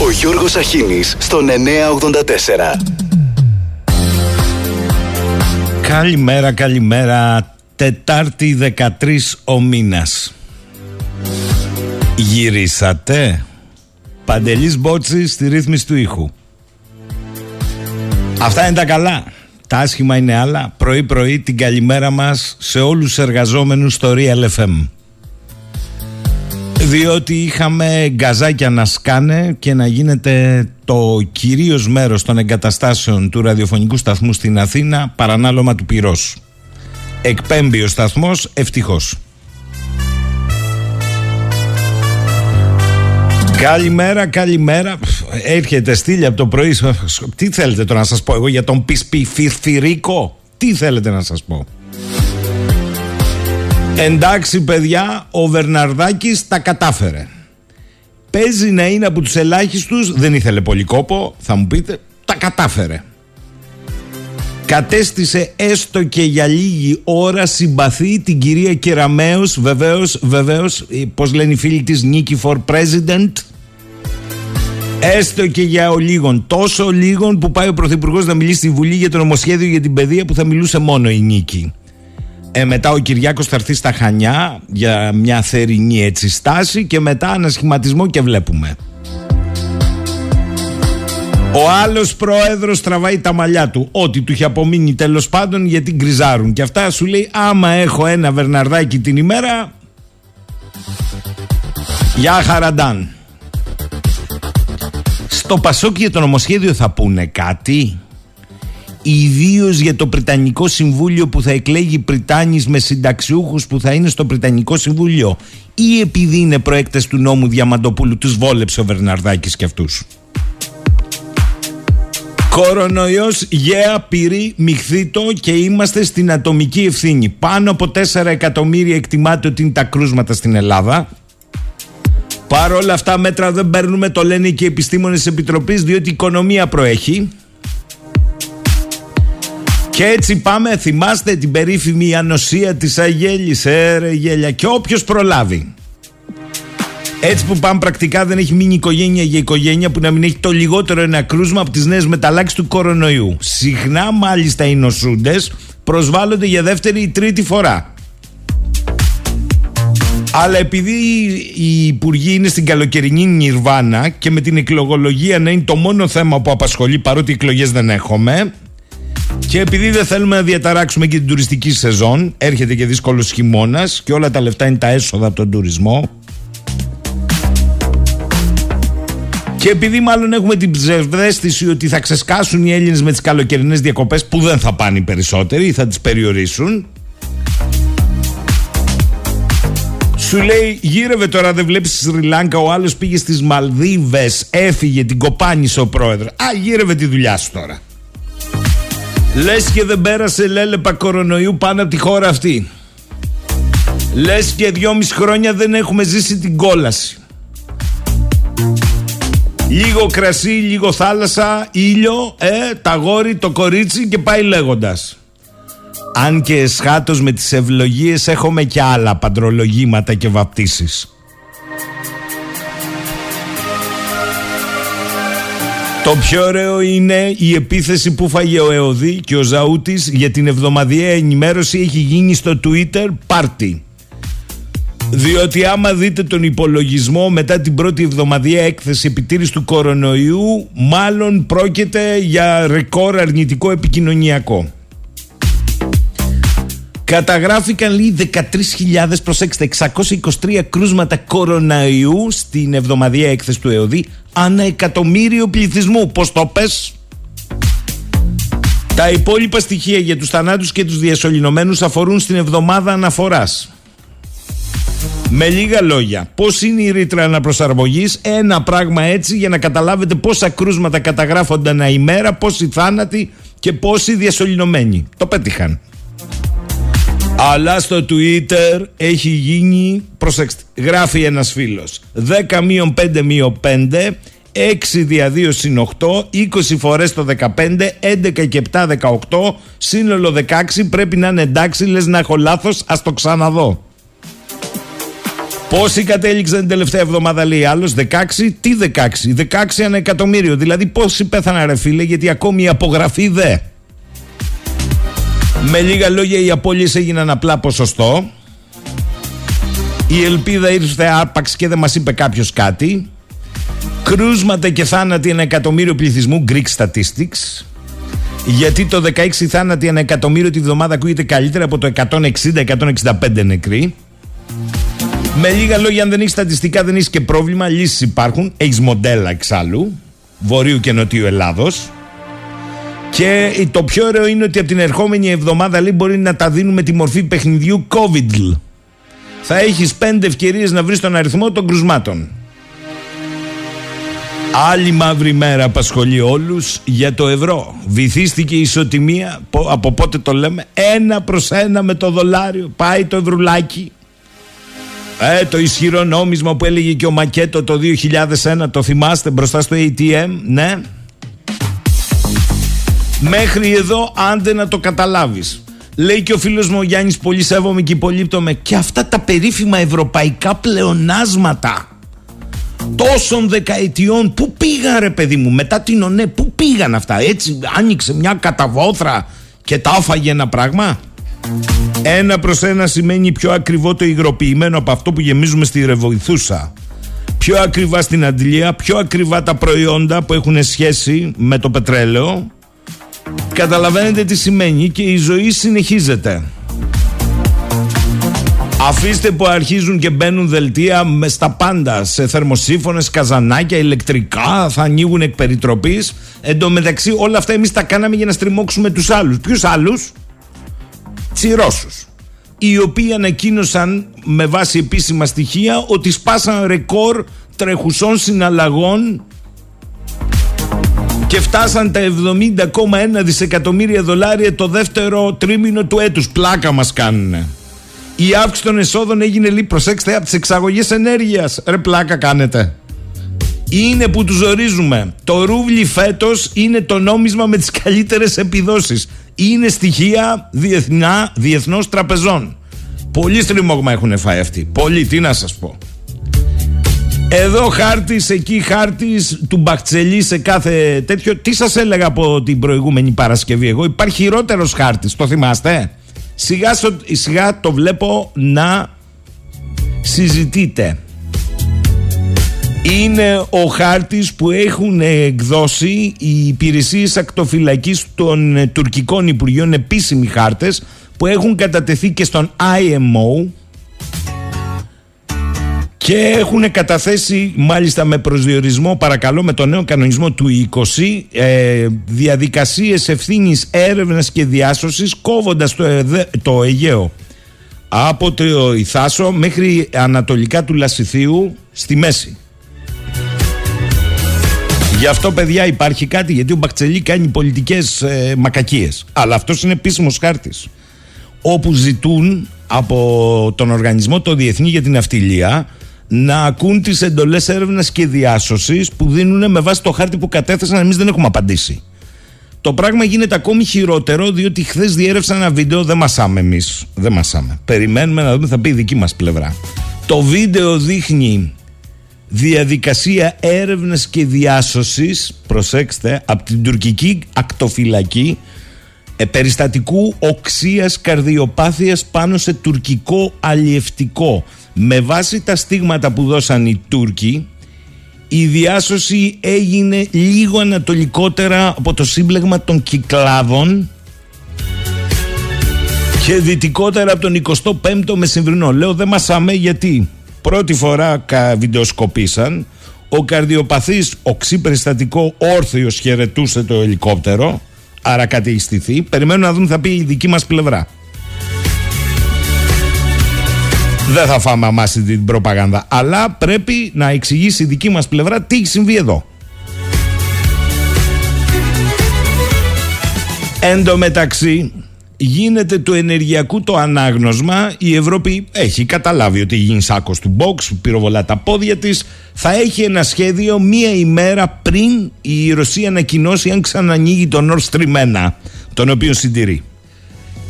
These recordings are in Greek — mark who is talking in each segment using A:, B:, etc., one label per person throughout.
A: Ο Γιώργος Αχίνης στον 984.
B: Καλημέρα, καλημέρα. Τετάρτη 13 ο μήνας. Γυρίσατε; Παντελής Μπότση στη ρύθμιση του ήχου. Αυτά είναι τα καλά. Τα άσχημα είναι άλλα. Πρωί-πρωί την καλημέρα μας σε όλους τους εργαζόμενους στο Real FM. Διότι είχαμε γκαζάκια να σκάνε και να γίνεται το κυρίως μέρος των εγκαταστάσεων του ραδιοφωνικού σταθμού στην Αθήνα παρανάλωμα του πυρός. Εκπέμπει ο σταθμός ευτυχώς. Καλημέρα, καλημέρα. Έρχεται στήλη από το πρωί. Τι θέλετε τώρα να σας πω εγώ για τον Πισπιφιρφυρίκο. Τι θέλετε να σας πω; Εντάξει παιδιά, ο Βερναρδάκης τα κατάφερε. Παίζει να είναι από τους ελάχιστους, δεν ήθελε πολύ κόπο, θα μου πείτε, τα κατάφερε. Κατέστησε έστω και για λίγη ώρα συμπαθή την κυρία Κεραμέως, βεβαίως, βεβαίως, ε, πώς λένε οι φίλοι της, Νίκη for President. Έστω και για ο λίγον. Τόσο λίγον που πάει ο Πρωθυπουργός να μιλήσει στη Βουλή για το νομοσχέδιο για την παιδεία που θα μιλούσε μόνο η Νίκη. Ε, μετά ο Κυριάκος θα έρθει στα Χανιά για μια θερινή έτσι στάση και μετά ανασχηματισμό και βλέπουμε. Ο άλλος πρόεδρος τραβάει τα μαλλιά του. Ό,τι του είχε απομείνει τέλος πάντων γιατί γκριζάρουν. Και αυτά σου λέει: Άμα έχω ένα βερναρδάκι την ημέρα. Γεια χαραντάν. Στο Πασόκ για το νομοσχέδιο θα πούνε κάτι; Ιδίως για το Πριτανικό Συμβούλιο που θα εκλέγει Πριτάνης με συνταξιούχους που θα είναι στο Πριτανικό Συμβούλιο ή επειδή είναι προέκτες του νόμου Διαμαντοπούλου τους βόλεψε ο Βερναρδάκης και αυτούς. Κορονοϊός, γέα, πυρή, μυχθήτο και είμαστε στην ατομική ευθύνη. Πάνω από 4 εκατομμύρια εκτιμάται ότι είναι τα κρούσματα στην Ελλάδα. Παρ' όλα αυτά μέτρα δεν παίρνουμε, το λένε και οι επιστήμονες της Επιτροπής, διότι η οικονομία προέχει. Και έτσι πάμε, θυμάστε την περίφημη ανοσία της Αγέλης, έρε γέλια, και όποιος προλάβει. Έτσι που πάμε πρακτικά δεν έχει μείνει οικογένεια για οικογένεια που να μην έχει το λιγότερο ένα κρούσμα από τις νέες μεταλλάξεις του κορονοϊού. Συχνά μάλιστα οι νοσούντες προσβάλλονται για δεύτερη ή τρίτη φορά. Αλλά επειδή οι υπουργοί είναι στην καλοκαιρινή νιρβάνα και με την εκλογολογία να είναι το μόνο θέμα που απασχολεί παρότι εκλογές δεν έχουμε και επειδή δεν θέλουμε να διαταράξουμε και την τουριστική σεζόν έρχεται και δύσκολος χειμώνας και όλα τα λεφτά είναι τα έσοδα από τον τουρισμό. Και επειδή μάλλον έχουμε την ψευδέστηση ότι θα ξεσκάσουν οι Έλληνες με τις καλοκαιρινές διακοπές που δεν θα πάνε οι περισσότεροι ή θα τις περιορίσουν. Σου λέει γύρευε τώρα δεν βλέπεις στη Σρι Λάγκα ο άλλος πήγε στις Μαλδίβες έφυγε την κοπάνισε ο πρόεδρος. Α γύρευε τη δουλειά σου τώρα Λες και δεν πέρασε λέλεπα κορονοϊού πάνω από τη χώρα αυτή Λες και δυόμιση χρόνια δεν έχουμε ζήσει την κόλαση Λίγο κρασί, λίγο θάλασσα, ήλιο, ε, τα γόρι, το κορίτσι και πάει λέγοντας. Αν και εσχάτως με τις ευλογίες έχουμε και άλλα παντρολογήματα και βαπτίσεις. Το πιο ωραίο είναι η επίθεση που φάγε ο Εωδή και ο Ζαούτης για την εβδομαδιαία ενημέρωση έχει γίνει στο Twitter πάρτι. Διότι άμα δείτε τον υπολογισμό μετά την πρώτη εβδομαδία έκθεση επιτήρησης του κορονοϊού μάλλον πρόκειται για ρεκόρ αρνητικό επικοινωνιακό. Καταγράφηκαν λίγοι 13.000, προσέξτε, 623 κρούσματα κορονοϊού στην εβδομαδία έκθεση του ΕΟΔΗ ανά εκατομμύριο πληθυσμού. Πώς το πες; Τα υπόλοιπα στοιχεία για τους θανάτους και τους διασωληνωμένους αφορούν στην εβδομάδα αναφοράς. Με λίγα λόγια, πώς είναι η ρήτρα αναπροσαρμογής, ένα πράγμα έτσι για να καταλάβετε πόσα κρούσματα καταγράφονται ένα ημέρα, πόσοι θάνατοι και πόσοι διασωληνωμένοι. Το πέτυχαν. Αλλά στο Twitter έχει γίνει, προσέξτε, γράφει ένας φίλος 10 μείον 5 μείον 5 6 δια 2 συν 8 20 φορές το 15 11 και 7 18 Σύνολο 16 πρέπει να είναι εντάξει Λες να έχω λάθος ας το ξαναδώ Πόσοι κατέληξαν την τελευταία εβδομάδα, λέει άλλος, 16. Τι 16, 16 ένα εκατομμύριο. Δηλαδή, πόσοι πέθαναν, ρε φίλε, γιατί ακόμη η απογραφή δε. Με λίγα λόγια, οι απώλειε έγιναν απλά ποσοστό. Η ελπίδα ήρθε άπαξ και δεν μας είπε κάποιος κάτι. Κρούσματα και θάνατοι ένα εκατομμύριο πληθυσμού, Greek Statistics. Γιατί το 16 θάνατοι ένα εκατομμύριο τη βδομάδα ακούγεται καλύτερα από το 160-165 νεκροί. Με λίγα λόγια, αν δεν έχεις στατιστικά, δεν έχεις και πρόβλημα. Λύσεις υπάρχουν. Έχεις μοντέλα εξάλλου. Βορείου και Νοτιού Ελλάδος. Και το πιο ωραίο είναι ότι από την ερχόμενη εβδομάδα λέει μπορεί να τα δίνουμε τη μορφή παιχνιδιού COVID. Θα έχεις πέντε ευκαιρίες να βρεις τον αριθμό των κρουσμάτων. Άλλη μαύρη μέρα απασχολεί όλους για το ευρώ. Βυθίστηκε η ισοτιμία, από πότε το λέμε, ένα προς ένα με το δολάριο. Πάει το ευρουλάκι. Ε, το ισχυρό νόμισμα που έλεγε και ο Μακέτο το 2001, το θυμάστε μπροστά στο ATM, ναι. Μέχρι εδώ άντε να το καταλάβεις. Λέει και ο φίλος μου ο Γιάννης πολύ σέβομαι και υπολείπτομαι και αυτά τα περίφημα ευρωπαϊκά πλεονάσματα τόσων δεκαετιών πού πήγαν ρε παιδί μου μετά την ΟΝΕ πού πήγαν αυτά έτσι άνοιξε μια καταβόθρα και τα άφαγε ένα πράγμα. Ένα προς ένα σημαίνει πιο ακριβό το υγροποιημένο από αυτό που γεμίζουμε στη Ρεβοηθούσα πιο ακριβά στην Αντιλία πιο ακριβά τα προϊόντα που έχουν σχέση με το πετρέλαιο Καταλαβαίνετε τι σημαίνει και η ζωή συνεχίζεται. Αφήστε που αρχίζουν και μπαίνουν δελτία με στα πάντα, σε θερμοσύφωνες, καζανάκια, ηλεκτρικά, θα ανοίγουν εκ περιτροπής. Εν τω μεταξύ όλα αυτά εμείς τα κάναμε για να στριμώξουμε τους άλλους. Ποιους άλλους; Τσιρόσους. Οι οποίοι ανακοίνωσαν με βάση επίσημα στοιχεία ότι σπάσαν ρεκόρ τρεχουσών συναλλαγών και φτάσαν τα 70,1 δισεκατομμύρια δολάρια το δεύτερο τρίμηνο του έτους. Πλάκα μας κάνουν. Η αύξηση των εσόδων έγινε λίγο, προσέξτε, από τις εξαγωγές ενέργειας. Ρε πλάκα κάνετε. Είναι που τους ορίζουμε. Το ρούβλι φέτος είναι το νόμισμα με τις καλύτερες επιδόσεις. Είναι στοιχεία διεθνά, διεθνώς τραπεζών. Πολύ στριμώγμα έχουν φάει αυτοί. Πολύ, τι να σας πω. Εδώ χάρτης, εκεί χάρτης του Μπαχτσελή σε κάθε τέτοιο. Τι σας έλεγα από την προηγούμενη Παρασκευή, Εγώ; Υπάρχει χειρότερος χάρτης, το θυμάστε; Σιγά, σιγά το βλέπω να συζητείτε. Είναι ο χάρτης που έχουν εκδώσει οι υπηρεσίες ακτοφυλακής των ε, τουρκικών υπουργείων επίσημοι χάρτες που έχουν κατατεθεί και στον IMO και έχουν καταθέσει μάλιστα με προσδιορισμό παρακαλώ με το νέο κανονισμό του 20 ε, διαδικασίες ευθύνης έρευνας και διάσωσης κόβοντας το, το Αιγαίο από το Ιθάσο μέχρι ανατολικά του Λασιθίου στη μέση. Γι' αυτό παιδιά υπάρχει κάτι γιατί ο Μπακτσελή κάνει πολιτικές ε, μακακίες αλλά αυτός είναι επίσημος χάρτης όπου ζητούν από τον οργανισμό το Διεθνή για την Αυτιλία να ακούν τις εντολές έρευνας και διάσωσης που δίνουν με βάση το χάρτη που κατέθεσαν. Εμείς δεν έχουμε απαντήσει. Το πράγμα γίνεται ακόμη χειρότερο διότι χθες διέρευσα ένα βίντεο. Δεν μασάμε εμείς. Δεν μασάμε. Περιμένουμε να δούμε, θα πει η δική μας πλευρά. Το βίντεο δείχνει διαδικασία έρευνας και διάσωσης προσέξτε από την τουρκική ακτοφυλακή ε, περιστατικού οξίας καρδιοπάθειας πάνω σε τουρκικό αλλιευτικό με βάση τα στίγματα που δώσαν οι Τούρκοι η διάσωση έγινε λίγο ανατολικότερα από το σύμπλεγμα των Κυκλάδων και δυτικότερα από τον 25ο Μεσημβρινό. Λέω δεν μασάμε γιατί πρώτη φορά βιντεοσκοπήσαν ο καρδιοπαθής οξύ περιστατικό όρθιος χαιρετούσε το ελικόπτερο άρα κάτι Περιμένουν να δουν θα πει η δική μας πλευρά. Δεν θα φάμε αμάση την προπαγάνδα. Αλλά πρέπει να εξηγήσει η δική μας πλευρά τι έχει συμβεί εδώ. Εν τω μεταξύ γίνεται του ενεργειακού το ανάγνωσμα η Ευρώπη έχει καταλάβει ότι γίνει σάκος του box πυροβολά τα πόδια της θα έχει ένα σχέδιο μία ημέρα πριν η Ρωσία ανακοινώσει αν ξανανοίγει το Nord Stream 1 τον οποίο συντηρεί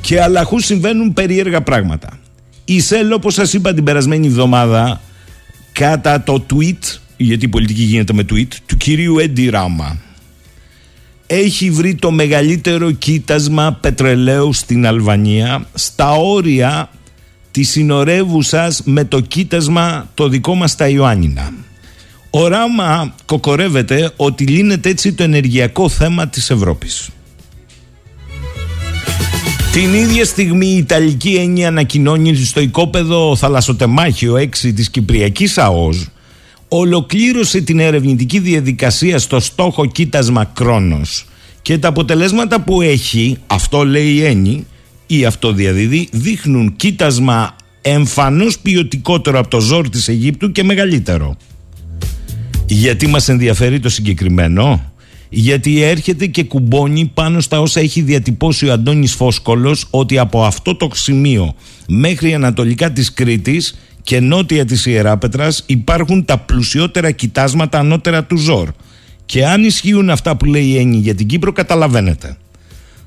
B: και αλλαχού συμβαίνουν περίεργα πράγματα η ΣΕΛ, όπως σας είπα την περασμένη εβδομάδα, κατά το tweet, γιατί η πολιτική γίνεται με tweet, του κυρίου Έντι Ράμα. Έχει βρει το μεγαλύτερο κοίτασμα πετρελαίου στην Αλβανία στα όρια της συνορεύουσας με το κοίτασμα το δικό μας στα Ιωάννινα. Ο Ράμα κοκορεύεται ότι λύνεται έτσι το ενεργειακό θέμα της Ευρώπης. Την ίδια στιγμή η Ιταλική έννοια ανακοινώνει στο οικόπεδο θαλασσοτεμάχιο 6 της Κυπριακής ΑΟΣ ολοκλήρωσε την ερευνητική διαδικασία στο στόχο κοίτασμα Κρόνος και τα αποτελέσματα που έχει, αυτό λέει η Έννη ή αυτό διαδίδει, δείχνουν κοίτασμα εμφανώς ποιοτικότερο από το ζόρ της Αιγύπτου και μεγαλύτερο. Γιατί μας ενδιαφέρει το συγκεκριμένο; Γιατί έρχεται και κουμπώνει πάνω στα όσα έχει διατυπώσει ο Αντώνης Φόσκολος ότι από αυτό το σημείο μέχρι ανατολικά της Κρήτης και νότια της Ιεράπετρας υπάρχουν τα πλουσιότερα κοιτάσματα ανώτερα του Ζόρ. Και αν ισχύουν αυτά που λέει η Έννη για την Κύπρο καταλαβαίνετε.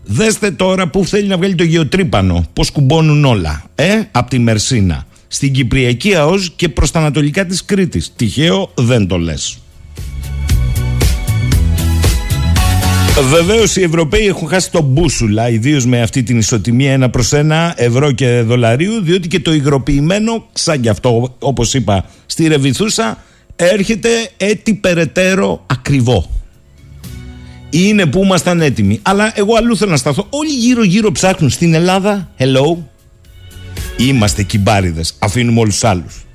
B: Δέστε τώρα που θέλει να βγάλει το γεωτρύπανο, πώς κουμπώνουν όλα, ε, από τη Μερσίνα, στην Κυπριακή ΑΟΣ και προς τα ανατολικά της Κρήτης. Τυχαίο δεν το λες. Βεβαίως οι Ευρωπαίοι έχουν χάσει τον μπούσουλα, ιδίως με αυτή την ισοτιμία ένα προς ένα ευρώ και δολαρίου, διότι και το υγροποιημένο, σαν κι αυτό όπως είπα στη Ρεβιθούσα, έρχεται έτσι περαιτέρω ακριβό. Είναι που ήμασταν έτοιμοι. Αλλά εγώ αλλού θέλω να σταθώ. Όλοι γύρω-γύρω ψάχνουν στην Ελλάδα. Hello. Είμαστε κυμπάριδες. Αφήνουμε όλους του άλλους.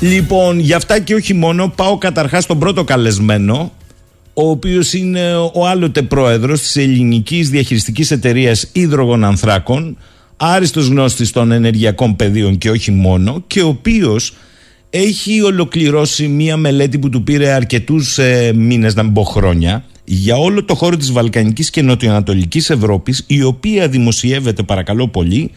B: Λοιπόν, γι' αυτά και όχι μόνο, πάω καταρχάς στον πρώτο καλεσμένο, ο οποίος είναι ο άλλοτε πρόεδρος της ελληνικής διαχειριστικής εταιρείας ίδρογων ανθράκων, άριστος γνώστης των ενεργειακών πεδίων και όχι μόνο, και ο οποίος έχει ολοκληρώσει μία μελέτη που του πήρε αρκετούς ε, μήνες, να μην πω χρόνια, για όλο το χώρο της Βαλκανικής και Νοτιοανατολικής Ευρώπης, η οποία δημοσιεύεται παρακαλώ πολύ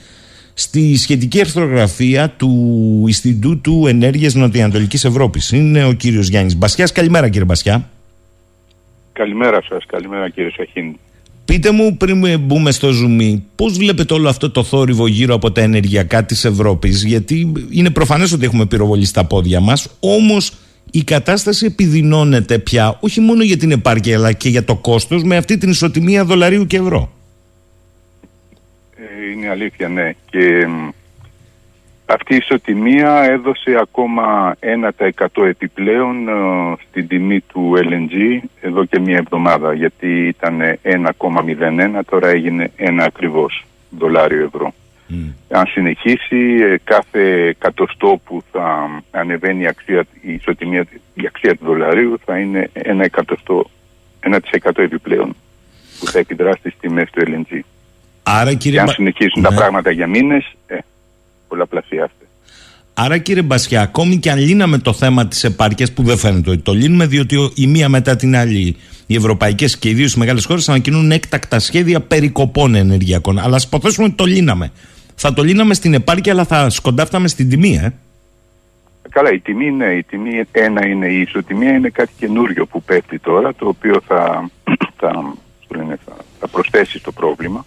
B: στη σχετική αρθρογραφία του Ινστιτούτου Ενέργειας Νοτιοανατολικής Ευρώπης. Είναι ο κύριος Γιάννης Μπασιάς. Καλημέρα κύριε Μπασιά.
C: Καλημέρα σας, καλημέρα κύριε Σαχίν.
B: Πείτε μου πριν μπούμε στο ζουμί, πώς βλέπετε όλο αυτό το θόρυβο γύρω από τα ενεργειακά της Ευρώπης, γιατί είναι προφανές ότι έχουμε πυροβολή στα πόδια μας, όμως η κατάσταση επιδεινώνεται πια όχι μόνο για την επάρκεια αλλά και για το κόστος με αυτή την ισοτιμία δολαρίου και ευρώ.
C: Ε, είναι αλήθεια, ναι. Και αυτή η ισοτιμία έδωσε ακόμα 1% επιπλέον ε, στην τιμή του LNG εδώ και μία εβδομάδα γιατί ήταν 1,01 τώρα έγινε ένα ακριβώς δολάριο ευρώ. Αν συνεχίσει ε, κάθε εκατοστό που θα ανεβαίνει η, αξία, η ισοτιμία, η αξία του δολαρίου θα είναι ένα εκατοστό, 1% επιπλέον που θα επιδράσει στις τιμές του LNG.
B: Άρα, κύριε...
C: Και αν συνεχίσουν τα ναι. πράγματα για μήνες, ε, πολλαπλασιάστε.
B: Άρα κύριε Μπασιά, ακόμη και αν λύναμε το θέμα της επάρκειας, που δεν φαίνεται ότι το λύνουμε, διότι η μία μετά την άλλη οι ευρωπαϊκές και ιδίως οι μεγάλες χώρες ανακοινούν έκτακτα σχέδια περικοπών ενεργειακών. Αλλά ας υποθέσουμε ότι το λύναμε. Θα το λύναμε στην επάρκεια, αλλά θα σκοντάφταμε στην τιμή, ε.
C: Καλά, η τιμή είναι, η τιμή ένα είναι η ισοτιμία, είναι κάτι καινούριο που πέφτει τώρα, το οποίο θα, θα, θα, θα προσθέσει στο πρόβλημα.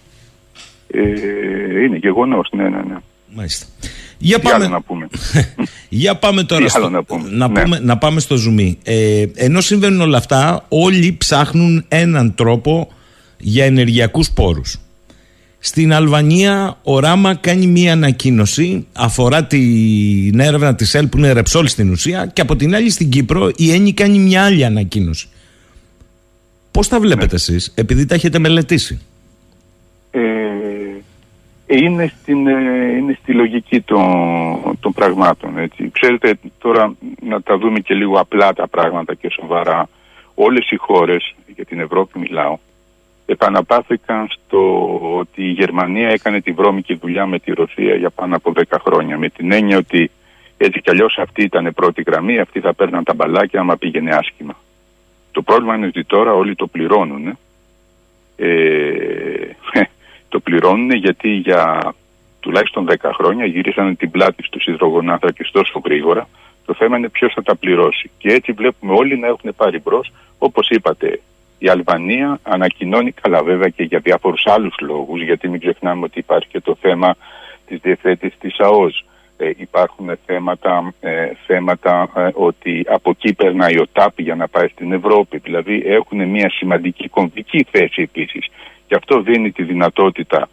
C: Ε, είναι γεγονός, ναι, ναι, ναι.
B: Μάλιστα. Για πάμε,
C: να πούμε;
B: Για πάμε τώρα στο...
C: να, πούμε;
B: Να, ναι. πούμε, να πάμε στο ζουμί. Ε, ενώ συμβαίνουν όλα αυτά, όλοι ψάχνουν έναν τρόπο για ενεργειακούς πόρους. Στην Αλβανία ο Ράμα κάνει μία ανακοίνωση αφορά την έρευνα της ΕΛ που είναι ρεψόλ στην ουσία και από την άλλη στην Κύπρο η Έννη κάνει μια άλλη ανακοίνωση. Πώς τα βλέπετε ναι. εσείς επειδή τα έχετε μελετήσει;
C: Ε, είναι, στην, ε, είναι στη λογική των, των πραγμάτων. Έτσι. Ξέρετε τώρα να τα δούμε και λίγο απλά τα πράγματα και σοβαρά. Όλες οι χώρες, για την Ευρώπη μιλάω, επαναπάθηκαν στο ότι η Γερμανία έκανε τη βρώμικη δουλειά με τη Ρωσία για πάνω από 10 χρόνια. Με την έννοια ότι έτσι κι αλλιώς αυτή ήταν πρώτη γραμμή, αυτοί θα παίρναν τα μπαλάκια άμα πήγαινε άσχημα. Το πρόβλημα είναι ότι τώρα όλοι το πληρώνουν. Ε, το πληρώνουν γιατί για τουλάχιστον 10 χρόνια γύρισαν την πλάτη στους υδρογονάθρακες τόσο γρήγορα. Το θέμα είναι ποιος θα τα πληρώσει. Και έτσι βλέπουμε όλοι να έχουν πάρει μπρος. Όπως είπατε, η Αλβανία ανακοινώνει καλά βέβαια και για διάφορους άλλους λόγους, γιατί μην ξεχνάμε ότι υπάρχει και το θέμα της διευθέτηση της ΑΟΣ. Ε, υπάρχουν θέματα, ε, θέματα ε, ότι από εκεί περνάει ο ΤΑΠ για να πάει στην Ευρώπη. Δηλαδή έχουν μια σημαντική κομβική θέση επίσης. Και αυτό δίνει τη δυνατότητα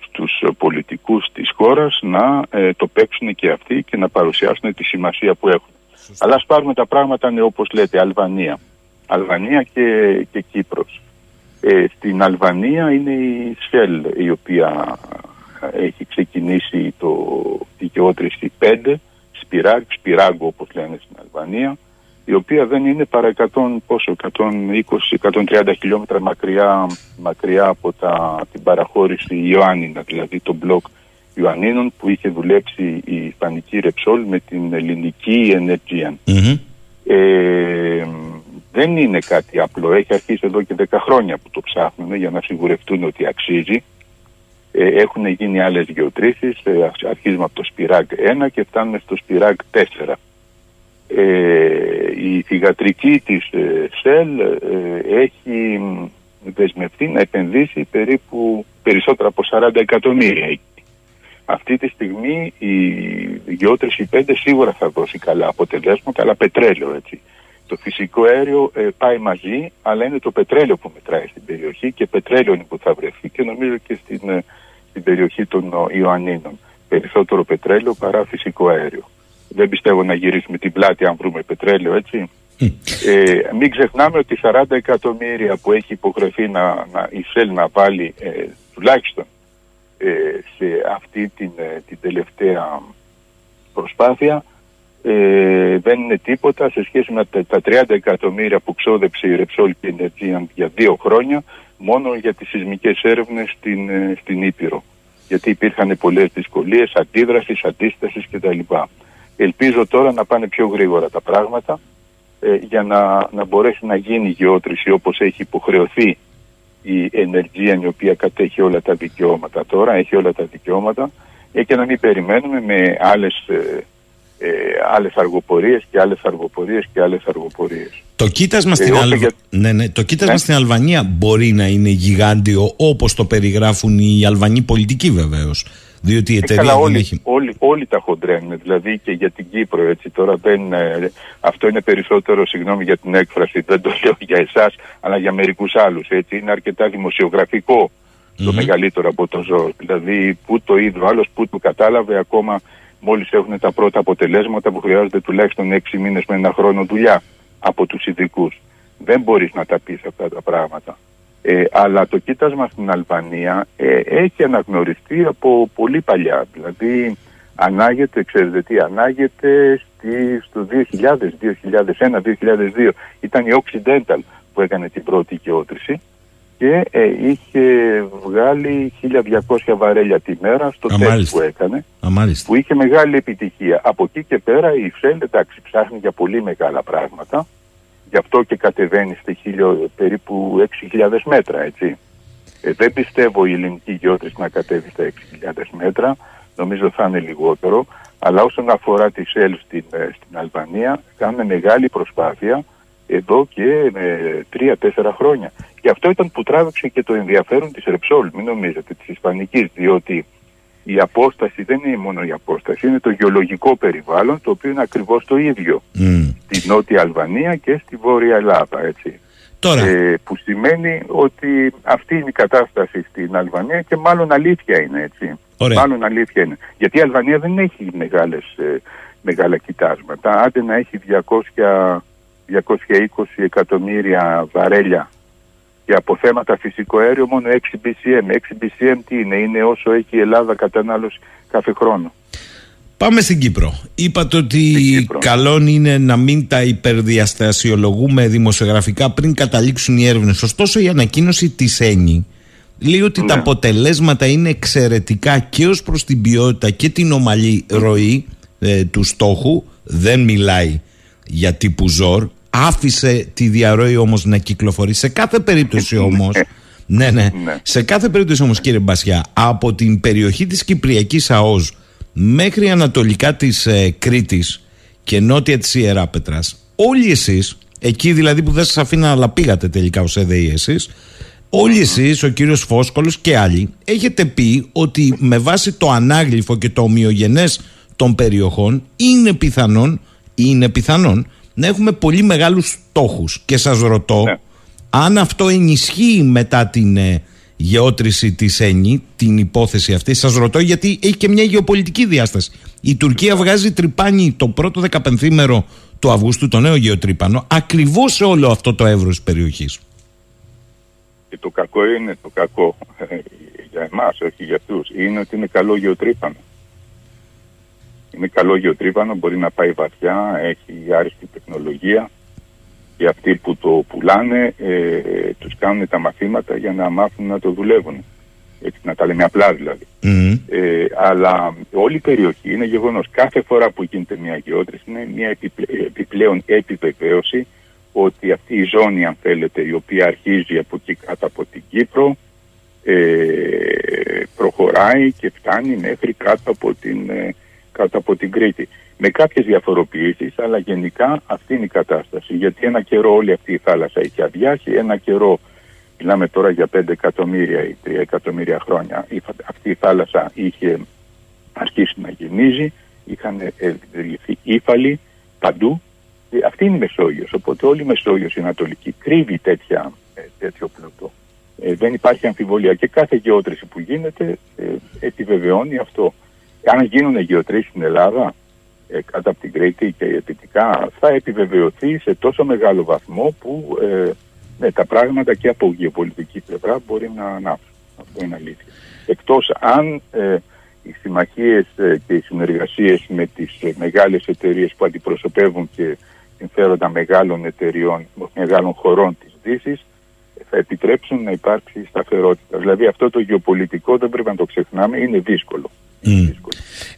C: στους πολιτικούς της χώρας να το παίξουν και αυτοί και να παρουσιάσουν τη σημασία που έχουν. Αλλά ας πάρουμε τα πράγματα ναι, όπως λέτε, Αλβανία. Αλβανία και, και Κύπρος. Ε, στην Αλβανία είναι η ΣΕΛ η οποία έχει ξεκινήσει το δικαιώτριση 5, Σπυράγκ, Σπυράγκο όπως λένε στην Αλβανία, η οποία δεν είναι παρά 100, πόσο, 120-130 χιλιόμετρα μακριά, μακριά από τα, την παραχώρηση Ιωάννινα, δηλαδή το μπλοκ Ιωαννίνων που είχε δουλέψει η Ισπανική Ρεψόλ με την ελληνική Ε, δεν είναι κάτι απλό. Έχει αρχίσει εδώ και 10 χρόνια που το ψάχνουν για να σιγουρευτούν ότι αξίζει. Ε, έχουν γίνει άλλες γεωτρήσεις, ε, αρχίζουμε από το Σπυράκ 1 και φτάνουμε στο Σπυράκ 4. Ε, η θηγατρική της ε, ΣΕΛ ε, έχει δεσμευτεί να επενδύσει περίπου περισσότερα από 40 εκατομμύρια αυτή τη στιγμή η γεώτρηση 5 σίγουρα θα δώσει καλά αποτελέσματα, αλλά πετρέλαιο έτσι. Το φυσικό αέριο ε, πάει μαζί, αλλά είναι το πετρέλαιο που μετράει στην περιοχή και πετρέλαιο είναι που θα βρεθεί και νομίζω και στην, ε, στην περιοχή των Ιωαννίνων. Περισσότερο πετρέλαιο παρά φυσικό αέριο. Δεν πιστεύω να γυρίσουμε την πλάτη αν βρούμε πετρέλαιο, έτσι. Ε, μην ξεχνάμε ότι 40 εκατομμύρια που έχει υποχρεωθεί να, να, η ΣΕΛ να βάλει ε, τουλάχιστον ε, σε αυτή την, ε, την τελευταία προσπάθεια ε, δεν είναι τίποτα σε σχέση με τα, 30 εκατομμύρια που ξόδεψε η Ρεψόλ και η για δύο χρόνια μόνο για τις σεισμικές έρευνες στην, στην Ήπειρο. Γιατί υπήρχαν πολλές δυσκολίες, αντίδρασης, αντίστασης κτλ. Ελπίζω τώρα να πάνε πιο γρήγορα τα πράγματα για να, να μπορέσει να γίνει η γεώτρηση όπως έχει υποχρεωθεί η ενεργεία η οποία κατέχει όλα τα δικαιώματα τώρα, έχει όλα τα δικαιώματα ε, και να μην περιμένουμε με άλλες, ε, ε, άλλες αργοπορίες και άλλες αργοπορίες και άλλες αργοπορίες.
B: Το κοίτασμα, στην, ναι, ναι, το κοίτασμα ναι. στην Αλβανία μπορεί να είναι γιγάντιο όπως το περιγράφουν οι Αλβανοί πολιτικοί βεβαίως. Διότι η ε, εταιρεία
C: όλοι,
B: έχει...
C: όλοι, όλοι τα χοντρένουν, δηλαδή και για την Κύπρο έτσι τώρα δεν, ε, αυτό είναι περισσότερο συγγνώμη για την έκφραση, δεν το λέω για εσάς αλλά για μερικούς άλλους έτσι, είναι αρκετά δημοσιογραφικό το μεγαλύτερο από το ζώο, δηλαδή που το είδε ο άλλος, που το κατάλαβε ακόμα μόλις έχουν τα πρώτα αποτελέσματα που χρειάζονται τουλάχιστον έξι μήνες με ένα χρόνο δουλειά από τους ειδικούς. Δεν μπορείς να τα πεις αυτά τα πράγματα. Ε, αλλά το κοίτασμα στην Αλβανία ε, έχει αναγνωριστεί από πολύ παλιά. Δηλαδή ανάγεται, ξέρετε τι, ανάγεται στη, στο 2000, 2001, 2002. Ήταν η Occidental που έκανε την πρώτη γεώτρηση και ε, είχε βγάλει 1200 βαρέλια τη μέρα στο τεστ που έκανε που είχε μεγάλη επιτυχία. Από εκεί και πέρα η Shell εντάξει ψάχνει για πολύ μεγάλα πράγματα Γι' αυτό και κατεβαίνει στη χίλιο, περίπου 6.000 μέτρα, έτσι. Ε, δεν πιστεύω η ελληνική γεώτρηση να κατέβει στα 6.000 μέτρα, νομίζω θα είναι λιγότερο, αλλά όσον αφορά τη ΣΕΛ στην, ε, στην Αλβανία, κάνουμε μεγάλη προσπάθεια εδώ και ε, τρία-τέσσερα χρόνια. Και αυτό ήταν που τράβηξε και το ενδιαφέρον της Ρεψόλ, μην νομίζετε, της Ισπανικής, διότι η απόσταση δεν είναι μόνο η απόσταση, είναι το γεωλογικό περιβάλλον το οποίο είναι ακριβώς το ίδιο mm. στη Νότια Αλβανία και στη Βόρεια Ελλάδα. Έτσι.
B: Τώρα.
C: Ε, που σημαίνει ότι αυτή είναι η κατάσταση στην Αλβανία και μάλλον αλήθεια είναι έτσι. Μάλλον αλήθεια είναι. Γιατί η Αλβανία δεν έχει μεγάλες, ε, μεγάλα κοιτάσματα. Άντε να έχει 200, 220 εκατομμύρια βαρέλια και από θέματα φυσικό αέριο μόνο 6 BCM. 6 BCM τι είναι, είναι όσο έχει η Ελλάδα κατανάλωση κάθε χρόνο.
B: Πάμε στην Κύπρο. Είπατε ότι καλό είναι να μην τα υπερδιαστασιολογούμε δημοσιογραφικά πριν καταλήξουν οι έρευνες. Ωστόσο, η ανακοίνωση της ΕΝΗ λέει ότι τα ναι. αποτελέσματα είναι εξαιρετικά και ως προς την ποιότητα και την ομαλή ροή ε, του στόχου. Δεν μιλάει για τύπου ζόρ άφησε τη διαρροή όμως να κυκλοφορεί. Σε κάθε περίπτωση όμως, ναι, ναι, ναι, σε κάθε περίπτωση όμως κύριε Μπασιά, από την περιοχή της Κυπριακής ΑΟΣ μέχρι ανατολικά της ε, Κρήτης και νότια της Ιεράπετρας, όλοι εσείς, εκεί δηλαδή που δεν σας αφήνα αλλά πήγατε τελικά ως ΕΔΕΗ εσείς, Όλοι εσείς, ο κύριος Φόσκολος και άλλοι, έχετε πει ότι με βάση το ανάγλυφο και το ομοιογενές των περιοχών είναι πιθανόν, είναι πιθανόν να έχουμε πολύ μεγάλους στόχους και σας ρωτώ
C: Ναι.
B: αν αυτό ενισχύει μετά την ε, γεώτρηση της ΕΝΗ, την υπόθεση αυτή. Σας ρωτώ γιατί έχει και μια γεωπολιτική διάσταση. Η Τουρκία βγάζει τρυπάνι το πρώτο δεκαπενθήμερο του Αυγούστου, το νέο γεωτρύπανο, ακριβώς σε όλο αυτό το εύρος της περιοχής.
C: Και το κακό είναι το κακό για εμάς, όχι για αυτούς. Είναι ότι είναι καλό γεωτρύπανο. Είναι καλό γεωτρύπανο, μπορεί να πάει βαθιά, έχει άριστη τεχνολογία και αυτοί που το πουλάνε ε, τους κάνουν τα μαθήματα για να μάθουν να το δουλεύουν. Έτσι, να τα λέμε απλά δηλαδή.
B: Μμμ.
C: Ε, αλλά όλη η περιοχή είναι γεγονός. Κάθε φορά που γίνεται μια γεώτρηση είναι μια επιπλέ- επιπλέον επιβεβαίωση ότι αυτή η ζώνη, αν θέλετε, η οποία αρχίζει από εκεί κάτω από την Κύπρο, ε, προχωράει και φτάνει μέχρι κάτω από την, ε, κάτω από την Κρήτη. Με κάποιες διαφοροποιήσεις, αλλά γενικά αυτή είναι η κατάσταση. Γιατί ένα καιρό όλη αυτή η θάλασσα είχε αδειάσει, ένα καιρό, μιλάμε τώρα για 5 εκατομμύρια ή 3 εκατομμύρια χρόνια, η φα- αυτή η θάλασσα είχε αρχίσει να γεμίζει, είχαν δημιουργηθεί ύφαλοι παντού. Ε, Αυτή είναι η Μεσόγειος, οπότε όλη η Μεσόγειος η Ανατολική κρύβει τέτοια, ε, τέτοιο πλούτο. Ε, δεν υπάρχει αμφιβολία και κάθε γεώτρηση που γίνεται ε, επιβεβαιώνει αυτό. Αν γίνουν γεωτρήσεις στην Ελλάδα, ε, κάτω από την Κρήτη και δυτικά, θα επιβεβαιωθεί σε τόσο μεγάλο βαθμό που ε, ναι, τα πράγματα και από γεωπολιτική πλευρά μπορεί να ανάψουν. Αυτό είναι αλήθεια. Εκτός αν ε, οι συμμαχίες ε, και οι συνεργασίες με τις ε, μεγάλες εταιρείες που αντιπροσωπεύουν και συμφέροντα μεγάλων εταιριών, μεγάλων χωρών της Δύσης, θα επιτρέψουν να υπάρξει σταθερότητα. Δηλαδή αυτό το γεωπολιτικό δεν πρέπει να το ξεχνάμε, είναι δύσκολο. Είναι
B: Μμ.
C: δύσκολο.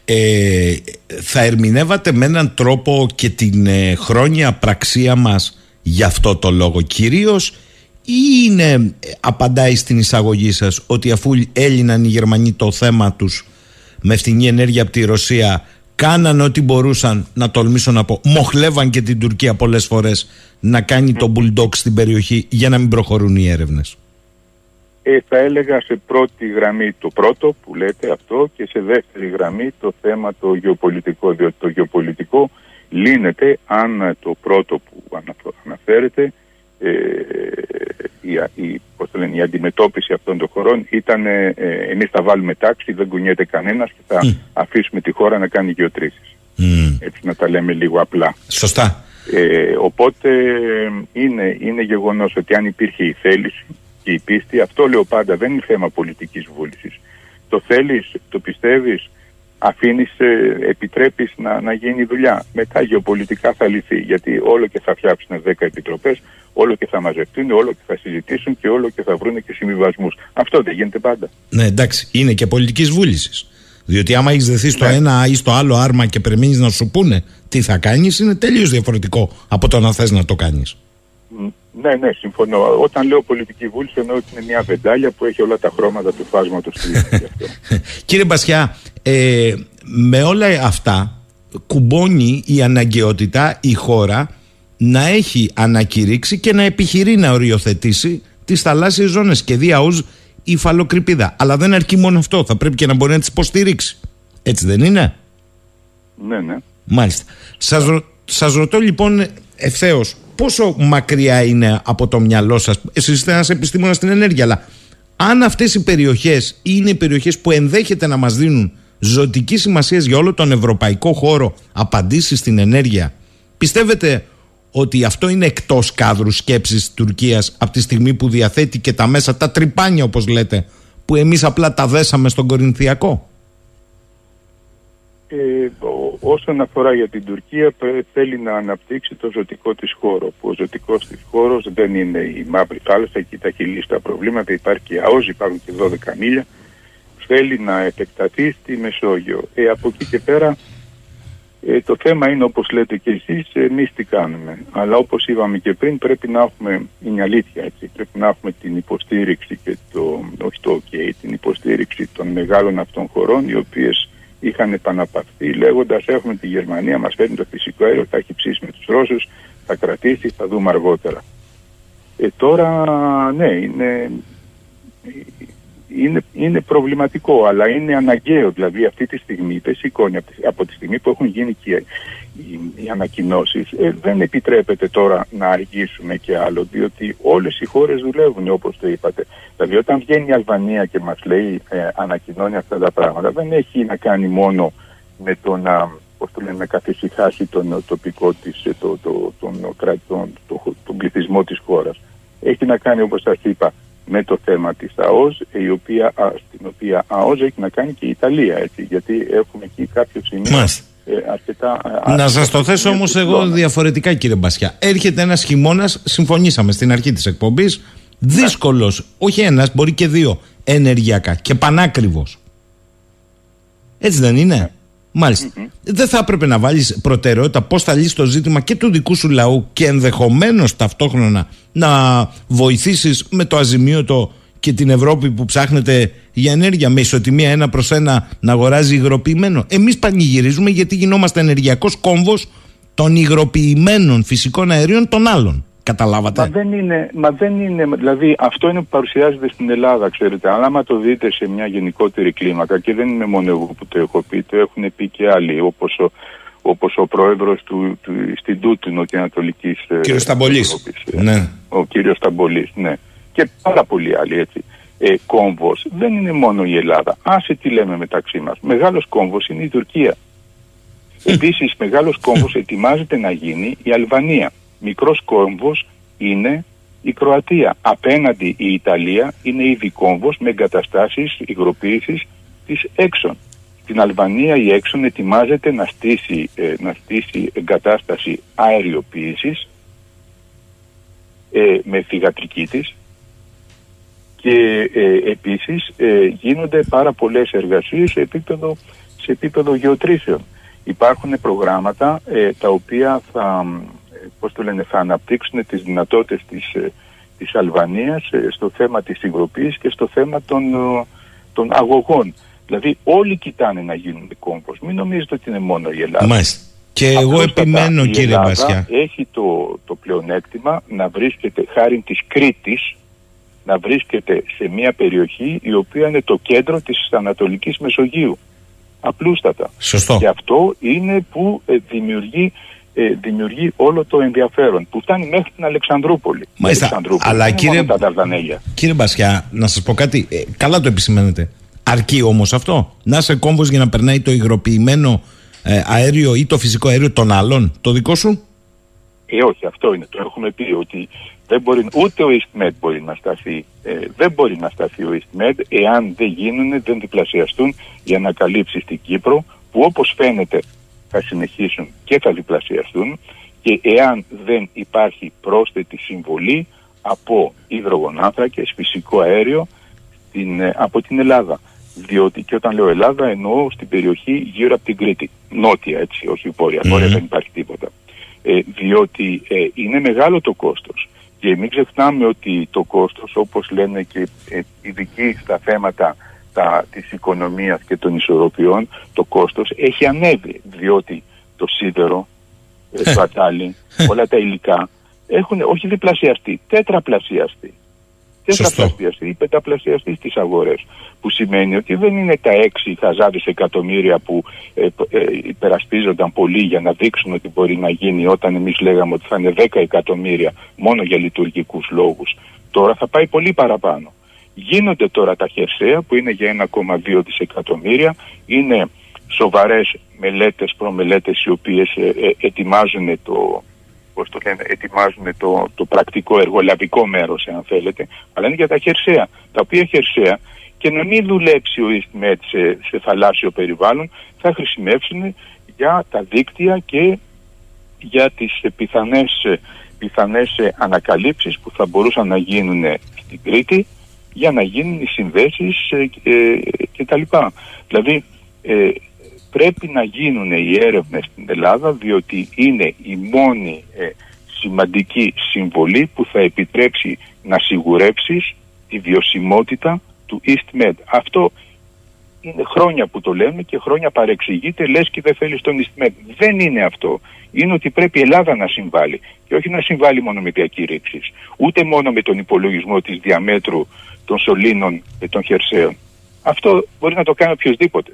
B: Ε, θα ερμηνεύατε με έναν τρόπο και την ε, χρόνια πραξία μας για αυτό το λόγο κυρίως ή είναι, ε, απαντάει στην εισαγωγή σας ότι αφού έλυναν οι Γερμανοί το θέμα τους με φθηνή ενέργεια από τη Ρωσία κάναν ό,τι μπορούσαν να τολμήσω να πω μοχλεύαν και την Τουρκία πολλές φορές να κάνει το bulldog στην περιοχή για να μην προχωρούν οι έρευνες
C: Ε, θα έλεγα σε πρώτη γραμμή το πρώτο που λέτε αυτό και σε δεύτερη γραμμή το θέμα το γεωπολιτικό, διότι το γεωπολιτικό λύνεται αν ε, το πρώτο που αναφ- αναφέρεται ε, η, α- η, πώς το λένε, η αντιμετώπιση αυτών των χωρών ήταν ε, ε, εμείς θα βάλουμε τάξη, δεν κουνιέται κανένας και θα
B: Μμ.
C: αφήσουμε τη χώρα να κάνει γεωτρήσεις.
B: Μμ.
C: Έτσι να τα λέμε λίγο απλά.
B: Σωστά
C: Ε, οπότε ε, είναι, είναι γεγονός ότι αν υπήρχε η θέληση και η πίστη, αυτό λέω πάντα, δεν είναι θέμα πολιτικής βούλησης. Το θέλεις, το πιστεύεις, αφήνεις, ε, επιτρέπεις να, να γίνει δουλειά. Μετά γεωπολιτικά θα λυθεί, γιατί όλο και θα φτιάξουν 10 επιτροπές, όλο και θα μαζευτούν, όλο και θα συζητήσουν και όλο και θα βρουν και συμβιβασμούς. Αυτό δεν γίνεται πάντα.
B: Ναι, εντάξει, είναι και πολιτικής βούλησης. Διότι άμα έχεις δεθεί στο
C: Ναι.
B: ένα ή στο άλλο άρμα και περιμένει να σου πούνε τι θα κάνεις, είναι τελείως διαφορετικό από το να θες να το κάνεις.
C: Μ, Ναι, ναι, συμφωνώ. Όταν λέω πολιτική βούληση εννοώ ότι είναι μια βεντάλια που έχει όλα τα χρώματα του φάσματος του γι' αυτό.
B: Κύριε Μπασιά, ε, με όλα αυτά κουμπώνει η αναγκαιότητα η χώρα να έχει ανακηρύξει και να επιχειρεί να οριοθετήσει τις θαλάσσιες ζώνες και δια ως υφαλοκρηπίδα. Αλλά δεν αρκεί μόνο αυτό, θα πρέπει και να μπορεί να τις υποστηρίξει. Έτσι δεν είναι;
C: ναι, ναι.
B: Μάλιστα. Σας, ρω- σας ρωτώ λοιπόν ευθέως πόσο μακριά είναι από το μυαλό σας, εσείς είστε ένας επιστήμονας στην ενέργεια, αλλά αν αυτές οι περιοχές είναι οι περιοχές που ενδέχεται να μας δίνουν ζωτική σημασία για όλο τον ευρωπαϊκό χώρο απαντήσεις στην ενέργεια, πιστεύετε ότι αυτό είναι εκτός κάδρου σκέψης της Τουρκίας από τη στιγμή που διαθέτει και τα μέσα, τα τρυπάνια όπως λέτε, που εμείς απλά τα δέσαμε στον Κορινθιακό;
C: Ε, ο- όσον αφορά για την Τουρκία πε- θέλει να αναπτύξει το ζωτικό της χώρο που ο ζωτικός της χώρος δεν είναι η μαύρη θάλασσα εκεί τα έχει λύσει τα προβλήματα υπάρχει και ΑΟΣ υπάρχουν και 12 μίλια. Θέλει να επεκταθεί στη Μεσόγειο. Ε, από εκεί και πέρα ε, το θέμα είναι όπως λέτε και εσείς εμείς τι κάνουμε. Αλλά όπως είπαμε και πριν πρέπει να έχουμε είναι αλήθεια έτσι πρέπει να έχουμε την υποστήριξη και το, όχι το OK την υποστήριξη των μεγάλων αυτών χωρών οι οποίες είχαν επαναπαυθεί λέγοντας έχουμε τη Γερμανία μας φέρνει το φυσικό αέριο θα έχει ψήσει με τους Ρώσους θα κρατήσει θα δούμε αργότερα ε, τώρα ναι είναι είναι, είναι προβληματικό, αλλά είναι αναγκαίο. Δηλαδή αυτή τη στιγμή δεν σηκώνει από τη στιγμή που έχουν γίνει και οι, οι ανακοινώσεις. Ε, δεν επιτρέπεται τώρα να αργήσουμε και άλλο, διότι όλες οι χώρες δουλεύουν όπως το είπατε. Δηλαδή όταν βγαίνει η Αλβανία και μας λέει, ε, ανακοινώνει αυτά τα πράγματα, δεν έχει να κάνει μόνο με το να πώς το λένε, καθησυχάσει τον τοπικό της, ε, το, το, τον, τον, το, τον πληθυσμό της χώρας. Έχει να κάνει όπως σας είπα με το θέμα της ΑΟΣ, η οποία, στην οποία ΑΟΣ έχει να κάνει και η Ιταλία, έτσι, γιατί έχουμε εκεί κάποιο σημείο ε, αρκετά...
B: Ε, να σας το θέσω όμως εγώ διαφορετικά κύριε Μπασιά. Έρχεται ένας χειμώνας, συμφωνήσαμε στην αρχή της εκπομπής, δύσκολος, ναι. όχι ένας, μπορεί και δύο, ενεργειακά και πανάκριβος. Έτσι δεν είναι; Ναι. μαλιστα Δεν θα έπρεπε να βάλεις προτεραιότητα πώς θα λύσει το ζήτημα και του δικού σου λαού και ενδεχομένως ταυτόχρονα να βοηθήσεις με το αζημίωτο και την Ευρώπη που ψάχνεται για ενέργεια με ισοτιμία ένα προς ένα να αγοράζει υγροποιημένο. Εμείς πανηγυρίζουμε γιατί γινόμαστε ενεργειακός κόμβος των υγροποιημένων φυσικών αερίων των άλλων. Καταλάβατε;
C: Μα δεν, είναι, μα δεν είναι, δηλαδή αυτό είναι που παρουσιάζεται στην Ελλάδα, ξέρετε. Αλλά άμα το δείτε σε μια γενικότερη κλίμακα, και δεν είναι μόνο εγώ που το έχω πει, το έχουν πει και άλλοι, όπως ο, όπως ο πρόεδρος του, του Ινστιτούτου Νοτιοανατολικής
B: ε, Κύριος Σταμπολής.
C: Ε, ναι. Ο κύριος Σταμπολής, ναι. Και πάρα πολλοί άλλοι έτσι. Ε, κόμβος δεν είναι μόνο η Ελλάδα. Άσε τι λέμε μεταξύ μας. Μεγάλος κόμβος είναι η Τουρκία. Επίσης μεγάλος κόμβος ετοιμάζεται να γίνει η Αλβανία μικρός κόμβος είναι η Κροατία. Απέναντι η Ιταλία είναι ήδη κόμβος με εγκαταστάσεις υγροποίησης της έξω. Στην Αλβανία η έξον ετοιμάζεται να στήσει, ε, να στήσει εγκατάσταση αεριοποίησης ε, με θηγατρική της και ε, επίσης ε, γίνονται πάρα πολλές εργασίες σε επίπεδο, σε επίπεδο γεωτρήσεων. Υπάρχουν προγράμματα τα οποία θα πώς το λένε, θα αναπτύξουν τις δυνατότητες της, ε, της Αλβανίας ε, στο θέμα της υγροποίησης και στο θέμα των, ε, των αγωγών. Δηλαδή όλοι κοιτάνε να γίνουν κόμπος. Μην νομίζετε ότι είναι μόνο η Ελλάδα.
B: Μάλιστα. Και εγώ επιμένω κύριε Ελλάδα Μπασιά.
C: έχει το, το πλεονέκτημα να βρίσκεται χάρη της Κρήτης να βρίσκεται σε μια περιοχή η οποία είναι το κέντρο της Ανατολικής Μεσογείου. Απλούστατα.
B: Σωστό.
C: Και αυτό είναι που δημιουργεί ε, δημιουργεί όλο το ενδιαφέρον που φτάνει μέχρι την Αλεξανδρούπολη.
B: Μάλιστα, Αλεξανδρούπολη. αλλά κύριε, κύριε Μπασιά, να σας πω κάτι, ε, καλά το επισημαίνετε. Αρκεί όμως αυτό, να είσαι κόμβος για να περνάει το υγροποιημένο ε, αέριο ή το φυσικό αέριο των άλλων, το δικό σου;
C: Ε, όχι, αυτό είναι. Το έχουμε πει ότι δεν μπορεί, ούτε ο EastMed μπορεί να σταθεί. Ε, δεν μπορεί να σταθεί ο EastMed εάν δεν γίνουν, δεν διπλασιαστούν για να καλύψεις στην Κύπρο, που όπως φαίνεται θα συνεχίσουν και θα διπλασιαστούν και εάν δεν υπάρχει πρόσθετη συμβολή από υδρογονάνθρακες, φυσικό αέριο στην, ε, από την Ελλάδα. Διότι και όταν λέω Ελλάδα εννοώ στην περιοχή γύρω από την Κρήτη. Νότια έτσι, όχι βόρεια. Βόρεια δεν υπάρχει τίποτα. Ε, διότι ε, είναι μεγάλο το κόστος. Και μην ξεχνάμε ότι το κόστος όπως λένε και ε, ειδικοί στα θέματα τα, της οικονομίας και των ισορροπιών το κόστος έχει ανέβει διότι το σίδερο, ε, το ατάλι, όλα τα υλικά έχουν όχι διπλασιαστεί, τέτραπλασιαστεί. Τέτραπλασιαστεί ή πενταπλασιαστεί στις αγορές. Που σημαίνει ότι δεν είναι τα έξι χαζάδες εκατομμύρια που ε, ε, υπερασπίζονταν πολύ για να δείξουν ότι μπορεί να γίνει όταν εμείς λέγαμε ότι θα είναι 10 εκατομμύρια μόνο για λειτουργικούς λόγους. Τώρα θα πάει πολύ παραπάνω. Γίνονται τώρα τα χερσαία που είναι για 1,2 δισεκατομμύρια. Είναι σοβαρές μελέτες, προμελέτες οι οποίες ε, ε, ετοιμάζουν το, πώς το λένε, ετοιμάζουν το, το πρακτικό εργολαβικό μέρος, αν θέλετε, αλλά είναι για τα χερσαία, τα οποία χερσαία και να μην δουλέψει ο EastMed σε, σε θαλάσσιο περιβάλλον, θα χρησιμεύσουν για τα δίκτυα και για τις πιθανές, πιθανές ανακαλύψεις που θα μπορούσαν να γίνουν στην Κρήτη για να γίνουν οι συνδέσεις ε, ε, και τα λοιπά. Δηλαδή ε, πρέπει να γίνουν οι έρευνες στην Ελλάδα διότι είναι η μόνη σημαντική συμβολή που θα επιτρέψει να σιγουρέψεις τη βιωσιμότητα του EastMed. Αυτό είναι χρόνια που το λέμε και χρόνια παρεξηγείται, λες και δεν θέλεις τον ιστιμένο. Δεν είναι αυτό. Είναι ότι πρέπει η Ελλάδα να συμβάλλει. Και όχι να συμβάλλει μόνο με διακήρυξεις. Ούτε μόνο με τον υπολογισμό της διαμέτρου των σωλήνων και των χερσαίων. Αυτό μπορεί να το κάνει οποιοδήποτε.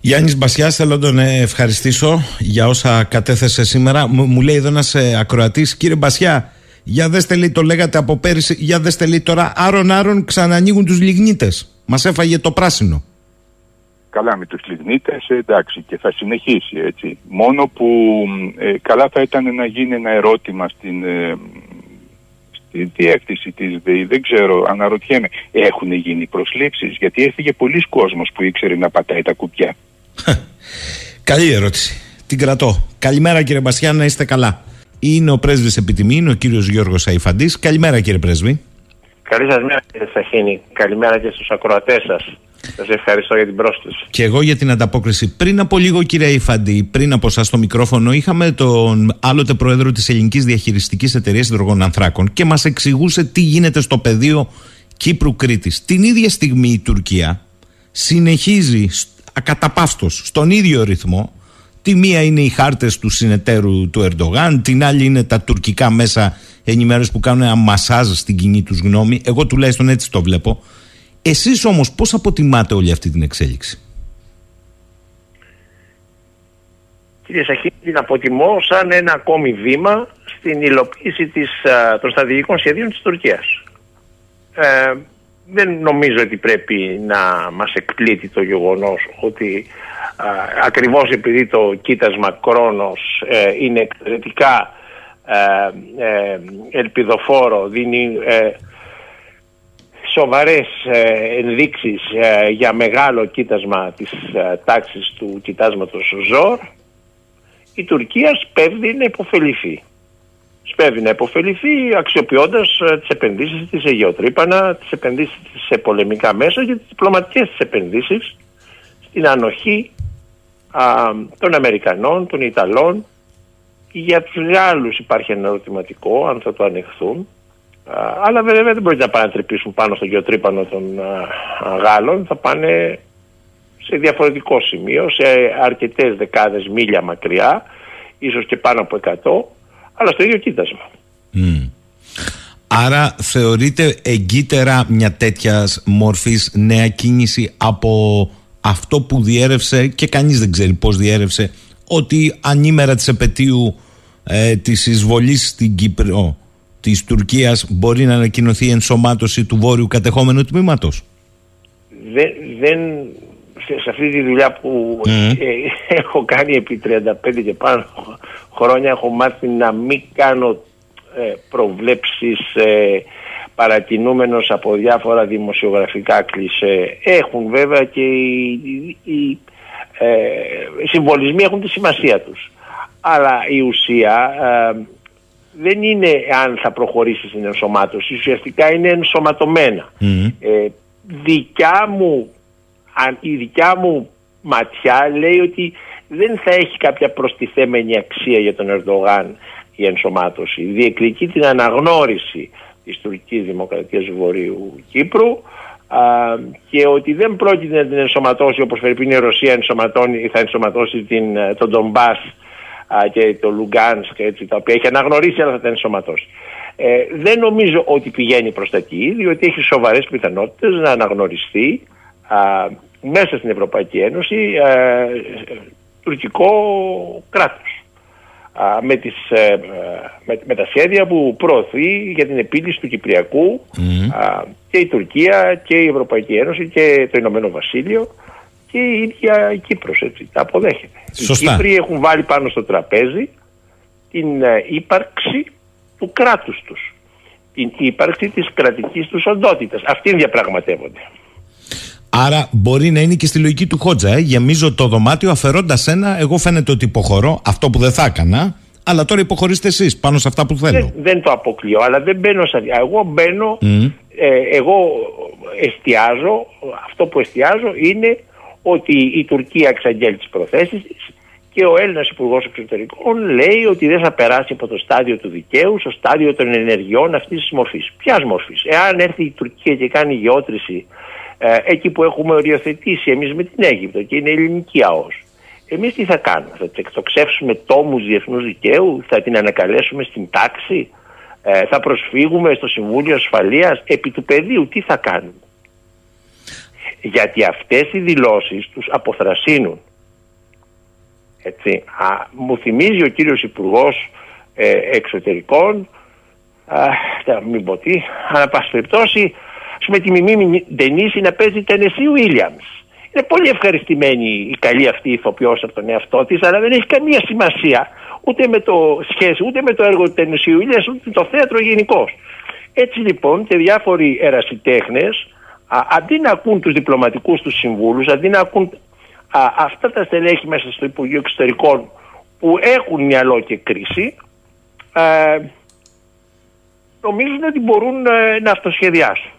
B: Γιάννης Μπασιάς, θέλω να τον ευχαριστήσω για όσα κατέθεσε σήμερα. Μου, λέει εδώ ένας ε, ακροατής, κύριε Μπασιά, για δέστε λέει, το λέγατε από πέρυσι, για δέστε λέει τώρα, άρον-άρον ξανανοίγουν τους λιγνίτες. Μας έφαγε το πράσινο.
C: Καλά με τους λιγνίτες, ε, εντάξει, και θα συνεχίσει έτσι. Μόνο που ε, καλά θα ήταν να γίνει ένα ερώτημα στην, ε, στη διεύθυνση της ΔΕΗ. Δεν ξέρω, αναρωτιέμαι, έχουν γίνει προσλήψεις, γιατί έφυγε πολλοί κόσμος που ήξερε να πατάει τα κουπιά.
B: Καλή ερώτηση. Την κρατώ. Καλημέρα κύριε Μπασιά, να είστε καλά. Είναι ο πρέσβης επιτιμή, είναι ο κύριος Γιώργος Αϊφαντής. Καλημέρα κύριε πρέσβη.
D: Καλή σας μέρα κύριε Σαχίνη. Καλημέρα και στους ακροατές σας. Σας ευχαριστώ για την πρόσκληση.
B: Και εγώ για την ανταπόκριση. Πριν από λίγο, κύριε Ιφαντή, πριν από εσά στο μικρόφωνο, είχαμε τον άλλοτε πρόεδρο της Ελληνικής Διαχειριστικής Εταιρείας Υδρογων Ανθράκων και μας εξηγούσε τι γίνεται στο πεδίο Κύπρου-Κρήτης. Την ίδια στιγμή η Τουρκία συνεχίζει ακαταπαύστος στον ίδιο ρυθμό. Τη μία είναι οι χάρτες του συνεταίρου του Ερντογάν, την άλλη είναι τα τουρκικά μέσα ενημέρωσης που κάνουν ένα μασάζ στην κοινή τους γνώμη. Εγώ τουλάχιστον έτσι το βλέπω. Εσείς όμως πώς αποτιμάτε όλη αυτή την εξέλιξη;
D: Κύριε Σαχή, την αποτιμώ σαν ένα ακόμη βήμα στην υλοποίηση της, των στρατηγικών σχεδίων της Τουρκίας. Ε, δεν νομίζω ότι πρέπει να μας εκπλήττει το γεγονός ότι α, ακριβώς επειδή το κοίτασμα Κρόνος ε, είναι εξαιρετικά ε, ε ελπιδοφόρο, δίνει ε, σοβαρές ε, ενδείξεις ε, για μεγάλο κοίτασμα της ε, τάξης του κοιτάσματος ΖΟΡ η Τουρκία σπέβδει να υποφεληθεί. Σπέβδει να υποφεληθεί αξιοποιώντας τις επενδύσεις της σε γεωτρύπανα, τις επενδύσεις της σε πολεμικά μέσα και τις διπλωματικές της επενδύσεις στην ανοχή των Αμερικανών, των Ιταλών. Για τους Γάλλους υπάρχει ένα ερωτηματικό αν θα το ανεχθούν αλλά βέβαια δεν μπορεί να πάνε να τρυπήσουν πάνω στο γεωτρύπανο των Γάλλων. Θα πάνε σε διαφορετικό σημείο, σε αρκετές δεκάδες μίλια μακριά, ίσως και πάνω από 100, αλλά στο ίδιο κοίτασμα.
B: Άρα θεωρείται εγκύτερα μια τέτοια μορφής νέα κίνηση από αυτό που διέρευσε και κανείς δεν ξέρει πώς διέρευσε ότι ανήμερα της επαιτίου ε, της εισβολής στην Κύπρο της Τουρκίας μπορεί να ανακοινωθεί ενσωμάτωση του βόρειου κατεχόμενου τμήματος.
D: Δεν, δεν, σε αυτή τη δουλειά που ε, έχω κάνει επί 35 και πάνω χρόνια έχω μάθει να μην κάνω ε, προβλέψεις ε, παρακινούμενος από διάφορα δημοσιογραφικά κλισέ. Έχουν βέβαια και οι, οι, ε, συμβολισμοί έχουν τη σημασία τους. Αλλά η ουσία δεν είναι αν θα προχωρήσεις στην ενσωμάτωση, ουσιαστικά είναι ενσωματωμένα. Ε, δικιά μου, η δικιά μου ματιά λέει ότι δεν θα έχει κάποια προστιθέμενη αξία για τον Ερντογάν η ενσωμάτωση. Διεκδικεί την αναγνώριση της τουρκικής δημοκρατίας του Βορείου Κύπρου α, και ότι δεν πρόκειται να την ενσωματώσει όπως περίπου η Ρωσία ενσωματώνει, θα ενσωματώσει την, τον Ντομπάς και το Λουγκάνσκ έτσι, τα οποία έχει αναγνωρίσει αλλά θα τα ενσωματώσει. Ε, δεν νομίζω ότι πηγαίνει προς τα εκεί διότι έχει σοβαρές πιθανότητες να αναγνωριστεί α, μέσα στην Ευρωπαϊκή Ένωση α, τουρκικό κράτος. Με, τις, ε, με, με, τα σχέδια που προωθεί για την επίλυση του Κυπριακού και η Τουρκία και η Ευρωπαϊκή Ένωση και το Ηνωμένο Βασίλειο και η ίδια η Κύπρος έτσι, τα αποδέχεται.
B: Σωστά.
D: Οι Κύπροι έχουν βάλει πάνω στο τραπέζι την ε, ύπαρξη του κράτους τους. Την ύπαρξη της κρατικής τους οντότητας. Αυτοί διαπραγματεύονται.
B: Άρα μπορεί να είναι και στη λογική του Χότζα. Ε. Γεμίζω το δωμάτιο αφαιρώντας ένα. Εγώ φαίνεται ότι υποχωρώ. Αυτό που δεν θα έκανα. Αλλά τώρα υποχωρήστε εσείς πάνω σε αυτά που θέλω.
D: Δεν, δεν το αποκλείω, αλλά δεν μπαίνω σε. Εγώ μπαίνω. Ε, εγώ εστιάζω. Αυτό που εστιάζω είναι ότι η Τουρκία εξαγγέλει τις προθέσεις της και ο Έλληνας Υπουργός Εξωτερικών λέει ότι δεν θα περάσει από το στάδιο του δικαίου στο στάδιο των ενεργειών αυτής της μορφής. Ποιας μορφής; Εάν έρθει η Τουρκία και κάνει γεώτρηση ε, εκεί που έχουμε οριοθετήσει εμείς με την Αίγυπτο και είναι ελληνική ΑΟΣ. Εμείς τι θα κάνουμε, θα εκτοξεύσουμε τόμους διεθνούς δικαίου, θα την ανακαλέσουμε στην τάξη, ε, θα προσφύγουμε στο Συμβούλιο Ασφαλείας, επί του πεδίου τι θα κάνουμε; Γιατί αυτές οι δηλώσεις τους αποθρασύνουν. Έτσι. Α, μου θυμίζει ο κύριος Υπουργός ε, Εξωτερικών, α, μην πω τι, αλλά πάση περιπτώσει, με τη Μιμή Ντενίση να παίζει Τενεσί Βίλιαμς. Είναι πολύ ευχαριστημένη η καλή αυτή ηθοποιός από τον εαυτό της, αλλά δεν έχει καμία σημασία ούτε με το σχέση, ούτε με το έργο του Τενεσίου Βίλιαμς, ούτε το θέατρο γενικώ. Έτσι λοιπόν και διάφοροι ερασιτέχνες, αντί να ακούν τους διπλωματικούς τους συμβούλους, αντί να ακούν αυτά τα στελέχη μέσα στο Υπουργείο Εξωτερικών που έχουν μυαλό και κρίση, ε, νομίζουν ότι μπορούν ε, να αυτοσχεδιάσουν.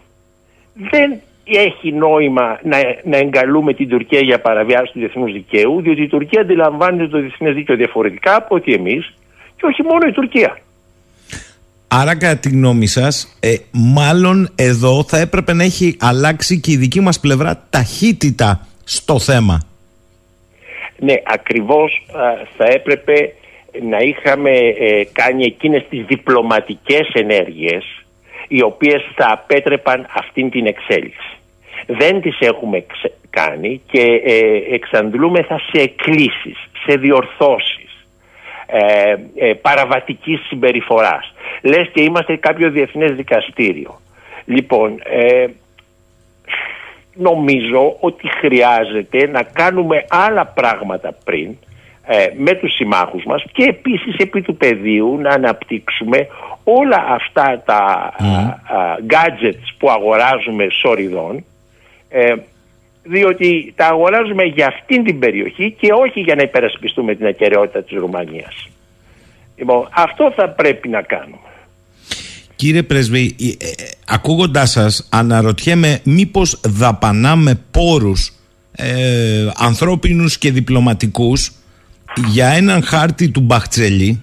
D: Δεν έχει νόημα να, να εγκαλούμε την Τουρκία για παραβιάση του διεθνούς δικαίου, διότι η Τουρκία αντιλαμβάνεται το διεθνές δίκαιο διαφορετικά από ότι εμείς και όχι μόνο η Τουρκία.
B: Άρα κατά τη γνώμη σας, ε, μάλλον εδώ θα έπρεπε να έχει αλλάξει και η δική μας πλευρά ταχύτητα στο θέμα.
D: Ναι, ακριβώς θα έπρεπε να είχαμε ε, κάνει εκείνες τις διπλωματικές ενέργειες οι οποίες θα απέτρεπαν αυτήν την εξέλιξη. Δεν τις έχουμε κάνει και ε, εξαντλούμεθα σε εκκλήσεις, σε διορθώσεις ε, ε, παραβατικής συμπεριφοράς. Λες και είμαστε κάποιο διεθνές δικαστήριο. Λοιπόν, ε, νομίζω ότι χρειάζεται να κάνουμε άλλα πράγματα πριν ε, με τους συμμάχους μας και επίσης επί του πεδίου να αναπτύξουμε όλα αυτά τα mm. gadgets που αγοράζουμε σοριδών ε, διότι τα αγοράζουμε για αυτήν την περιοχή και όχι για να υπερασπιστούμε την ακαιρεότητα της Ρουμανίας. Λοιπόν, αυτό θα πρέπει να κάνουμε.
B: Κύριε Πρέσβη, ε, ακούγοντάς σας αναρωτιέμαι μήπως δαπανάμε πόρους ε, ανθρώπινους και διπλωματικούς για έναν χάρτη του Μπαχτσελή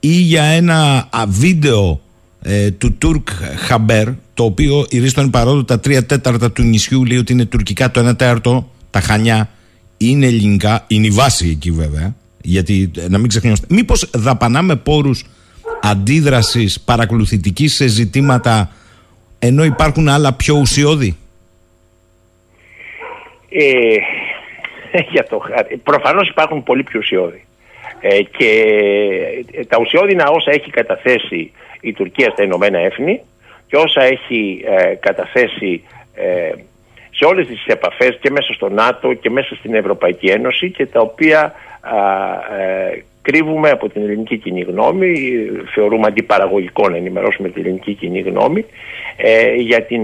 B: ή για ένα βίντεο ε, του Τουρκ Χαμπέρ το οποίο η παρόδο τα τρία τέταρτα του νησιού λέει ότι είναι τουρκικά το ένα τέταρτο τα Χανιά είναι ελληνικά είναι η βάση εκεί βέβαια γιατί ε, να μην ξεχνιόμαστε. Μήπως δαπανάμε πόρους αντίδρασης παρακολουθητικής σε ζητήματα ενώ υπάρχουν άλλα πιο ουσιώδη;
D: Ε, για το Προφανώς υπάρχουν πολύ πιο ουσιώδη. Ε, και ε, τα ουσιώδη όσα έχει καταθέσει η Τουρκία στα Ηνωμένα Έθνη και όσα έχει ε, καταθέσει ε, σε όλες τις επαφές και μέσα στο ΝΑΤΟ και μέσα στην Ευρωπαϊκή Ένωση και τα οποία κρύβουμε από την ελληνική κοινή γνώμη, θεωρούμε αντιπαραγωγικό να ενημερώσουμε την ελληνική κοινή γνώμη για την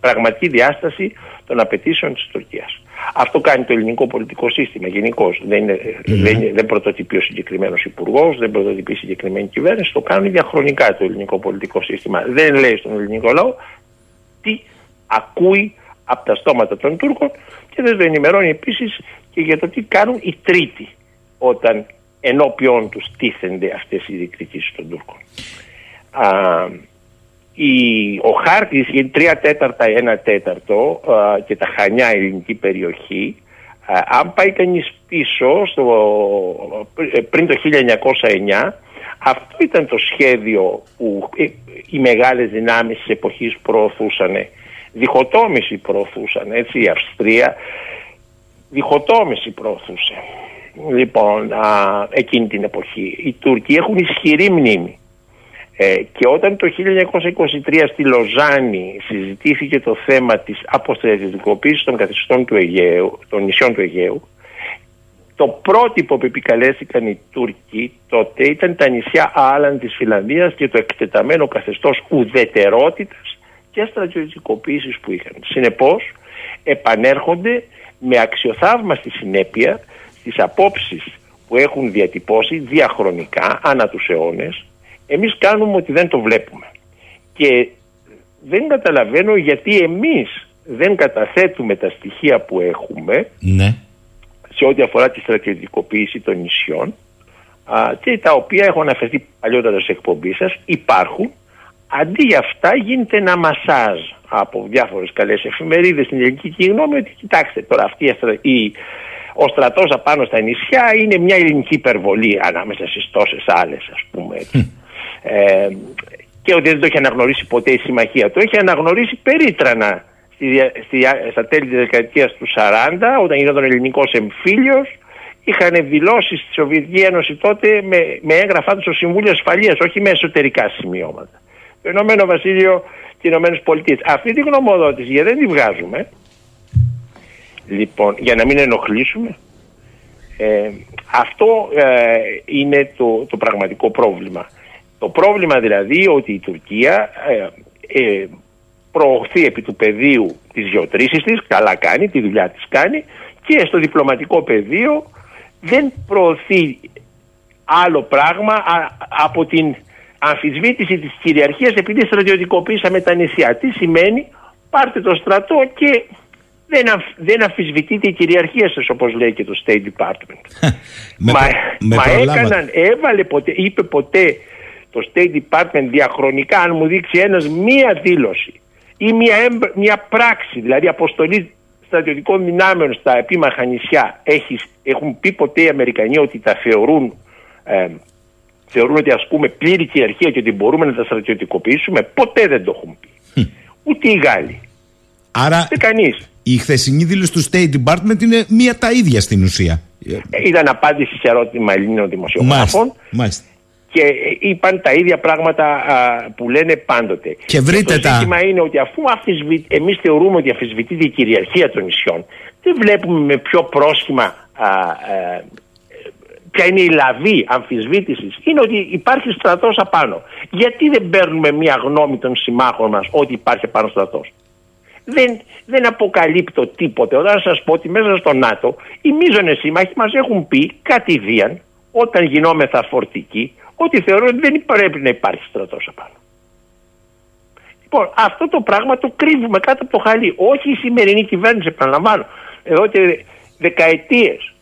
D: πραγματική διάσταση των απαιτήσεων της Τουρκίας. Αυτό κάνει το ελληνικό πολιτικό σύστημα γενικώ. Δεν, δεν, δεν πρωτοτυπεί ο συγκεκριμένος υπουργός, δεν πρωτοτυπεί η συγκεκριμένη κυβέρνηση. Το κάνουν διαχρονικά το ελληνικό πολιτικό σύστημα. Δεν λέει στον ελληνικό λαό τι ακούει από τα στόματα των Τούρκων και δεν το ενημερώνει επίσης και για το τι κάνουν οι τρίτοι όταν ενώπιον τους τίθενται αυτές οι διεκδικήσεις των Τούρκων. Α, η, ο χάρτης είναι τρία τέταρτα, ένα τέταρτο και τα Χανιά ελληνική περιοχή αν πάει κανείς πίσω στο, ε, πριν το 1909 αυτό ήταν το σχέδιο που ε, οι μεγάλες δυνάμεις της εποχής προωθούσαν διχοτόμηση προωθούσαν έτσι η Αυστρία διχοτόμηση προωθούσε. Λοιπόν α, εκείνη την εποχή. Οι Τούρκοι έχουν ισχυρή μνήμη ε, και όταν το 1923 στη Λοζάνη συζητήθηκε το θέμα της αποστρατιωτικοποίησης των καθιστών του Αιγαίου, των νησιών του Αιγαίου, το πρότυπο που επικαλέστηκαν οι Τούρκοι τότε ήταν τα νησιά Άλαν της Φιλανδίας και το εκτεταμένο καθεστώς ουδετερότητας και στρατιωτικοποίησης που είχαν. Συνεπώς επανέρχονται με αξιοθαύμαστη συνέπεια στις απόψεις που έχουν διατυπώσει διαχρονικά ανά τους αιώνες εμείς κάνουμε ότι δεν το βλέπουμε. Και δεν καταλαβαίνω γιατί εμείς δεν καταθέτουμε τα στοιχεία που έχουμε ναι. σε ό,τι αφορά τη στρατιωτικοποίηση των νησιών α, και τα οποία έχω αναφερθεί παλιότερα σε εκπομπή σας υπάρχουν Αντί για αυτά γίνεται ένα μασάζ από διάφορες καλές εφημερίδες στην ελληνική κοινωνία ότι κοιτάξτε τώρα αυτή η, ο στρατός απάνω στα νησιά είναι μια ελληνική υπερβολή ανάμεσα στις τόσες άλλες ας πούμε ε, και ότι δεν το έχει αναγνωρίσει ποτέ η συμμαχία. Το έχει αναγνωρίσει περίτρανα στη, στη, στα τέλη της δεκαετίας του 40 όταν γινόταν ελληνικός εμφύλιος είχαν δηλώσεις στη Σοβιετική Ένωση τότε με, με έγγραφά του στο Συμβούλιο Ασφαλείας όχι με εσωτερικά σημειώματα. Το Ηνωμένο Βασίλειο και οι Ηνωμένες Πολιτείες. Αυτή τη γνωμοδότηση γιατί δεν τη βγάζουμε λοιπόν για να μην ενοχλήσουμε ε, αυτό ε, είναι το, το πραγματικό πρόβλημα. Το πρόβλημα δηλαδή ότι η Τουρκία ε, ε, προωθεί επί του πεδίου της γεωτρήσης της, καλά κάνει, τη δουλειά της κάνει και στο διπλωματικό πεδίο δεν προωθεί άλλο πράγμα από την αμφισβήτηση της κυριαρχίας επειδή στρατιωτικοποίησαμε τα νησιά. Τι σημαίνει πάρτε το στρατό και δεν, αμφ, δεν αμφισβητείται η κυριαρχία σας όπως λέει και το State Department.
B: με
D: μα
B: με
D: μα
B: προλάβατε.
D: έκαναν, έβαλε ποτέ, είπε ποτέ το State Department διαχρονικά αν μου δείξει ένας μία δήλωση ή μία, έμπ- μία πράξη, δηλαδή αποστολή στρατιωτικών δυνάμεων στα επίμαχα νησιά έχεις, έχουν πει ποτέ οι Αμερικανοί ότι τα θεωρούν ε, θεωρούν ότι ασκούμε πλήρη κυριαρχία και ότι μπορούμε να τα στρατιωτικοποιήσουμε ποτέ δεν το έχουν πει. Ούτε οι Γάλλοι,
B: Άρα
D: ούτε κανείς.
B: η χθεσινή δήλωση του State Department είναι μία τα ίδια στην ουσία.
D: Ε, Ήταν απάντηση σε ερώτημα Ελλήνων δημοσιογράφων
B: Μάλιστα. Μάλιστα.
D: Και ε, είπαν τα ίδια πράγματα α, που λένε πάντοτε.
B: Και βρείτε
D: το
B: τα-
D: ζήτημα είναι ότι αφού αμφισβη... εμείς θεωρούμε ότι αμφισβητείται η κυριαρχία των νησιών, δεν βλέπουμε με ποιο πρόσχημα α, ε, ποια είναι η λαβή αμφισβήτησης είναι ότι υπάρχει στρατός απάνω. Γιατί δεν παίρνουμε μια γνώμη των συμμάχων μας ότι υπάρχει απάνω στρατός; Δεν, δεν αποκαλύπτω τίποτε. Όταν σας πω ότι μέσα στο ΝΑΤΟ οι μείζονες σύμμαχοι μας έχουν πει κατηδίαν όταν γινόμεθα φορτικοί ότι θεωρούν ότι δεν πρέπει να υπάρχει στρατός απάνω. Λοιπόν, αυτό το πράγμα το κρύβουμε κάτω από το χαλί. Όχι η σημερινή κυβέρνηση, επαναλαμβάνω. Εδώ και δεκαετίες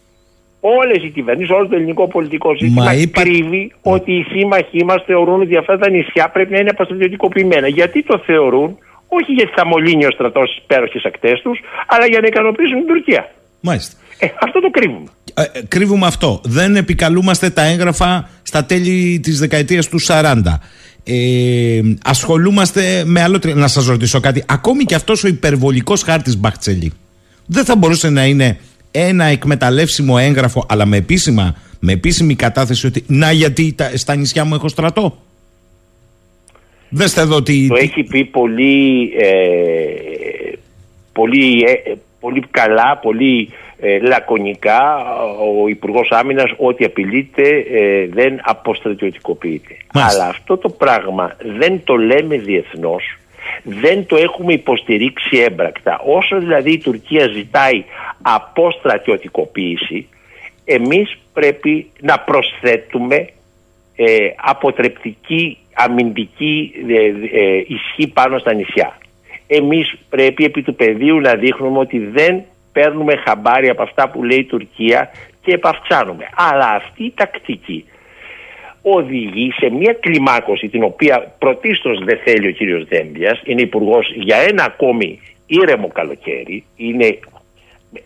D: όλες οι κυβερνήσεις, όλο το ελληνικό πολιτικό σύστημα
B: είπα-
D: κρύβει ότι οι σύμμαχοί μας θεωρούν ότι αυτά τα νησιά πρέπει να είναι αποστρατιωτικοποιημένα. Γιατί το θεωρούν, όχι γιατί θα μολύνει ο στρατός στι υπέροχες ακτές τους, αλλά για να ικανοποιήσουν την Τουρκία.
B: Μάλιστα.
D: Ε, αυτό το κρύβουμε.
B: Ε, ε, κρύβουμε αυτό. Δεν επικαλούμαστε τα έγγραφα στα τέλη της δεκαετίας του 40. Ε, ασχολούμαστε με άλλο... τρι- Να σας ρωτήσω κάτι. Ακόμη και αυτός ο υπερβολικός χάρτης Μπαχτσελή δεν θα μπορούσε να είναι ένα εκμεταλλεύσιμο έγγραφο αλλά με, επίσημα, με επίσημη κατάθεση ότι να γιατί τα- στα νησιά μου έχω στρατό. Δέστε εδώ ότι...
D: Το έχει πει πολύ, ε, πολύ, ε, πολύ καλά, πολύ ε, λακωνικά ο Υπουργός Άμυνας ότι απειλείται ε, δεν αποστρατιωτικοποιείται.
B: Μάλιστα.
D: Αλλά αυτό το πράγμα δεν το λέμε διεθνώς, δεν το έχουμε υποστηρίξει έμπρακτα. Όσο δηλαδή η Τουρκία ζητάει αποστρατιωτικοποίηση, εμείς πρέπει να προσθέτουμε ε, αποτρεπτική αμυντική ε, ε, ισχύ πάνω στα νησιά. Εμείς πρέπει επί του πεδίου να δείχνουμε ότι δεν παίρνουμε χαμπάρι από αυτά που λέει η Τουρκία και επαυξάνουμε. Αλλά αυτή η τακτική οδηγεί σε μια κλιμάκωση την οποία πρωτίστως δεν θέλει ο κύριος Δέμπιας, είναι υπουργός για ένα ακόμη ήρεμο καλοκαίρι, είναι,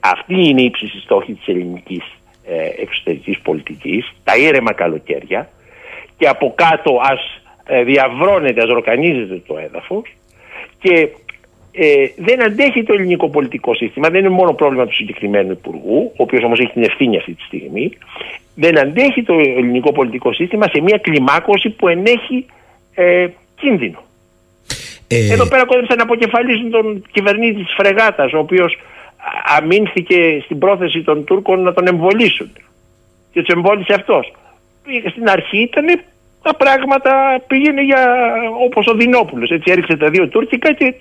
D: αυτή είναι η ύψη στόχη της ελληνικής ε, εξωτερικής πολιτικής, τα ήρεμα καλοκαίρια. Και από κάτω ας ε, διαβρώνεται, ας ροκανίζεται το έδαφος. Και ε, δεν αντέχει το ελληνικό πολιτικό σύστημα. Δεν είναι μόνο πρόβλημα του συγκεκριμένου υπουργού, ο οποίος όμως έχει την ευθύνη αυτή τη στιγμή. Δεν αντέχει το ελληνικό πολιτικό σύστημα σε μια κλιμάκωση που ενέχει ε, κίνδυνο.
B: ε,
D: Εδώ πέρα κόντεψαν να αποκεφαλίσουν τον κυβερνήτη της Φρεγάτας, ο οποίος αμήνθηκε στην πρόθεση των Τούρκων να τον εμβολήσουν. Και τους εμβόλησε αυτός. Στην αρχή ήταν τα πράγματα πήγαινε για όπως ο Δινόπουλος. Έτσι έριξε τα δύο Τούρκικα και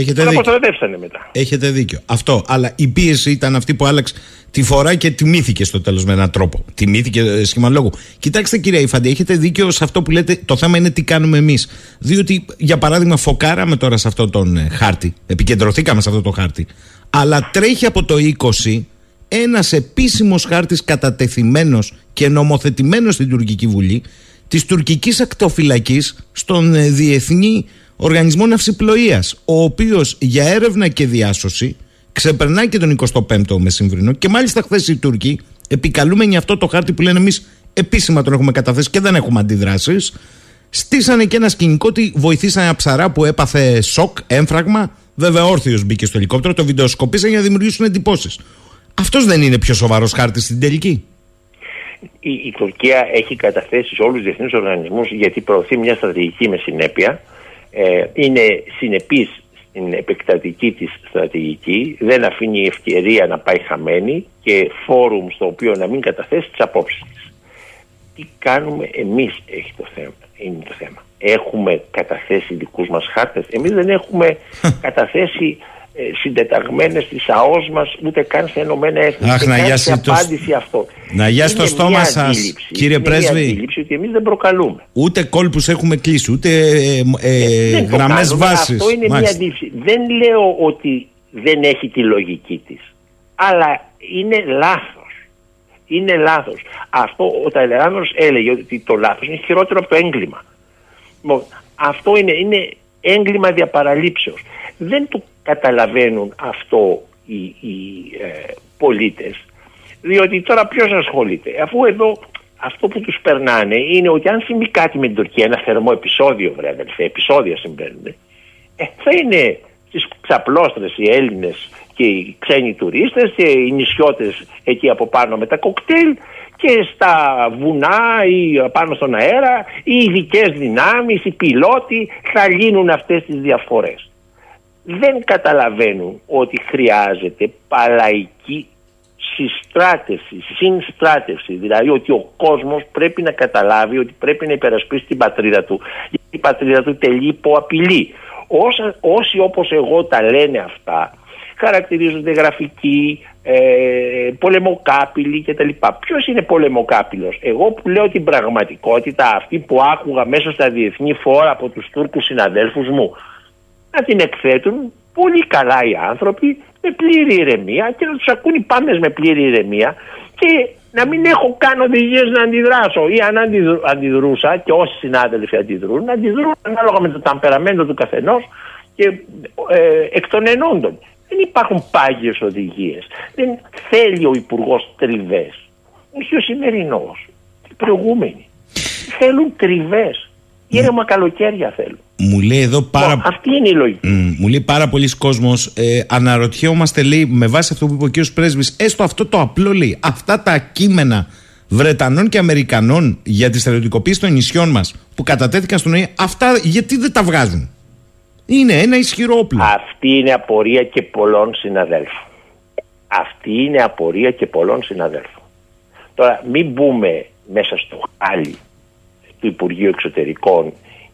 B: έχετε
D: τον
B: δίκιο.
D: αποστρατεύσανε μετά.
B: Έχετε δίκιο. Αυτό. Αλλά η πίεση ήταν αυτή που άλλαξε τη φορά και τιμήθηκε στο τέλος με έναν τρόπο. Τιμήθηκε ε, σχήμα λόγου. Κοιτάξτε, κύριε Ιφαντή, έχετε δίκιο σε αυτό που λέτε. Το θέμα είναι τι κάνουμε εμείς. Διότι, για παράδειγμα, φοκάραμε τώρα σε αυτό τον ε, χάρτη. Επικεντρωθήκαμε σε αυτό το χάρτη. Αλλά τρέχει από το 20 ένας επίσημος χάρτης κατατεθειμένος και νομοθετημένος στην Τουρκική Βουλή της τουρκικής ακτοφυλακής στον ε, Διεθνή Οργανισμό Ναυσιπλοείας ο οποίος για έρευνα και διάσωση ξεπερνάει και τον 25ο μεσημβρινό και μάλιστα χθες οι Τούρκοι επικαλούμενοι αυτό το χάρτη που λένε εμείς επίσημα τον έχουμε καταθέσει και δεν έχουμε αντιδράσεις στήσανε και ένα σκηνικό ότι βοηθήσανε ένα ψαρά που έπαθε σοκ, έμφραγμα. Βέβαια όρθιος μπήκε στο ελικόπτερο το βιντεοσκοπήσαν για να δημιουργήσουν εντυπώσεις. Αυτός δεν είναι πιο σοβαρός χάρτης στην τελική.
D: Η, η Τουρκία έχει καταθέσει σε όλους τους διεθνείς οργανισμούς γιατί προωθεί μια στρατηγική με συνέπεια. Ε, είναι συνεπής στην επεκτατική της στρατηγική, δεν αφήνει ευκαιρία να πάει χαμένη και φόρουμ στο οποίο να μην καταθέσει τις απόψεις της. Τι κάνουμε εμείς έχει το θέμα, είναι το θέμα. Έχουμε καταθέσει δικούς μας χάρτες. Εμείς δεν έχουμε καταθέσει ε, συντεταγμένες στις ΑΟΣ μας ούτε καν σε ενωμένα έθνη
B: Αχ,
D: και
B: να
D: κάνει
B: το...
D: απάντηση αυτό.
B: Να γιάσει το στόμα σας, κύριε
D: είναι
B: Πρέσβη.
D: Μια αντίληψη ότι εμείς δεν προκαλούμε.
B: Ούτε κόλπους έχουμε κλείσει, ούτε ε, ε,
D: δεν
B: γραμμές βάσης.
D: Αυτό είναι μια αντίληψη. Δεν λέω ότι δεν έχει τη λογική της. Αλλά είναι λάθος. Είναι λάθος. Αυτό ο Ταλεράνος έλεγε ότι το λάθος είναι χειρότερο από το έγκλημα. Αυτό είναι, είναι έγκλημα διαπαραλήψεως. Δεν το καταλαβαίνουν αυτό οι, οι ε, πολίτες διότι τώρα ποιος ασχολείται. Αφού εδώ αυτό που τους περνάνε είναι ότι αν συμβεί κάτι με την Τουρκία ένα θερμό επεισόδιο βρε αδελφέ επεισόδια συμβαίνουν ε, θα είναι στις ξαπλώστρες οι Έλληνες και οι ξένοι τουρίστες και οι νησιώτες εκεί από πάνω με τα κοκτέιλ και στα βουνά ή πάνω στον αέρα οι ειδικές δυνάμεις, οι πιλότοι θα λύνουν αυτές τις διαφορές δεν καταλαβαίνουν ότι χρειάζεται παλαϊκή συστράτευση, συνστράτευση. Δηλαδή ότι ο κόσμος πρέπει να καταλάβει ότι πρέπει να υπερασπίσει την πατρίδα του. Γιατί η πατρίδα του τελεί υπό απειλή. Όσα, όσοι όπως εγώ τα λένε αυτά χαρακτηρίζονται γραφικοί, ε, πολεμοκάπηλοι κτλ. Ποιος είναι πολεμοκάπηλος; Εγώ που λέω την πραγματικότητα αυτή που άκουγα μέσα στα διεθνή φόρα από τους Τούρκους συναδέλφους μου να την εκθέτουν πολύ καλά οι άνθρωποι με πλήρη ηρεμία και να τους ακούν οι πάντες με πλήρη ηρεμία και να μην έχω καν οδηγίες να αντιδράσω ή αν αντιδρούσα και όσοι συνάδελφοι αντιδρούν να αντιδρούν ανάλογα με το ταμπεραμέντο του καθενός και ε, εκ των ενόντων. Δεν υπάρχουν πάγιες οδηγίες. Δεν θέλει ο υπουργός τριβές. Όχι ο σημερινός. Οι προηγούμενοι. Θέλουν τριβές. Ήρεμα καλοκαίρια θέλουν.
B: Μου λέει εδώ πάρα...
D: αυτή είναι η λογική.
B: μου λέει πάρα πολλοί κόσμος. Ε, αναρωτιόμαστε, λέει, με βάση αυτό που είπε ο κ. Πρέσβης, έστω αυτό το απλό λέει. Αυτά τα κείμενα Βρετανών και Αμερικανών για τη στρατιωτικοποίηση των νησιών μας που κατατέθηκαν στον ΟΗΕ, αυτά γιατί δεν τα βγάζουν; Είναι ένα ισχυρό όπλο.
D: Αυτή είναι απορία και πολλών συναδέλφων. Αυτή είναι απορία και πολλών συναδέλφων. Τώρα, μην μπούμε μέσα στο χάλι του Υπουργείου Εξωτερικών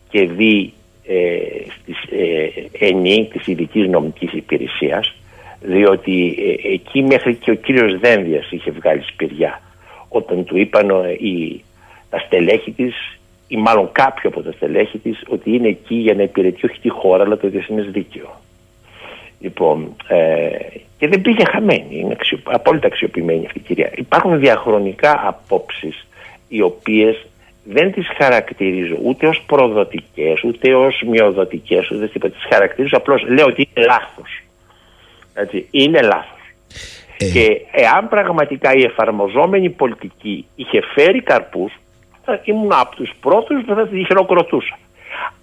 D: και δει ε, στις ε, ΕΝΗ της ειδικής νομικής υπηρεσίας διότι ε, εκεί μέχρι και ο κύριος Δένδιας είχε βγάλει σπηριά όταν του είπαν ε, οι, τα στελέχη της ή μάλλον κάποιο από τα στελέχη της ότι είναι εκεί για να υπηρετεί όχι τη χώρα αλλά το διεθνές δίκαιο. Λοιπόν, ε, και δεν πήγε χαμένη, είναι αξιο, απόλυτα αξιοποιημένη αυτή η κυρία. Υπάρχουν διαχρονικά απόψεις οι οποίες δεν τις χαρακτηρίζω ούτε ως προδοτικές, ούτε ως μειοδοτικές, ούτε τίποτα. Τις χαρακτηρίζω απλώς, λέω ότι είναι λάθος. Έτσι, είναι λάθος. Ε. Και εάν πραγματικά η εφαρμοζόμενη πολιτική είχε φέρει καρπούς, θα ήμουν από τους πρώτους που θα τη χειροκροτούσα.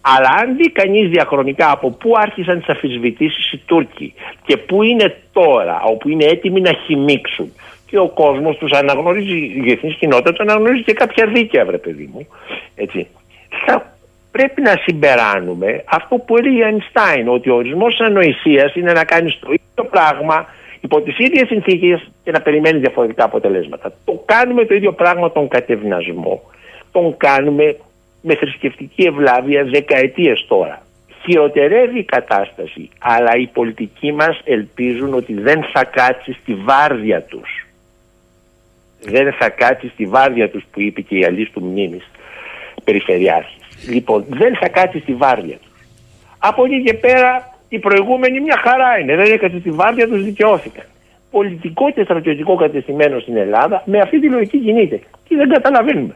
D: Αλλά αν δει κανείς διαχρονικά από πού άρχισαν τις αφισβητήσεις οι Τούρκοι και πού είναι τώρα, όπου είναι έτοιμοι να χυμίξουν και ο κόσμος τους αναγνωρίζει, η διεθνής κοινότητα τους αναγνωρίζει και κάποια δίκαια, βρε παιδί μου. Έτσι. Θα πρέπει να συμπεράνουμε αυτό που έλεγε ο Αϊνστάιν, ότι ο ορισμός της ανοησίας είναι να κάνεις το ίδιο πράγμα υπό τις ίδιες συνθήκες και να περιμένεις διαφορετικά αποτελέσματα. Το κάνουμε το ίδιο πράγμα τον κατευνασμό. Τον κάνουμε με θρησκευτική ευλάβεια δεκαετίες τώρα. Χειροτερεύει η κατάσταση, αλλά οι πολιτικοί μας ελπίζουν ότι δεν θα κάτσει στη βάρδια τους δεν θα κάτσει στη βάρδια τους που είπε και η αλής του μνήμης περιφερειάρχης. Λοιπόν, δεν θα κάτσει στη βάρδια τους. Από εκεί και πέρα οι προηγούμενοι μια χαρά είναι. Δεν έκατσε στη βάρδια τους, δικαιώθηκαν. Πολιτικό και στρατιωτικό κατεστημένο στην Ελλάδα με αυτή τη λογική κινείται. Και δεν καταλαβαίνουμε.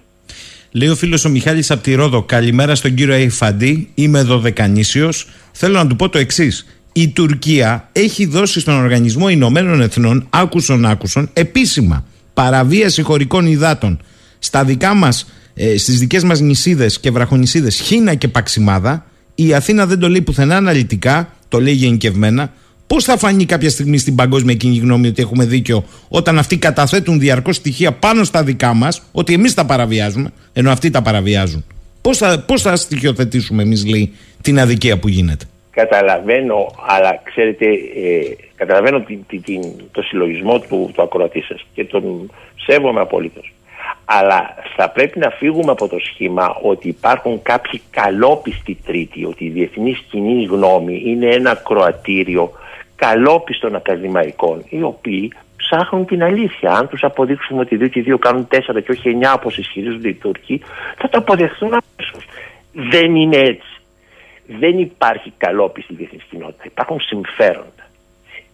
B: Λέει ο φίλος ο Μιχάλης από τη Ρόδο, καλημέρα στον κύριο Αϊφαντή. Είμαι δωδεκανήσιος. Θέλω να του πω το εξής. Η Τουρκία έχει δώσει στον Οργανισμό Ηνωμένων Εθνών, άκουσον άκουσον, επίσημα παραβίαση χωρικών υδάτων στα δικά μας, ε, στις δικές μας νησίδες και βραχονισίδε Χίνα και Παξιμάδα. Η Αθήνα δεν το λέει πουθενά αναλυτικά, το λέει γενικευμένα. Πώς θα φανεί κάποια στιγμή στην παγκόσμια κοινή γνώμη ότι έχουμε δίκιο όταν αυτοί καταθέτουν διαρκώς στοιχεία πάνω στα δικά μας, ότι εμείς τα παραβιάζουμε, ενώ αυτοί τα παραβιάζουν; Πώς θα, πώς θα στοιχειοθετήσουμε εμείς, λέει, την αδικία που γίνεται;
D: Καταλαβαίνω, αλλά ξέρετε, ε, καταλαβαίνω την, την, το συλλογισμό του, του ακροατή σας και τον σέβομαι απολύτως. Αλλά θα πρέπει να φύγουμε από το σχήμα ότι υπάρχουν κάποιοι καλόπιστοι τρίτοι, ότι η διεθνής κοινή γνώμη είναι ένα κροατήριο καλόπιστων ακαδημαϊκών, οι οποίοι ψάχνουν την αλήθεια. Αν τους αποδείξουμε ότι 2 και 2 κάνουν 4 και όχι 9 όπως ισχυρίζονται οι Τούρκοι, θα το αποδεχθούν αμέσως. Δεν είναι έτσι. Δεν υπάρχει καλόπιστη διεθνή κοινότητα. Υπάρχουν συμφέροντα.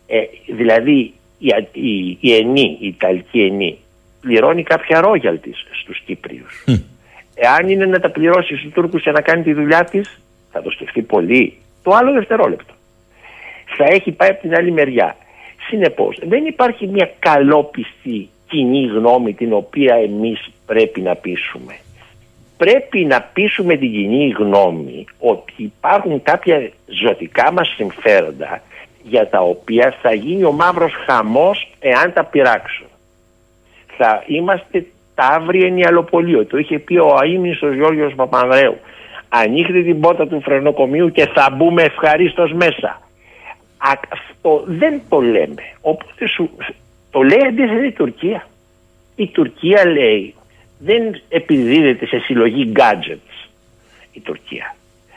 D: Ε, δηλαδή η, η, η ΕΝΗ, η Ιταλική ΕΝΗ, πληρώνει κάποια ρόγιαλ στους Κύπριους. Εάν είναι να τα πληρώσει στους Τούρκους για να κάνει τη δουλειά της, θα το σκεφτεί πολύ. Το άλλο δευτερόλεπτο θα έχει πάει από την άλλη μεριά. Συνεπώς δεν υπάρχει μια καλόπιστη κοινή γνώμη την οποία εμείς πρέπει να πείσουμε. Πρέπει να πείσουμε την κοινή γνώμη ότι υπάρχουν κάποια ζωτικά μας συμφέροντα για τα οποία θα γίνει ο μαύρος χαμός εάν τα πειράξουν. Θα είμαστε ταύροι ενιαλοπολείο. Το είχε πει ο αείμνης ο Γιώργος Παπανδρέου. Ανοίχτε την πόρτα του φρενοκομείου και θα μπούμε ευχαρίστως μέσα. Αυτό δεν το λέμε. Οπότε σου, το λέει αντίθετα η Τουρκία. Η Τουρκία λέει δεν επιδίδεται σε συλλογή gadgets η Τουρκία.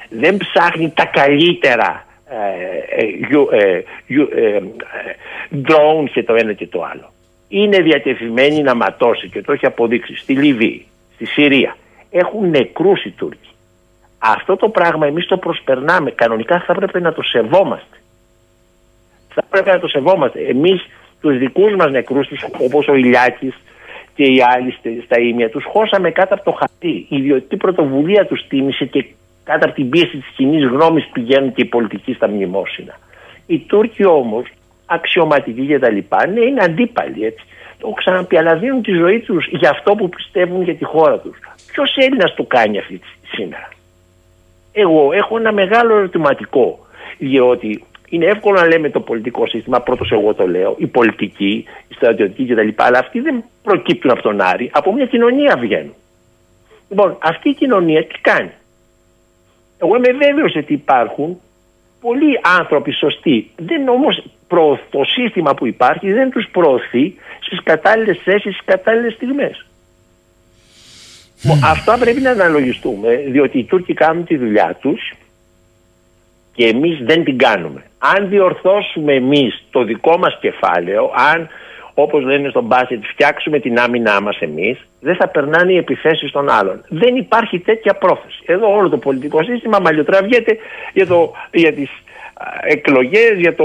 D: Δεν ψάχνει τα καλύτερα ε, ε, ε, drones και το ένα και το άλλο. Είναι διατεθειμένη να ματώσει και το έχει αποδείξει στη Λιβύη, στη Συρία. Έχουν νεκρούς οι Τούρκοι. Αυτό το πράγμα εμείς το προσπερνάμε. Κανονικά θα έπρεπε να το σεβόμαστε θα πρέπει να το σεβόμαστε. Εμείς τους δικούς μας νεκρούς, όπως ο Ηλιάκης και οι άλλοι στα ίμια, τους χώσαμε κάτω από το χαρτί. Η ιδιωτική πρωτοβουλία τους τίμησε και κάτω από την πίεση της κοινή γνώμης πηγαίνουν και οι πολιτικοί στα μνημόσυνα. Οι Τούρκοι όμως, αξιωματικοί και τα λοιπά, ναι, είναι αντίπαλοι έτσι. Το έχω ξαναπεί, αλλά δίνουν τη ζωή τους για αυτό που πιστεύουν για τη χώρα τους. Ποιος Έλληνας το κάνει αυτή σήμερα; Εγώ έχω ένα μεγάλο ερωτηματικό, διότι είναι εύκολο να λέμε το πολιτικό σύστημα, πρώτος εγώ το λέω, η πολιτική, η στρατιωτική κτλ. Αλλά αυτοί δεν προκύπτουν από τον Άρη, από μια κοινωνία βγαίνουν. Λοιπόν, αυτή η κοινωνία τι κάνει; Εγώ είμαι βέβαιος ότι υπάρχουν πολλοί άνθρωποι σωστοί. Δεν όμως το σύστημα που υπάρχει δεν τους προωθεί στις κατάλληλες θέσεις, στις κατάλληλες στιγμές. Mm. Αυτά πρέπει να αναλογιστούμε, διότι οι Τούρκοι κάνουν τη δουλειά τους και εμείς δεν την κάνουμε. Αν διορθώσουμε εμείς το δικό μας κεφάλαιο, αν όπως λένε στον μπάσκετ φτιάξουμε την άμυνά μας εμείς, δεν θα περνάνε οι επιθέσεις των άλλων. Δεν υπάρχει τέτοια πρόθεση. Εδώ όλο το πολιτικό σύστημα μαλλιοτραβιέται για, το, για τις εκλογές, για το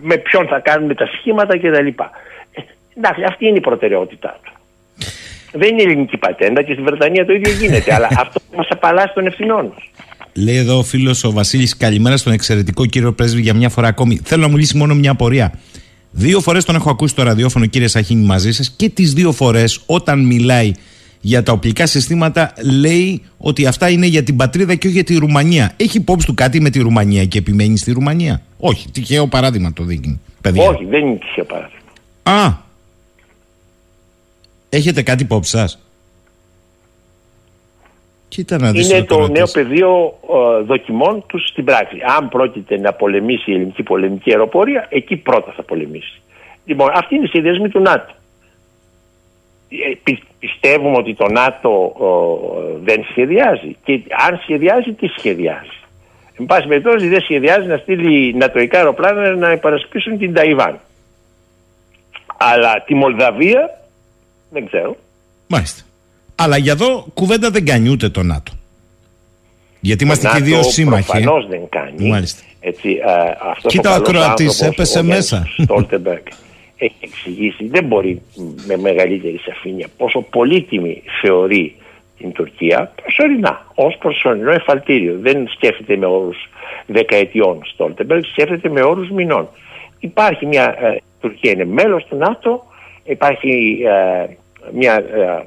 D: με ποιον θα κάνουμε τα σχήματα κτλ. Ε, εντάξει, αυτή είναι η προτεραιότητά του. Δεν είναι ελληνική πατέντα και στη Βρετανία το ίδιο γίνεται, αλλά αυτό μας απαλλάσσει των ευθυνών μας.
B: Λέει εδώ ο φίλος ο Βασίλης, καλημέρα στον εξαιρετικό κύριο Πρέσβη για μια φορά ακόμη. Θέλω να μου λύσει μόνο μια απορία. Δύο φορές τον έχω ακούσει το ραδιόφωνο, κύριε Σαχίνη, μαζί σας και τις δύο φορές όταν μιλάει για τα οπλικά συστήματα λέει ότι αυτά είναι για την πατρίδα και όχι για τη Ρουμανία. Έχει υπόψη του κάτι με τη Ρουμανία και επιμένει στη Ρουμανία; Όχι, τυχαίο παράδειγμα το δείχνει.
D: Παιδιά. Όχι, δεν είναι τυχαίο παράδειγμα.
B: Α. Έχετε κάτι υπόψη σας
D: είναι το νέο πεδίο ε, δοκιμών τους στην πράξη. Αν πρόκειται να πολεμήσει η ελληνική πολεμική αεροπορία, εκεί πρώτα θα πολεμήσει. Λοιπόν, αυτή είναι η συνδέσμη του ΝΑΤΟ. Ε, πιστεύουμε ότι το ΝΑΤΟ δεν σχεδιάζει. Και αν σχεδιάζει, τι σχεδιάζει. Εν πάση περιπτώσει, δεν σχεδιάζει να στείλει νατοικά αεροπλάνα να υπερασπίσουν την Ταϊβάν. Αλλά τη Μολδαβία δεν ξέρω.
B: Μάλιστα. Αλλά για εδώ κουβέντα δεν κάνει ούτε το ΝΑΤΟ. Γιατί είμαστε και δύο σύμμαχοι.
D: Προφανώς δεν κάνει.
B: Μάλιστα.
D: Έτσι, α, αυτός
B: Κοίτα ο Ακροατή έπεσε μέσα.
D: Στόλτεμπεργκ έχει εξηγήσει, δεν μπορεί με μεγαλύτερη σαφήνεια πόσο πολύτιμη θεωρεί τη την Τουρκία προσωρινά, ως προσωρινό εφαλτήριο. Δεν σκέφτεται με όρους δεκαετιών Στόλτεμπεργκ, σκέφτεται με όρους μηνών. Υπάρχει μια, ε, Τουρκία είναι μέλος του ΝΑΤΟ, υπάρχει ε, μια ε,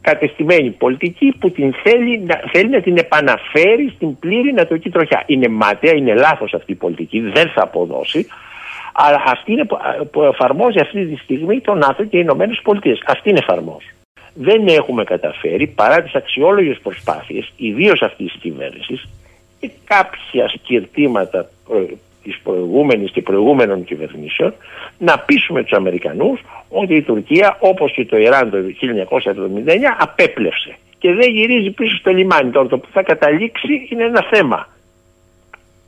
D: κατεστημένη πολιτική που την θέλει, να, θέλει να την επαναφέρει στην πλήρη νατοική τροχιά. Είναι μάταια, είναι λάθος αυτή η πολιτική, δεν θα αποδώσει, αλλά αυτή είναι που εφαρμόζει αυτή τη στιγμή το ΝΑΤΟ και οι Ηνωμένες Πολιτείες. Αυτή είναι εφαρμόζει. Δεν έχουμε καταφέρει παρά τις αξιόλογες προσπάθειες, ιδίως αυτής της κυβέρνησης και κάποια σκυρτήματα της προηγούμενης και προηγούμενων κυβερνήσεων, να πείσουμε τους Αμερικανούς ότι η Τουρκία, όπως και το Ιράν το 1979, απέπλευσε και δεν γυρίζει πίσω στο λιμάνι. Τώρα το που θα καταλήξει είναι ένα θέμα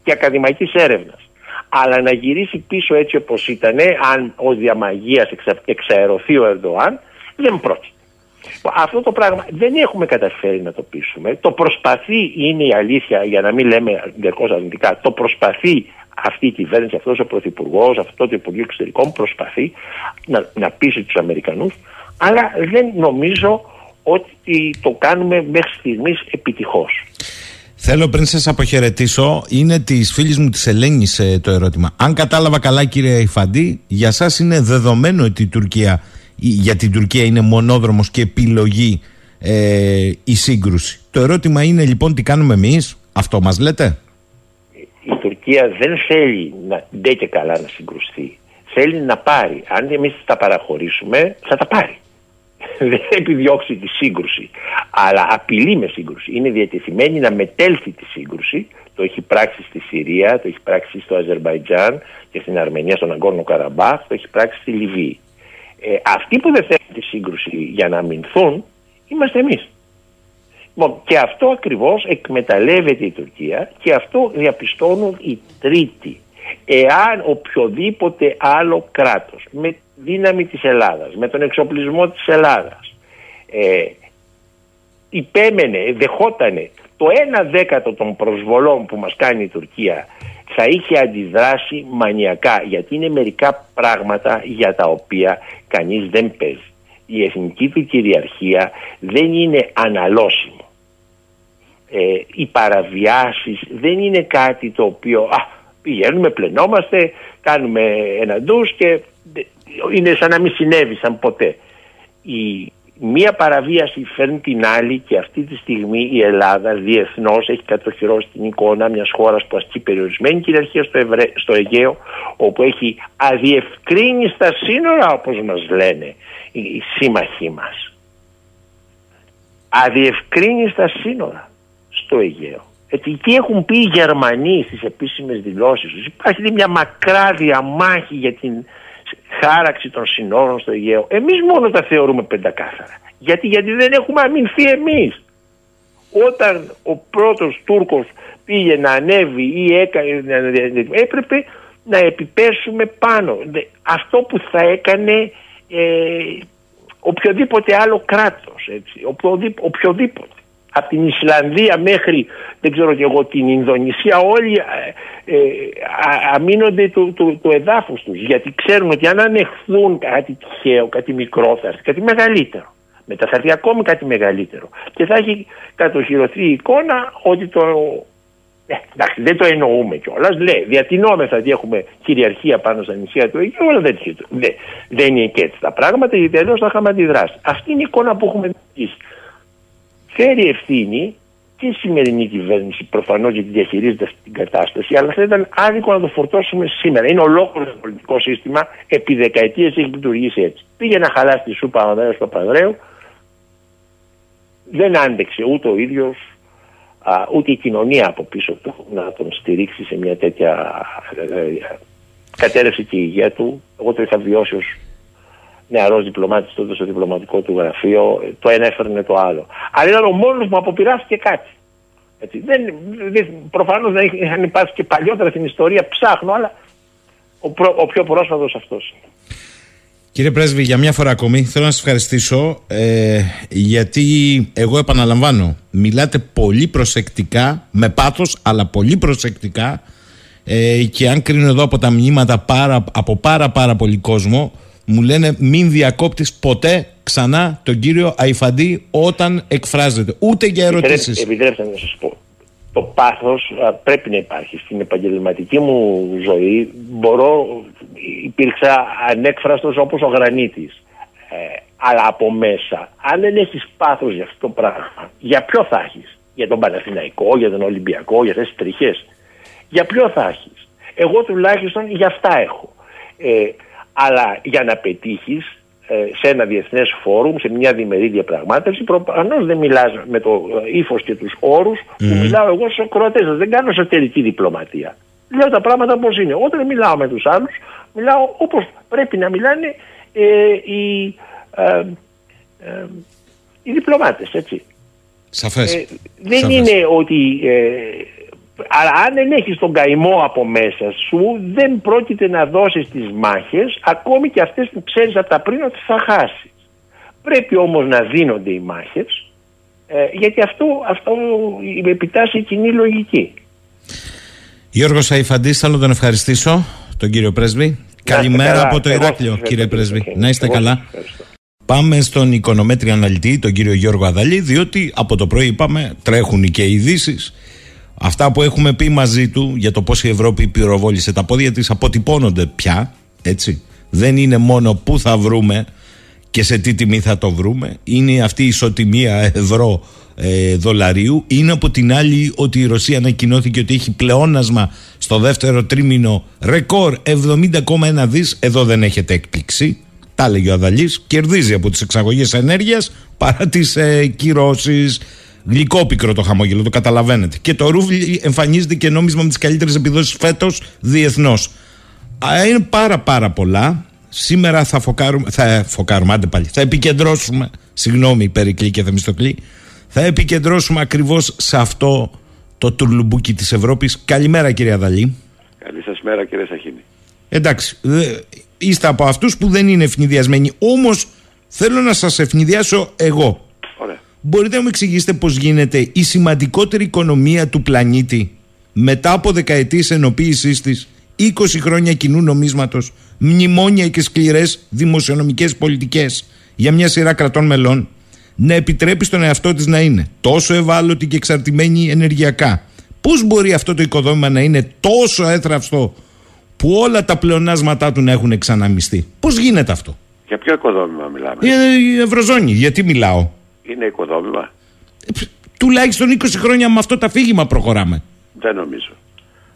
D: και ακαδημαϊκής έρευνας αλλά να γυρίσει πίσω έτσι όπως ήταν αν ο διαμαγείας εξαερωθεί ο Ερντοάν δεν πρόκειται. Αυτό το πράγμα δεν έχουμε καταφέρει να το πείσουμε. Το προσπαθεί, είναι η αλήθεια, για να μην λέμε διαρκώς αρνητικά, το προσπαθεί αυτή η κυβέρνηση, αυτός ο πρωθυπουργός, αυτό το Υπουργείο Εξωτερικών προσπαθεί να, να πείσει τους Αμερικανούς, αλλά δεν νομίζω ότι το κάνουμε μέχρι στιγμής επιτυχώς.
B: Θέλω πριν σας αποχαιρετήσω, είναι της φίλης μου της Ελένης ε, το ερώτημα. Αν κατάλαβα καλά, κύριε Ιφαντή, για εσά είναι δεδομένο ότι η Τουρκία, για την Τουρκία είναι μονόδρομος και επιλογή ε, η σύγκρουση. Το ερώτημα είναι λοιπόν τι κάνουμε εμείς, αυτό μας λέτε;
D: Η Τουρκία δεν θέλει να ντε και καλά να συγκρουστεί. Θέλει να πάρει. Αν εμείς τα παραχωρήσουμε, θα τα πάρει. δεν επιδιώξει τη σύγκρουση, αλλά απειλεί με σύγκρουση. Είναι διατεθειμένη να μετέλθει τη σύγκρουση. Το έχει πράξει στη Συρία, το έχει πράξει στο Αζερβαϊτζάν και στην Αρμενία, στον Αγκόρνο Καραμπάχ, το έχει πράξει στη Λιβύη. Ε, αυτοί που δεν θέλουν τη σύγκρουση για να αμυνθούν είμαστε εμείς. Λοιπόν, και αυτό ακριβώς εκμεταλλεύεται η Τουρκία και αυτό διαπιστώνουν οι τρίτοι. Εάν οποιοδήποτε άλλο κράτος με δύναμη της Ελλάδας, με τον εξοπλισμό της Ελλάδας. Ε, υπέμενε, δεχότανε το ένα δέκατο των προσβολών που μας κάνει η Τουρκία θα είχε αντιδράσει μανιακά γιατί είναι μερικά πράγματα για τα οποία κανείς δεν παίζει. Η εθνική του κυριαρχία δεν είναι αναλώσιμο. Ε, οι παραβιάσεις δεν είναι κάτι το οποίο α, πηγαίνουμε, πλενόμαστε, κάνουμε ένα ντους και είναι σαν να μην συνέβησαν ποτέ. Η μία παραβίαση φέρνει την άλλη και αυτή τη στιγμή η Ελλάδα διεθνώς έχει κατοχυρώσει την εικόνα μιας χώρας που ασκεί περιορισμένη κυριαρχία στο, Ευρε... στο Αιγαίο, όπου έχει αδιευκρίνηστα σύνορα, όπως μας λένε οι σύμμαχοί μας. Αδιευκρίνηστα σύνορα στο Αιγαίο. Έτσι, τι έχουν πει οι Γερμανοί στις επίσημες δηλώσεις τους. Υπάρχει μια μακρά διαμάχη για την χάραξη των συνόρων στο Αιγαίο. Εμείς μόνο τα θεωρούμε πεντακάθαρα. Γιατί, γιατί δεν έχουμε αμυνθεί εμείς. Όταν ο πρώτος Τούρκος πήγε να ανέβει ή έκανε, έπρεπε να επιπέσουμε πάνω. Αυτό που θα έκανε ε, οποιοδήποτε άλλο κράτος, έτσι, οποιοδήποτε από την Ισλανδία μέχρι δεν ξέρω και εγώ την Ινδονησία όλοι ε, ε αμήνονται του, του, του εδάφους τους γιατί ξέρουν ότι αν ανεχθούν κάτι τυχαίο, κάτι μικρό θα έρθει κάτι μεγαλύτερο μετά θα έρθει ακόμη κάτι μεγαλύτερο και θα έχει κατοχυρωθεί η εικόνα ότι το ε, εντάξει, δεν το εννοούμε κιόλας. Λέει, διατηνόμεθα ότι έχουμε κυριαρχία πάνω στα νησιά του Αιγαίου, αλλά δεν, δεν, δεν είναι και έτσι τα πράγματα, γιατί αλλιώς θα είχαμε αντιδράσει. Αυτή είναι η εικόνα που έχουμε δει φέρει ευθύνη και η σημερινή κυβέρνηση προφανώς γιατί διαχειρίζεται αυτή την κατάσταση, αλλά θα ήταν άδικο να το φορτώσουμε σήμερα. Είναι ολόκληρο το πολιτικό σύστημα, επί δεκαετίες έχει λειτουργήσει έτσι. Πήγε να χαλάσει τη σούπα ο Ανδρέας Παπαδρέου, δεν άντεξε ούτε ο ίδιος, ούτε η κοινωνία από πίσω του να τον στηρίξει σε μια τέτοια ε, ε, κατέρευση και η υγεία του. Εγώ το είχα βιώσει ως νεαρός διπλωμάτης τότε στο διπλωματικό του γραφείο, το ένα έφερνε το άλλο. Αλλά ήταν ο μόνος που αποπειράστηκε κάτι. Έτσι. Δεν, δεν, προφανώς δεν είχαν υπάρξει και παλιότερα στην ιστορία, ψάχνω, αλλά ο, προ, ο πιο πρόσφατος αυτός.
B: Κύριε Πρέσβη, για μια φορά ακόμη θέλω να σας ευχαριστήσω ε, γιατί εγώ επαναλαμβάνω, μιλάτε πολύ προσεκτικά, με πάθος αλλά πολύ προσεκτικά ε, και αν κρίνω εδώ από τα μηνύματα πάρα, από πάρα πάρα πολύ κόσμο μου λένε μην διακόπτεις ποτέ ξανά τον κύριο Αϊφαντή όταν εκφράζεται. Ούτε για ερωτήσεις.
D: Επιτρέψτε να σας πω. Το πάθος πρέπει να υπάρχει. Στην επαγγελματική μου ζωή μπορώ, υπήρξα ανέκφραστος όπως ο Γρανίτης. Ε, αλλά από μέσα, αν δεν έχεις πάθος για αυτό το πράγμα, για ποιο θα έχεις, για τον Παναθηναϊκό, για τον Ολυμπιακό, για αυτές τις τριχές. Για ποιο θα έχεις; Εγώ τουλάχιστον για αυτά έχω. Ε, αλλά για να πετύχεις ε, σε ένα διεθνές φόρουμ, σε μια διμερή διαπραγμάτευση, προφανώς δεν μιλάς με το ύφος και τους όρους που μιλάω εγώ στου ακροατέ. Δεν κάνω εσωτερική διπλωματία. Λέω τα πράγματα όπω είναι. Όταν μιλάω με τους άλλους, μιλάω όπως πρέπει να μιλάνε ε, οι, ε, ε, οι διπλωμάτες, έτσι.
B: Σαφές.
D: Ε, δεν είναι ότι... Ε, αλλά αν δεν έχεις τον καημό από μέσα σου δεν πρόκειται να δώσεις τις μάχες ακόμη και αυτές που ξέρεις από τα πριν ότι θα χάσεις. Πρέπει όμως να δίνονται οι μάχες ε, γιατί αυτό, αυτό επιτάσσει η κοινή λογική.
B: Γιώργος Σαϊφαντής, θέλω να τον ευχαριστήσω, τον κύριο Πρέσβη. Καλημέρα από το Ηράκλειο, κύριε Πρέσβη. Να είστε καλά. Πάμε στον οικονομέτρη αναλυτή, τον κύριο Γιώργο Αδαλή, διότι από το πρωί είπαμε τρέχουν και ειδήσεις. Αυτά που έχουμε πει μαζί του για το πώ η Ευρώπη πυροβόλησε τα πόδια της αποτυπώνονται πια. Έτσι. Δεν είναι μόνο πού θα βρούμε και σε τι τιμή θα το βρούμε. Είναι αυτή η ισοτιμία ευρώ ε, δολαρίου. Είναι από την άλλη ότι η Ρωσία ανακοινώθηκε ότι έχει πλεόνασμα στο δεύτερο τρίμηνο ρεκόρ 70,1 δις. Εδώ δεν έχετε έκπληξη. Τα έλεγε ο Αδαλής. Κερδίζει από τις εξαγωγές ενέργειας παρά τις ε, κυρώσεις. Γλυκόπικρο το χαμόγελο, το καταλαβαίνετε. Και το ρούβλι εμφανίζεται και νόμισμα με τις καλύτερες επιδόσεις φέτος διεθνώς. Είναι πάρα πάρα πολλά. Σήμερα θα φοκάρουμε, θα φοκάρουμε, άντε πάλι, θα επικεντρώσουμε, συγγνώμη Περικλή και Θεμιστοκλή, θα επικεντρώσουμε ακριβώς σε αυτό το τουρλουμπούκι της Ευρώπης. Καλημέρα κύριε Αδαλή.
E: Καλή σας μέρα κύριε Σαχίνη.
B: Εντάξει, είστε από αυτούς που δεν είναι ευνηδιασμένοι, όμως θέλω να σας ευνηδιάσω εγώ.
E: Ωραία.
B: Μπορείτε να μου εξηγήσετε πώς γίνεται η σημαντικότερη οικονομία του πλανήτη μετά από δεκαετίες ενοποίησής της 20 χρόνια κοινού νομίσματος, μνημόνια και σκληρές δημοσιονομικές πολιτικές για μια σειρά κρατών μελών να επιτρέπει στον εαυτό της να είναι τόσο ευάλωτη και εξαρτημένη ενεργειακά. Πώς μπορεί αυτό το οικοδόμημα να είναι τόσο έθραυστο που όλα τα πλεονάσματά του να έχουν εξαναμιστεί. Πώς γίνεται αυτό;
E: Για ποιο οικοδόμημα μιλάμε;
B: Ε, η Ευρωζώνη. Γιατί μιλάω;
E: Είναι οικοδόμημα.
B: Ε, τουλάχιστον 20 χρόνια με αυτό το αφήγημα προχωράμε.
E: Δεν νομίζω.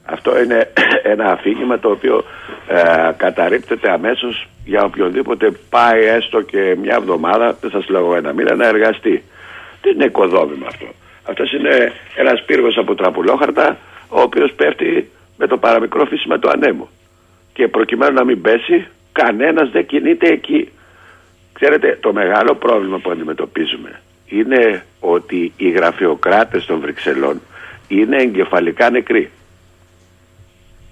E: Αυτό είναι ένα αφήγημα το οποίο ε, καταρρύπτεται αμέσως για οποιονδήποτε πάει έστω και μια εβδομάδα, δεν σας λέω ένα μήνα, να εργαστεί. Τι είναι οικοδόμημα αυτό. Αυτός είναι ένας πύργος από τραπουλόχαρτα ο οποίος πέφτει με το παραμικρό φύσιμα του ανέμου. Και προκειμένου να μην πέσει, κανένας δεν κινείται εκεί. Ξέρετε, το μεγάλο πρόβλημα που αντιμετωπίζουμε είναι ότι οι γραφειοκράτες των Βρυξελών είναι εγκεφαλικά νεκροί.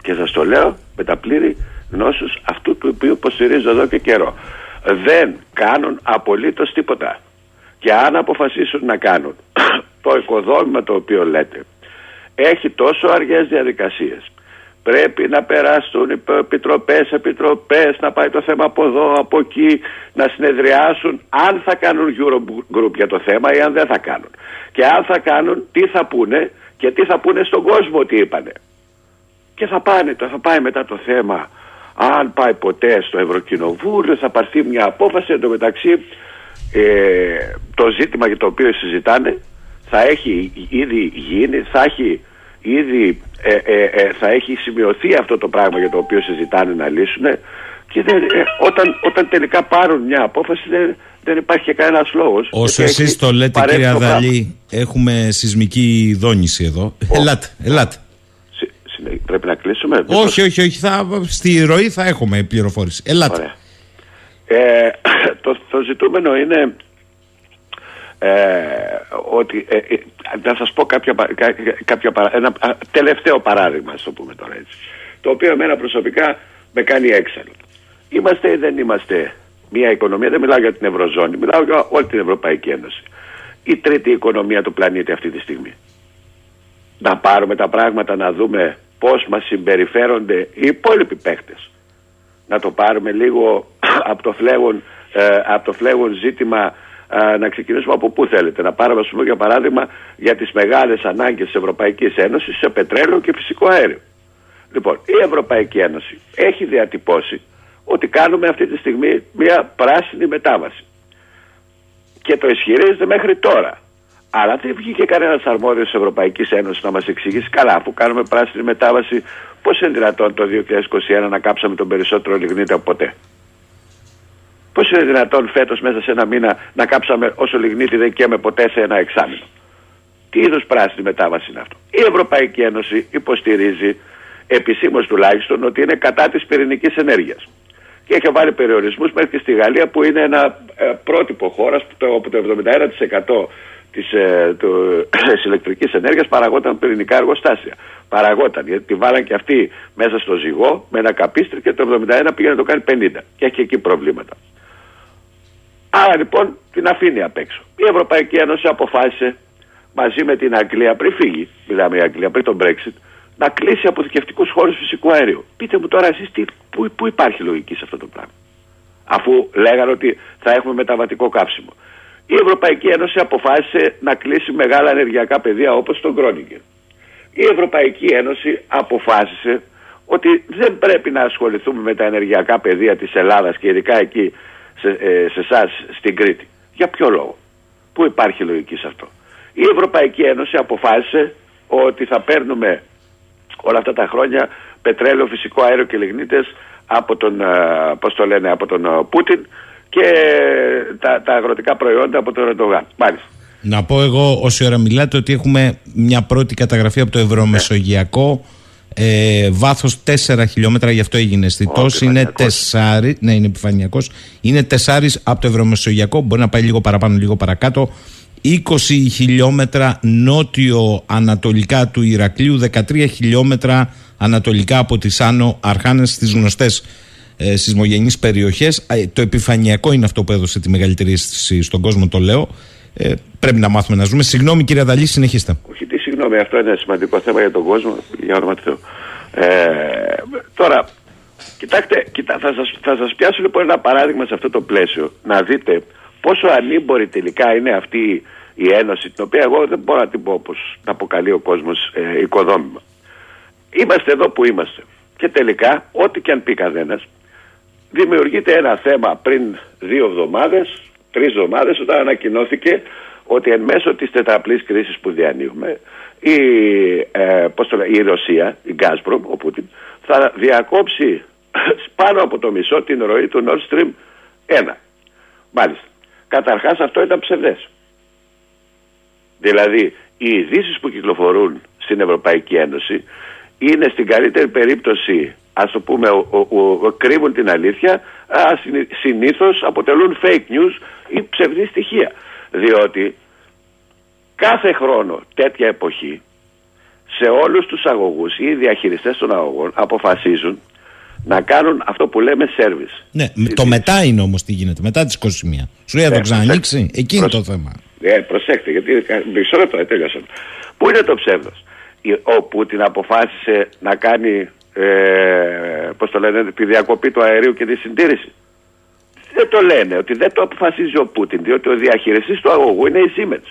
E: Και σας το λέω με τα πλήρη γνώσους αυτού του οποίου υποστηρίζω εδώ και καιρό. Δεν κάνουν απολύτως τίποτα. Και αν αποφασίσουν να κάνουν το οικοδόμημα το οποίο λέτε έχει τόσο αργές διαδικασίες πρέπει να περάσουν οι επιτροπές, επιτροπές, να πάει το θέμα από εδώ, από εκεί, να συνεδριάσουν αν θα κάνουν Eurogroup για το θέμα ή αν δεν θα κάνουν. Και αν θα κάνουν, τι θα πούνε και τι θα πούνε στον κόσμο τι είπανε. Και θα πάνε, θα πάει μετά το θέμα αν πάει ποτέ στο Ευρωκοινοβούλιο θα πάρθει μια απόφαση εντωμεταξύ ε, το ζήτημα για το οποίο συζητάνε θα έχει ήδη γίνει, θα έχει ήδη ε, ε, ε, θα έχει σημειωθεί αυτό το πράγμα για το οποίο συζητάνε να λύσουν και δεν, όταν, όταν τελικά πάρουν μια απόφαση δεν, δεν υπάρχει κανένας λόγος.
B: Όσο εσείς το λέτε, κύριε Αδαλή, έχουμε σεισμική δόνηση εδώ. Ελάτε, ελάτε.
E: Πρέπει να κλείσουμε;
B: Όχι, όχι, όχι. Θα, στη ροή θα έχουμε πληροφόρηση. Ελάτε.
E: Ε, το, το ζητούμενο είναι ε, ότι ε, ε, να σας πω κάποια, κάποια, ένα τελευταίο παράδειγμα, στο πούμε τώρα έτσι, το οποίο εμένα προσωπικά με κάνει έξαλλο. Είμαστε ή δεν είμαστε μια οικονομία, δεν μιλάω για την Ευρωζώνη, μιλάω για όλη την Ευρωπαϊκή Ένωση. Η τρίτη οικονομία του πλανήτη αυτή τη στιγμή. Να πάρουμε τα πράγματα να δούμε πώς μας συμπεριφέρονται οι υπόλοιποι παίχτες. Να το πάρουμε λίγο από το φλέγον ε, από το φλέγον ζήτημα ε, να ξεκινήσουμε από πού θέλετε. Να πάρουμε, πούμε, για παράδειγμα, για τις μεγάλες ανάγκες της Ευρωπαϊκής Ένωσης σε πετρέλαιο και φυσικό αέριο. Λοιπόν, η Ευρωπαϊκή Ένωση έχει διατυπώσει ότι κάνουμε αυτή τη στιγμή μια πράσινη μετάβαση. Και το ισχυρίζεται μέχρι τώρα. Αλλά δεν βγήκε κανένας αρμόδιος της Ευρωπαϊκής Ένωσης να μας εξηγήσει καλά, αφού κάνουμε πράσινη μετάβαση, πώς είναι δυνατόν το 2021 να κάψαμε τον περισσότερο λιγνίτη από ποτέ; Πώς είναι δυνατόν φέτος μέσα σε ένα μήνα να κάψαμε όσο λιγνίτη δεν καίμε ποτέ σε ένα εξάμεινο; Τι είδους πράσινη μετάβαση είναι αυτό; Η Ευρωπαϊκή Ένωση υποστηρίζει επισήμως τουλάχιστον ότι είναι κατά της πυρηνικής ενέργειας. Και έχει βάλει περιορισμούς μέχρι και στη Γαλλία που είναι ένα ε, πρότυπο χώρας όπου το 71% της, ε, της ηλεκτρικής ενέργειας παραγόταν πυρηνικά εργοστάσια. Παραγόταν γιατί τη βάλαν και αυτοί μέσα στο ζυγό με ένα καπίστρι και το 71 πήγαινε να το κάνει 50 και έχει εκεί προβλήματα. Άρα λοιπόν την αφήνει απ' έξω. Η Ευρωπαϊκή Ένωση αποφάσισε μαζί με την Αγγλία πριν φύγει, μιλάμε η Αγγλία πριν τον Brexit, να κλείσει αποθηκευτικού χώρους φυσικού αερίου. Πείτε μου τώρα εσείς πού, πού υπάρχει λογική σε αυτό το πράγμα. Αφού λέγανε ότι θα έχουμε μεταβατικό κάψιμο. Η Ευρωπαϊκή Ένωση αποφάσισε να κλείσει μεγάλα ενεργειακά πεδία όπως τον Κρόνιγκερ. Η Ευρωπαϊκή Ένωση αποφάσισε ότι δεν πρέπει να ασχοληθούμε με τα ενεργειακά πεδία της Ελλάδας και ειδικά εκεί σε, ε, σε εσάς στην Κρήτη. Για ποιο λόγο; Πού υπάρχει λογική σε αυτό; Η Ευρωπαϊκή Ένωση αποφάσισε ότι θα παίρνουμε όλα αυτά τα χρόνια πετρέλαιο, φυσικό αέριο και λιγνίτες από τον, ε, πώς το λένε, από τον ε, Πούτιν και τα, τα αγροτικά προϊόντα από τον Ερντογάν. Μάλιστα.
B: Να πω εγώ όση ώρα μιλάτε ότι έχουμε μια πρώτη καταγραφή από το Ευρωμεσογειακό ε, βάθος 4 χιλιόμετρα, γι' αυτό έγινε αισθητός. Είναι 4, ναι, είναι επιφανειακός. Είναι 4 από το Ευρωμεσογειακό, μπορεί να πάει λίγο παραπάνω, λίγο παρακάτω. 20 χιλιόμετρα νότιο-ανατολικά του Ηρακλείου, 13 χιλιόμετρα ανατολικά από τις Άνω Αρχάνες, στις γνωστές ε, σεισμογενείς περιοχές. Ε, το επιφανειακό είναι αυτό που έδωσε τη μεγαλύτερη αίσθηση στον κόσμο, το λέω. Ε, πρέπει να μάθουμε να ζούμε. Συγγνώμη κύριε Αδαλή, συνεχίστε.
E: Όχι, τι συγγνώμη, αυτό είναι ένα σημαντικό θέμα για τον κόσμο, για όνομα του Θεού. Ε, τώρα, κοιτάξτε, κοιτά, θα, σας, θα σας πιάσω λοιπόν ένα παράδειγμα σε αυτό το πλαίσιο, να δείτε πόσο ανήμπορη τελικά είναι αυτή η ένωση, την οποία εγώ δεν μπορώ να την πω όπως τα αποκαλεί ο κόσμος ε, οικοδόμημα. Είμαστε εδώ που είμαστε. Και τελικά, ό,τι και αν πει κανένας, δημιουργείται ένα θέμα πριν δύο εβδομάδες, τρεις εβδομάδες όταν ανακοινώθηκε ότι εν μέσω της τετραπλής κρίσης που διανύουμε η, ε, πώς το η Ρωσία, η Gazprom, ο Πούτιν θα διακόψει πάνω από το μισό την ροή του Nord Stream 1. Μάλιστα. Καταρχάς αυτό ήταν ψευδές. Δηλαδή οι ειδήσεις που κυκλοφορούν στην Ευρωπαϊκή Ένωση είναι στην καλύτερη περίπτωση ας το πούμε ο, ο, κρύβουν την αλήθεια α, συνήθως αποτελούν fake news ή ψευδή στοιχεία διότι κάθε χρόνο τέτοια εποχή σε όλους τους αγωγούς ή οι διαχειριστές των αγωγών αποφασίζουν να κάνουν αυτό που λέμε service.
B: Ναι, το μετά είναι όμως τι γίνεται, μετά τις 21. Σου λέει θα το ναι, ξανανοίξει, εκεί είναι το θέμα.
E: Ε, προσέξτε, γιατί μισό λεπτό, τέλειωσα. Πού είναι το ψεύδος; Ο Πούτιν αποφάσισε να κάνει ε, πώς το λένε, τη διακοπή του αερίου και τη συντήρηση. Δεν το λένε ότι δεν το αποφασίζει ο Πούτιν, διότι ο διαχειριστής του αγωγού είναι η Siemens.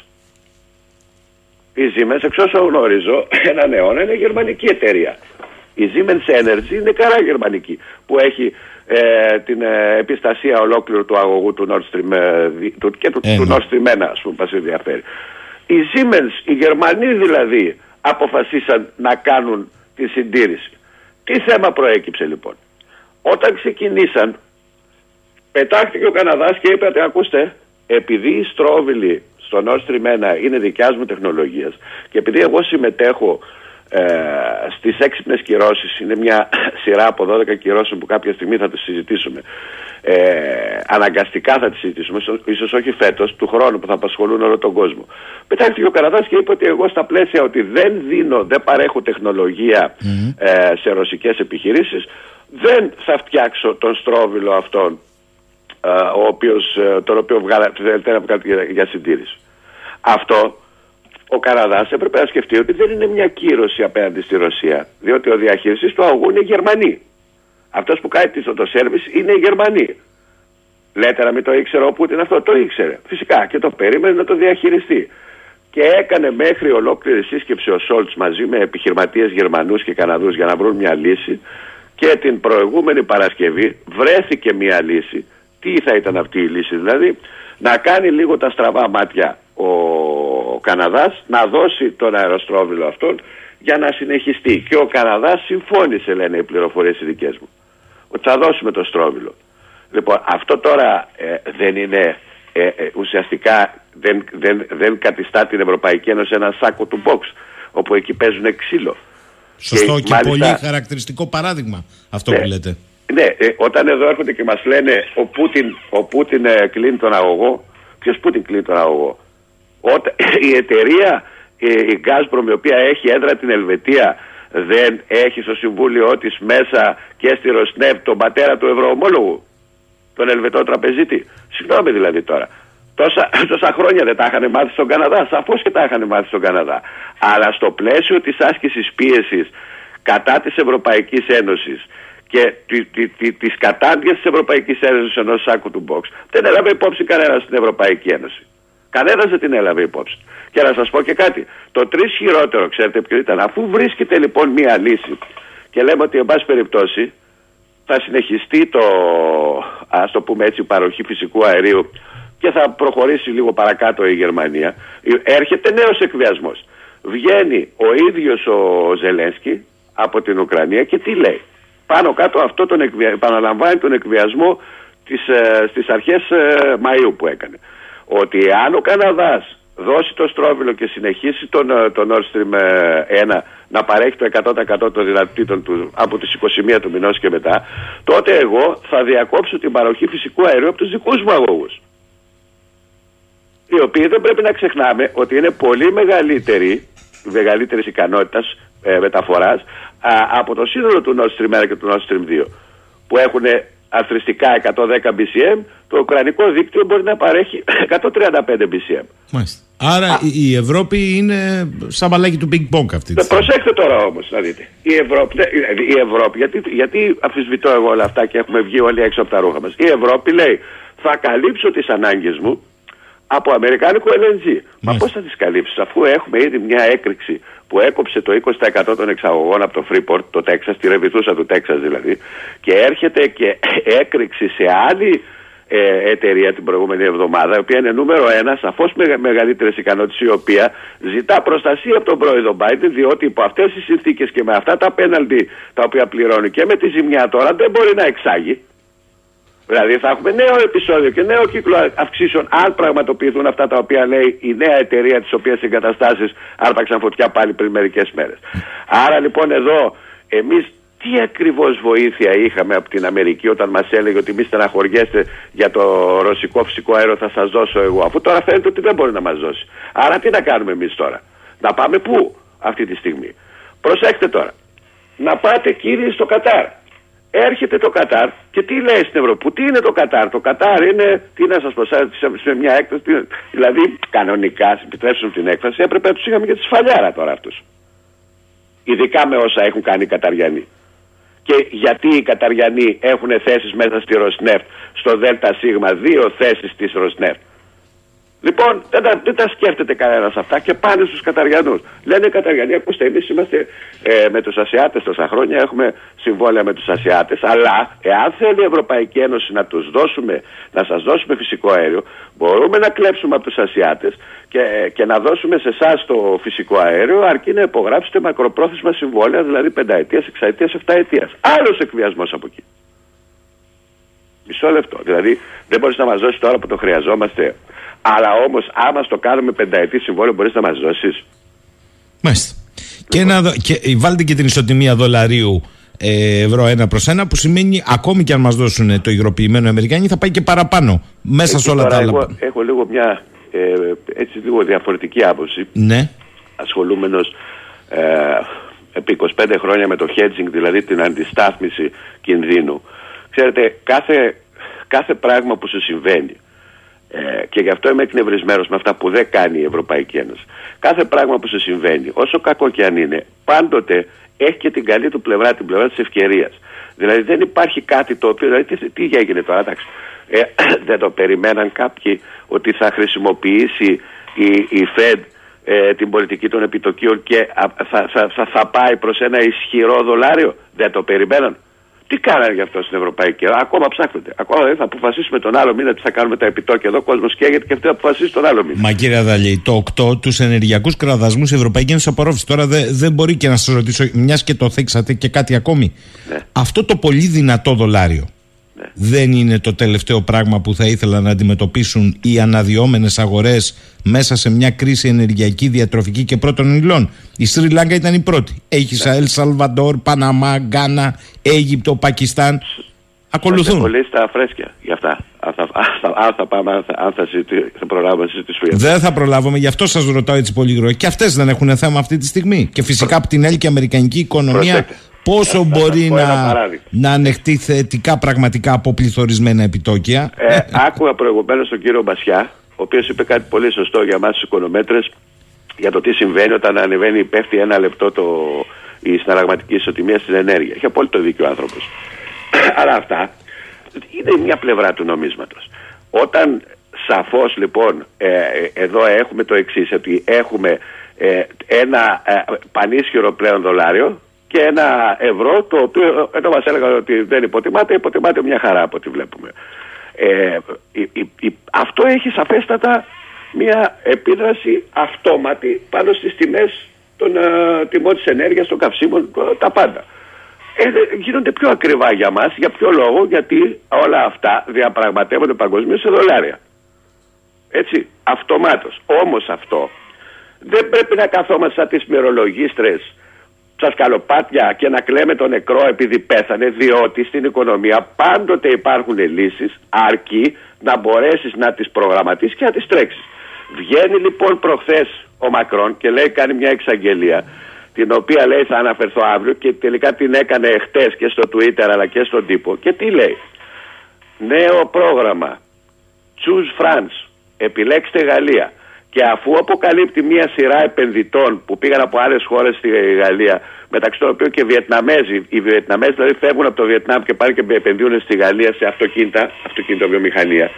E: Η Siemens, εξ όσο γνωρίζω, έναν αιώνα είναι γερμανική εταιρεία. Η Siemens Energy είναι καρά γερμανική, που έχει ε, την ε, επιστασία ολόκληρου του αγωγού του Nord Stream ε, του, και του, του ναι. Nord Stream 1, ας πούμε, μας ενδιαφέρει. Η Siemens, οι Γερμανοί δηλαδή, αποφασίσαν να κάνουν τη συντήρηση. Τι θέμα προέκυψε λοιπόν; Όταν ξεκινήσαν πετάχτηκε ο Καναδάς και είπε ότι ακούστε επειδή η στρόβιλη στο Nord Stream 1 είναι δικιάς μου τεχνολογίας. Και επειδή εγώ συμμετέχω ε, στις έξυπνες κυρώσεις είναι μια σειρά από 12 κυρώσεων που κάποια στιγμή θα τις συζητήσουμε ε, αναγκαστικά θα τις συζητήσουμε ίσως όχι φέτος του χρόνου που θα απασχολούν όλο τον κόσμο. Πετάχτηκε ο Καναδάς και είπε ότι εγώ στα πλαίσια ότι δεν δίνω δεν παρέχω ε, σε ρωσικές επιχειρήσεις δεν θα φτιάξω τον στρόβιλο αυτόν ε, ο οποίος, ε, τον οποίο θέλετε να βγάλετε για, για συντήρηση αυτό ο Καναδάς έπρεπε να σκεφτεί ότι δεν είναι μια κύρωση απέναντι στη Ρωσία. Διότι ο διαχειριστή του αγωγού είναι Γερμανοί. Αυτός που κάνει το, το σερβις είναι οι Γερμανοί. Λέτε να μην το ήξερε ο Πούτιν αυτό, το ήξερε. Φυσικά και το περίμενε να το διαχειριστεί. Και έκανε μέχρι ολόκληρη σύσκεψη ο Σόλτς μαζί με επιχειρηματίες Γερμανούς και Καναδούς για να βρουν μια λύση. Και την προηγούμενη Παρασκευή βρέθηκε μια λύση. Τι θα ήταν αυτή η λύση, δηλαδή να κάνει λίγο τα στραβά μάτια ο Καναδάς να δώσει τον αεροστρόβιλο αυτόν για να συνεχιστεί. Και ο Καναδάς συμφώνησε, λένε οι πληροφορίες οι δικές μου, ότι θα δώσουμε το στρόβιλο. Λοιπόν, αυτό τώρα ε, δεν είναι ε, ε, ουσιαστικά δεν, δεν, δεν κατιστά την Ευρωπαϊκή Ένωση ένα σάκο του box όπου εκεί παίζουν ξύλο.
B: Σωστό και, και πολύ χαρακτηριστικό παράδειγμα αυτό
E: ναι,
B: που λέτε.
E: Ναι, όταν εδώ έρχονται και μας λένε ο Πούτιν, ο Πούτιν κλείνει τον αγωγό, ποιος Πούτιν κλείνει τον αγωγό. Όταν, η εταιρεία, η Gazprom η οποία έχει έδρα την Ελβετία δεν έχει στο συμβούλιο της μέσα και στη Ροσνεύ τον πατέρα του ευρωομόλογου τον Ελβετό τραπεζίτη. Συγγνώμη δηλαδή τώρα. Τόσα, τόσα χρόνια δεν τα είχαν μάθει στον Καναδά. Σαφώς και τα είχαν μάθει στον Καναδά. Αλλά στο πλαίσιο της άσκησης πίεσης κατά της Ευρωπαϊκής Ένωσης και τη, τη, τη, της κατάντιας της Ευρωπαϊκής Ένωσης ενός σάκου του box δεν έλαβε υπόψη κανένας στην Ευρωπαϊκή Ένωση. Κανένας δεν την έλαβε υπόψη. Και να σας πω και κάτι. Το τρεις χειρότερο, ξέρετε ποιο ήταν, αφού βρίσκεται λοιπόν μία λύση και λέμε ότι εν πάση περιπτώσει θα συνεχιστεί το, ας το πούμε έτσι, παροχή φυσικού αερίου και θα προχωρήσει λίγο παρακάτω η Γερμανία, έρχεται νέος εκβιασμός. Βγαίνει ο ίδιος ο Ζελένσκι από την Ουκρανία και τι λέει; Πάνω κάτω αυτό τον εκβια... επαναλαμβάνει τον εκβιασμό τις, ε, στις αρχές ε, Μαΐου που έκανε. Ότι αν ο Καναδάς δώσει το στρόβιλο και συνεχίσει τον, ε, τον Nord Stream 1 να παρέχει το 100% των δυνατήτων του από τις 21 του μηνός και μετά, τότε εγώ θα διακόψω την παροχή φυσικού αερίου από τους δικούς μου αγωγούς. Οι οποίοι δεν πρέπει να ξεχνάμε ότι είναι πολύ μεγαλύτερη, μεγαλύτερης ικανότητας ε, μεταφοράς από το σύνολο του Nord Stream 1 και του Nord Stream 2 που έχουν αθρηστικά 110 BCM, το ουκρανικό δίκτυο μπορεί να παρέχει 135 BCM.
B: Μάλιστα. Άρα η Ευρώπη είναι σαν μπαλάκι του ping pong αυτή τη
E: στιγμή. Προσέξτε τώρα όμως να δείτε. Η Ευρώπη, η Ευρώπη γιατί, γιατί αφισβητώ εγώ όλα αυτά και έχουμε βγει όλοι έξω από τα ρούχα μας. Η Ευρώπη λέει θα καλύψω τις ανάγκες μου από αμερικάνικο LNG. Μα πώς θα τις καλύψεις αφού έχουμε ήδη μια έκρηξη που έκοψε το 20% των εξαγωγών από το Freeport, το Τέξας, τη ρεβιθούσα του Τέξας δηλαδή, και έρχεται και έκρηξη σε άλλη ε, εταιρεία την προηγούμενη εβδομάδα, η οποία είναι νούμερο ένα, σαφώς με μεγαλύτερες ικανότητες, η οποία ζητά προστασία από τον πρόεδρο Biden, διότι υπό αυτές τις συνθήκες και με αυτά τα πέναλτι τα οποία πληρώνει και με τη ζημιά τώρα δεν μπορεί να εξάγει. Δηλαδή θα έχουμε νέο επεισόδιο και νέο κύκλο αυξήσεων αν πραγματοποιηθούν αυτά τα οποία λέει η νέα εταιρεία της οποίας εγκαταστάσεις άρπαξαν φωτιά πάλι πριν μερικές μέρες. Άρα λοιπόν εδώ εμείς τι ακριβώς βοήθεια είχαμε από την Αμερική όταν μας έλεγε ότι μη στεναχωριέστε για το ρωσικό φυσικό αέριο, θα σας δώσω εγώ. Αφού τώρα φαίνεται ότι δεν μπορεί να μας δώσει. Άρα τι να κάνουμε εμείς τώρα; Να πάμε πού αυτή τη στιγμή; Προσέξτε τώρα. Να πάτε κύριοι στο Κατάρ. Έρχεται το Κατάρ και τι λέει στην Ευρώπη. Τι είναι το Κατάρ; Το Κατάρ είναι, τι να σας πω, σε μια έκφραση. Δηλαδή, κανονικά, επιτρέψουν την έκφραση, έπρεπε να τους είχαμε και τη σφαλιάρα τώρα αυτούς. Ειδικά με όσα έχουν κάνει οι Καταριανοί και γιατί οι Καταριανοί έχουν θέσεις μέσα στη Ροσνεφτ στο ΔΣ, δύο θέσεις της Ροσνεφτ. Λοιπόν, δεν τα, δεν τα σκέφτεται κανένας αυτά και πάνε στους Καταριανούς. Λένε οι Καταριανοί, ακούστε, εμείς είμαστε ε, με τους Ασιάτες τόσα χρόνια, έχουμε συμβόλαια με τους Ασιάτες, αλλά εάν θέλει η Ευρωπαϊκή Ένωση να τους δώσουμε, να σας δώσουμε φυσικό αέριο, μπορούμε να κλέψουμε από τους Ασιάτες και, και να δώσουμε σε εσάς το φυσικό αέριο, αρκεί να υπογράψετε μακροπρόθεσμα συμβόλαια, δηλαδή πενταετίας, εξαετίας, εφταετίας. Άλλος εκβιασμός από εκεί. Μισό λεπτό. Δηλαδή δεν μπορείς να μας δώσεις τώρα που το χρειαζόμαστε αλλά όμως, άμα στο κάνουμε πενταετή συμβόλαιο, μπορείς να μας δώσεις.
B: Μάλιστα. Και, να, και βάλτε και την ισοτιμία δολαρίου ε, ευρώ ένα προς ένα, που σημαίνει ακόμη και αν μας δώσουν το υγροποιημένο Αμερικάνοι, θα πάει και παραπάνω μέσα σε όλα τα άλλα.
E: Εγώ έχω λίγο μια ε, έτσι λίγο διαφορετική άποψη.
B: Ναι.
E: Ασχολούμενος ε, επί 25 χρόνια με το hedging, δηλαδή την αντιστάθμιση κινδύνου. Ξέρετε, κάθε, κάθε πράγμα που σου συμβαίνει ε, και γι' αυτό είμαι εκνευρισμένος με αυτά που δεν κάνει η Ευρωπαϊκή Ένωση. Κάθε πράγμα που σου συμβαίνει, όσο κακό και αν είναι, πάντοτε έχει και την καλή του πλευρά, την πλευρά της ευκαιρίας. Δηλαδή δεν υπάρχει κάτι το οποίο, δηλαδή τι, τι έγινε τώρα, εντάξει. Ε, δεν το περιμέναν κάποιοι ότι θα χρησιμοποιήσει η, η Fed ε, την πολιτική των επιτοκίων και θα, θα, θα, πάει προς ένα ισχυρό δολάριο. Δεν το περιμέναν. Τι κάνανε γι' αυτό στην Ευρωπαϊκή Ένωση; Ακόμα ψάχνετε. Ακόμα δεν θα αποφασίσουμε τον άλλο μήνα τι θα κάνουμε τα επιτόκια. Εδώ ο κόσμος καίγεται και αυτοί θα αποφασίσει τον άλλο μήνα.
B: Μα κύριε Αδαλή, το 8 τους ενεργειακούς κραδασμούς η Ευρωπαϊκή Ένωση απορρόφηση. Τώρα δεν δε μπορεί και να σας ρωτήσω, μιας και το θέξατε και κάτι ακόμη. Ναι. Αυτό το πολύ δυνατό δολάριο ναι. δεν είναι το τελευταίο πράγμα που θα ήθελα να αντιμετωπίσουν οι αναδυόμενες αγορές μέσα σε μια κρίση ενεργειακή, διατροφική και πρώτων υλών. Η Σρι Λάγκα ήταν η πρώτη. Έχει ναι. Ελ Σαλβαντόρ, Παναμά, Γκάνα, Αίγυπτο, Πακιστάν. Ακολουθούν.
E: πολύ στα φρέσκια για αυτά. Αν θα, αν θα πάμε, αν θα, αν θα, θα προλάβουμε να συζητήσουμε.
B: Δεν θα προλάβουμε, γι' αυτό σας ρωτάω έτσι πολύ γρήγορα. Και αυτές δεν έχουν θέμα αυτή τη στιγμή. Και φυσικά από την και Αμερικανική οικονομία πόσο μπορεί να, να ανεχτεί θετικά πραγματικά από πληθωρισμένα επιτόκια;
E: Ε, άκουγα προηγουμένως τον κύριο Μπασιά, ο οποίος είπε κάτι πολύ σωστό για εμάς τους οικονομέτρες για το τι συμβαίνει όταν ανεβαίνει, πέφτει ένα λεπτό το, η συναλλαγματική ισοτιμία στην ενέργεια. Έχει απόλυτο δίκιο ο άνθρωπος. Αλλά αυτά είναι μια πλευρά του νομίσματος. Όταν σαφώς λοιπόν ε, εδώ έχουμε το εξής ότι έχουμε ε, ένα ε, πανίσχυρο πλέον δολάριο και ένα ευρώ το οποίο εδώ μας έλεγαν ότι δεν υποτιμάται, υποτιμάται μια χαρά από ό,τι βλέπουμε. Ε, αυτό έχει σαφέστατα μια επίδραση αυτόματη πάνω στις τιμές των uh, τιμών της ενέργειας, των καυσίμων, τα πάντα. Ε, γίνονται πιο ακριβά για μας, για ποιο λόγο, γιατί όλα αυτά διαπραγματεύονται παγκοσμίως σε δολάρια. Έτσι, αυτομάτως. Όμως αυτό δεν πρέπει να καθόμαστε σαν τις μυρολογίστρες στα σκαλοπάτια και να κλαίμε τον νεκρό επειδή πέθανε, διότι στην οικονομία πάντοτε υπάρχουν λύσεις αρκεί να μπορέσεις να τις προγραμματίσεις και να τις τρέξεις. Βγαίνει λοιπόν προχθές ο Μακρόν και λέει κάνει μια εξαγγελία την οποία λέει θα αναφερθώ αύριο και τελικά την έκανε χτες και στο Twitter αλλά και στον τύπο. Και τι λέει; Νέο πρόγραμμα. Choose France. Επιλέξτε Γαλλία και αφού αποκαλύπτει μια σειρά επενδυτών που πήγαν από άλλες χώρες στη Γαλλία, μεταξύ των οποίων και Βιετναμέζοι, οι Βιετναμέζοι δηλαδή φεύγουν από το Βιετνάμ και πάνε και επενδύουν στη Γαλλία σε αυτοκίνητα, αυτοκίνητα βιομηχανία,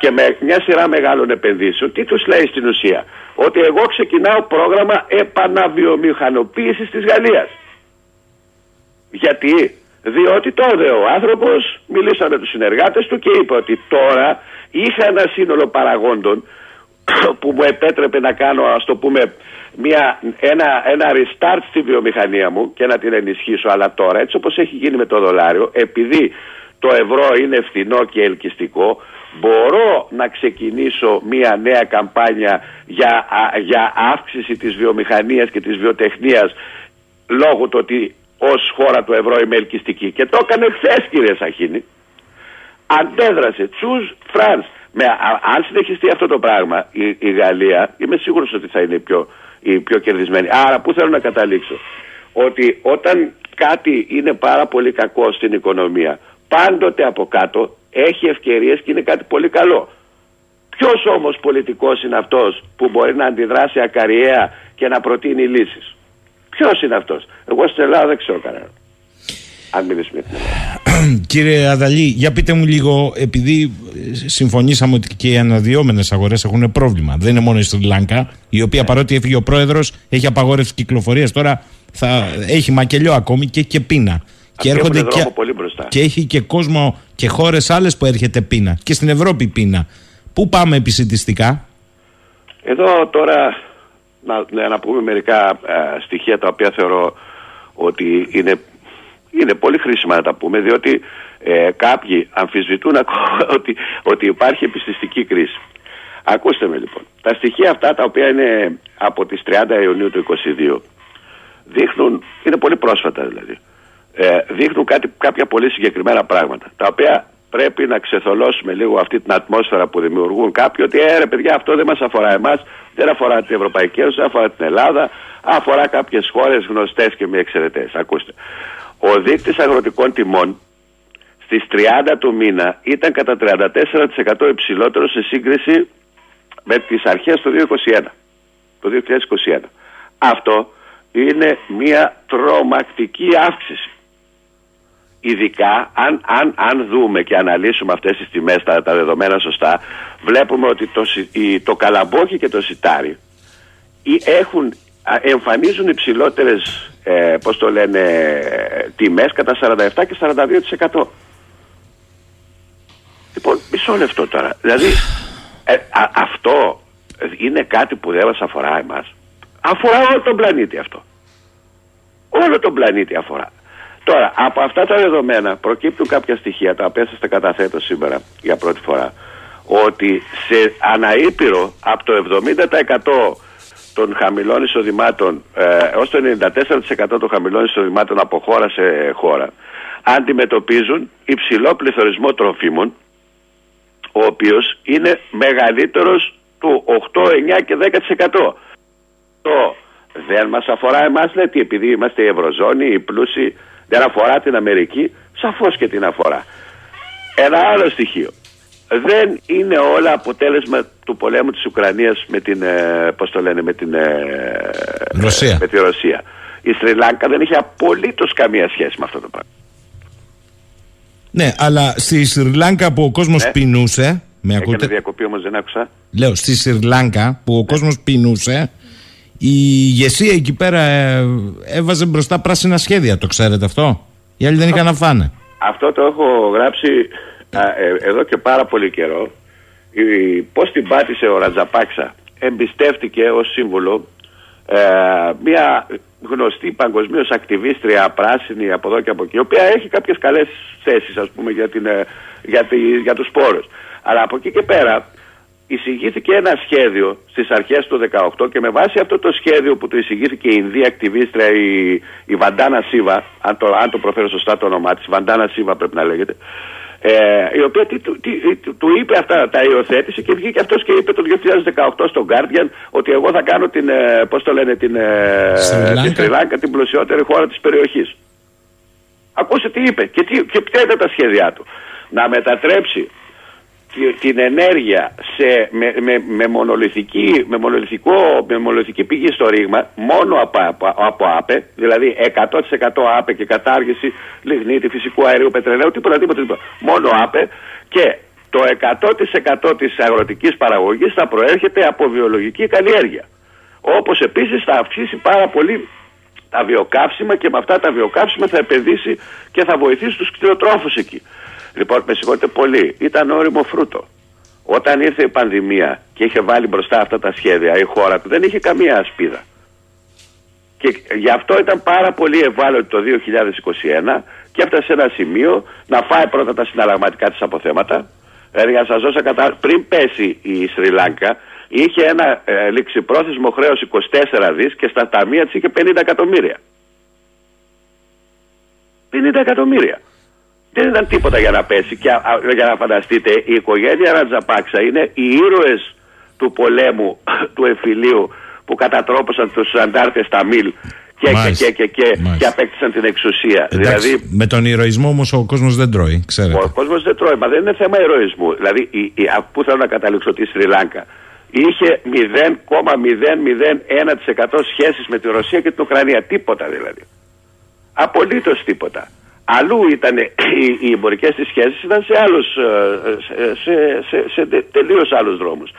E: και με μια σειρά μεγάλων επενδύσεων, τι τους λέει στην ουσία, ότι εγώ ξεκινάω πρόγραμμα επαναβιομηχανοποίησης της Γαλλίας. Γιατί, διότι τότε ο άνθρωπος μιλήσαμε με τους συνεργάτες του και είπε ότι τώρα είχα ένα σύνολο παραγόντων που μου επέτρεπε να κάνω ας το πούμε μια, ένα, ένα restart στη βιομηχανία μου και να την ενισχύσω αλλά τώρα έτσι όπως έχει γίνει με το δολάριο επειδή το ευρώ είναι φθηνό και ελκυστικό μπορώ να ξεκινήσω μια νέα καμπάνια για, για αύξηση της βιομηχανίας και της βιοτεχνίας λόγω του ότι ως χώρα του ευρώ είμαι ελκυστική. Και το έκανε χθες κύριε Σαχίνη. Αντέδρασε. Choose France με, αν συνεχιστεί αυτό το πράγμα η, η Γαλλία είμαι σίγουρος ότι θα είναι η πιο, η πιο κερδισμένη. Άρα πού θέλω να καταλήξω; Ότι όταν κάτι είναι πάρα πολύ κακό στην οικονομία πάντοτε από κάτω έχει ευκαιρίες και είναι κάτι πολύ καλό. Ποιος όμως πολιτικός είναι αυτός που μπορεί να αντιδράσει ακαριέα και να προτείνει λύσεις; Ποιος είναι αυτός; Εγώ στην Ελλάδα δεν ξέρω κανέναν. Αν μιλήσουμε
B: Κύριε Αδαλή, για πείτε μου λίγο, επειδή συμφωνήσαμε ότι και οι αναδυόμενες αγορές έχουν πρόβλημα. Δεν είναι μόνο η Σρι Λάνκα, η οποία παρότι έφυγε ο πρόεδρος, έχει απαγόρευση κυκλοφορίας. Τώρα θα έχει μακελιό ακόμη και, και πείνα.
E: Και, έρχονται και, πολύ
B: και έχει και κόσμο και χώρες άλλες που έρχεται πείνα. Και στην Ευρώπη πείνα. Πού πάμε επισητιστικά,
E: Εδώ τώρα να, να πούμε μερικά ε, στοιχεία τα οποία θεωρώ ότι είναι είναι πολύ χρήσιμα να τα πούμε, διότι ε, κάποιοι αμφισβητούν ότι, ότι υπάρχει επιστηστική κρίση. Ακούστε με λοιπόν. Τα στοιχεία αυτά τα οποία είναι από τις 30 Ιουνίου του 2022 δείχνουν, είναι πολύ πρόσφατα δηλαδή, ε, δείχνουν κάτι, κάποια πολύ συγκεκριμένα πράγματα τα οποία πρέπει να ξεθολώσουμε λίγο αυτή την ατμόσφαιρα που δημιουργούν κάποιοι ότι ε, ρε παιδιά αυτό δεν μας αφορά εμάς, δεν αφορά την Ευρωπαϊκή Ένωση, δεν αφορά την Ελλάδα, αφορά κάποιες χώρες γνωστές και μη εξαιρετές. Ακούστε. Ο δείκτης αγροτικών τιμών στις 30 του μήνα ήταν κατά 34% υψηλότερο σε σύγκριση με τις αρχές του 2021. Το 2021. Αυτό είναι μια τρομακτική αύξηση. Ειδικά αν, αν, αν δούμε και αναλύσουμε αυτές τις τιμές, τα, τα δεδομένα σωστά, βλέπουμε ότι το, το καλαμπόκι και το σιτάρι έχουν, εμφανίζουν υψηλότερες ε, πώς το λένε, τιμές κατά 47 και 42%. Λοιπόν, μισό λεπτό τώρα. Δηλαδή, ε, αυτό είναι κάτι που δεν μας αφορά εμάς. Αφορά όλο τον πλανήτη αυτό. Όλο τον πλανήτη αφορά. Τώρα, από αυτά τα δεδομένα προκύπτουν κάποια στοιχεία τα οποία σας τα καταθέτω σήμερα για πρώτη φορά ότι σε αναήπειρο από το 70% των χαμηλών εισοδημάτων ε, έως το 94% των χαμηλών εισοδημάτων από χώρα σε χώρα αντιμετωπίζουν υψηλό πληθωρισμό τροφίμων ο οποίος είναι μεγαλύτερος του 8, 9 και 10%. Το δεν μας αφορά εμάς λέτε επειδή είμαστε η Ευρωζώνη, οι πλούσιοι δεν αφορά την Αμερική, σαφώς και την αφορά. Ένα άλλο στοιχείο. Δεν είναι όλα αποτέλεσμα του πολέμου της Ουκρανίας με την, ε, πώς το λένε, με την ε,
B: Ρωσία.
E: Με τη Ρωσία. Η Σρι Λάγκα δεν έχει απολύτως καμία σχέση με αυτό το πράγμα.
B: Ναι, αλλά στη Σρι Λάγκα που ο κόσμος ναι. πεινούσε, με
E: ακούτε; Έκανε διακοπή όμως δεν άκουσα.
B: Λέω, στη Σρι Λάγκα που ο κόσμος πεινούσε, η ηγεσία εκεί πέρα ε, έβαζε μπροστά πράσινα σχέδια. Το ξέρετε αυτό; Οι άλλοι δεν είχαν να φάνε.
E: Αυτό το έχω γράψει ε, εδώ και πάρα πολύ καιρό. Πώς την πάτησε ο Ρατζαπάξα. Εμπιστεύτηκε ως σύμβουλο ε, μια γνωστή παγκοσμίως ακτιβίστρια πράσινη από εδώ και από εκεί, η οποία έχει κάποιες καλές θέσεις, ας πούμε, για, την, για, τη, για τους πόρου. Αλλά από εκεί και πέρα εισηγήθηκε ένα σχέδιο στις αρχές του 2018 και με βάση αυτό το σχέδιο που του εισηγήθηκε η Ινδία ακτιβίστρια η, η Βαντάνα Σίβα, αν το, αν το προφέρω σωστά το όνομά της, Βαντάνα Σίβα πρέπει να λέγεται, ε, η οποία τι, του είπε αυτά, τα υιοθέτησε και βγήκε αυτός και είπε το 2018 στον Guardian ότι εγώ θα κάνω την, ε, πώς το λένε, την, ε, Σρι Λάγκα, την πλουσιότερη χώρα της περιοχής. Ακούστε τι είπε και, τι, και ποια ήταν τα σχέδιά του. Να μετατρέψει την ενέργεια σε, με, με, με, μονολυθική, με, μονολυθικό, με μονολυθική πηγή στο ρήγμα μόνο από, από, από ΑΠΕ, δηλαδή 100% ΑΠΕ και κατάργηση λιγνίτη, φυσικού αερίου, πετρελαίου, τίποτα, τίποτα, τίποτα. Μόνο ΑΠΕ και το 100% της αγροτικής παραγωγής θα προέρχεται από βιολογική καλλιέργεια. Όπως επίσης θα αυξήσει πάρα πολύ τα βιοκαύσιμα και με αυτά τα βιοκαύσιμα θα επενδύσει και θα βοηθήσει τους κτηνοτρόφους εκεί. Λοιπόν, με συγχωρείτε πολύ, ήταν όριμο φρούτο. Όταν ήρθε η πανδημία και είχε βάλει μπροστά αυτά τα σχέδια, η χώρα του δεν είχε καμία ασπίδα. Και γι' αυτό ήταν πάρα πολύ ευάλωτη το 2021 και έφτασε σε ένα σημείο να φάει πρώτα τα συναλλαγματικά της αποθέματα. Δηλαδή, για να σας δώσω κατά... πριν πέσει η Σρι Λάγκα, είχε ένα ε, ληξιπρόθεσμο χρέος 24 δις και στα ταμεία της είχε 50 εκατομμύρια. 50 εκατομμύρια δεν ήταν τίποτα για να πέσει. Και για να φανταστείτε, η οικογένεια Ρατζαπάξα είναι οι ήρωες του πολέμου του εμφυλίου που κατατρόπωσαν τους αντάρτες Ταμίλ και, και, και, και, και, απέκτησαν την εξουσία.
B: Εντάξει, δηλαδή, με τον ηρωισμό όμως ο κόσμος δεν τρώει, ξέρετε.
E: Ο κόσμος δεν τρώει, μα δεν είναι θέμα ηρωισμού. Δηλαδή, η, η, πού θέλω να καταλήξω τη Σρι Λάγκα είχε 0,001% σχέσεις με τη Ρωσία και την Ουκρανία. Τίποτα δηλαδή. Απολύτως τίποτα. Αλλού ήταν οι, οι εμπορικές της σχέσεις ήταν σε, άλλους, ε, σε, σε, σε, σε τελείως άλλους δρόμους.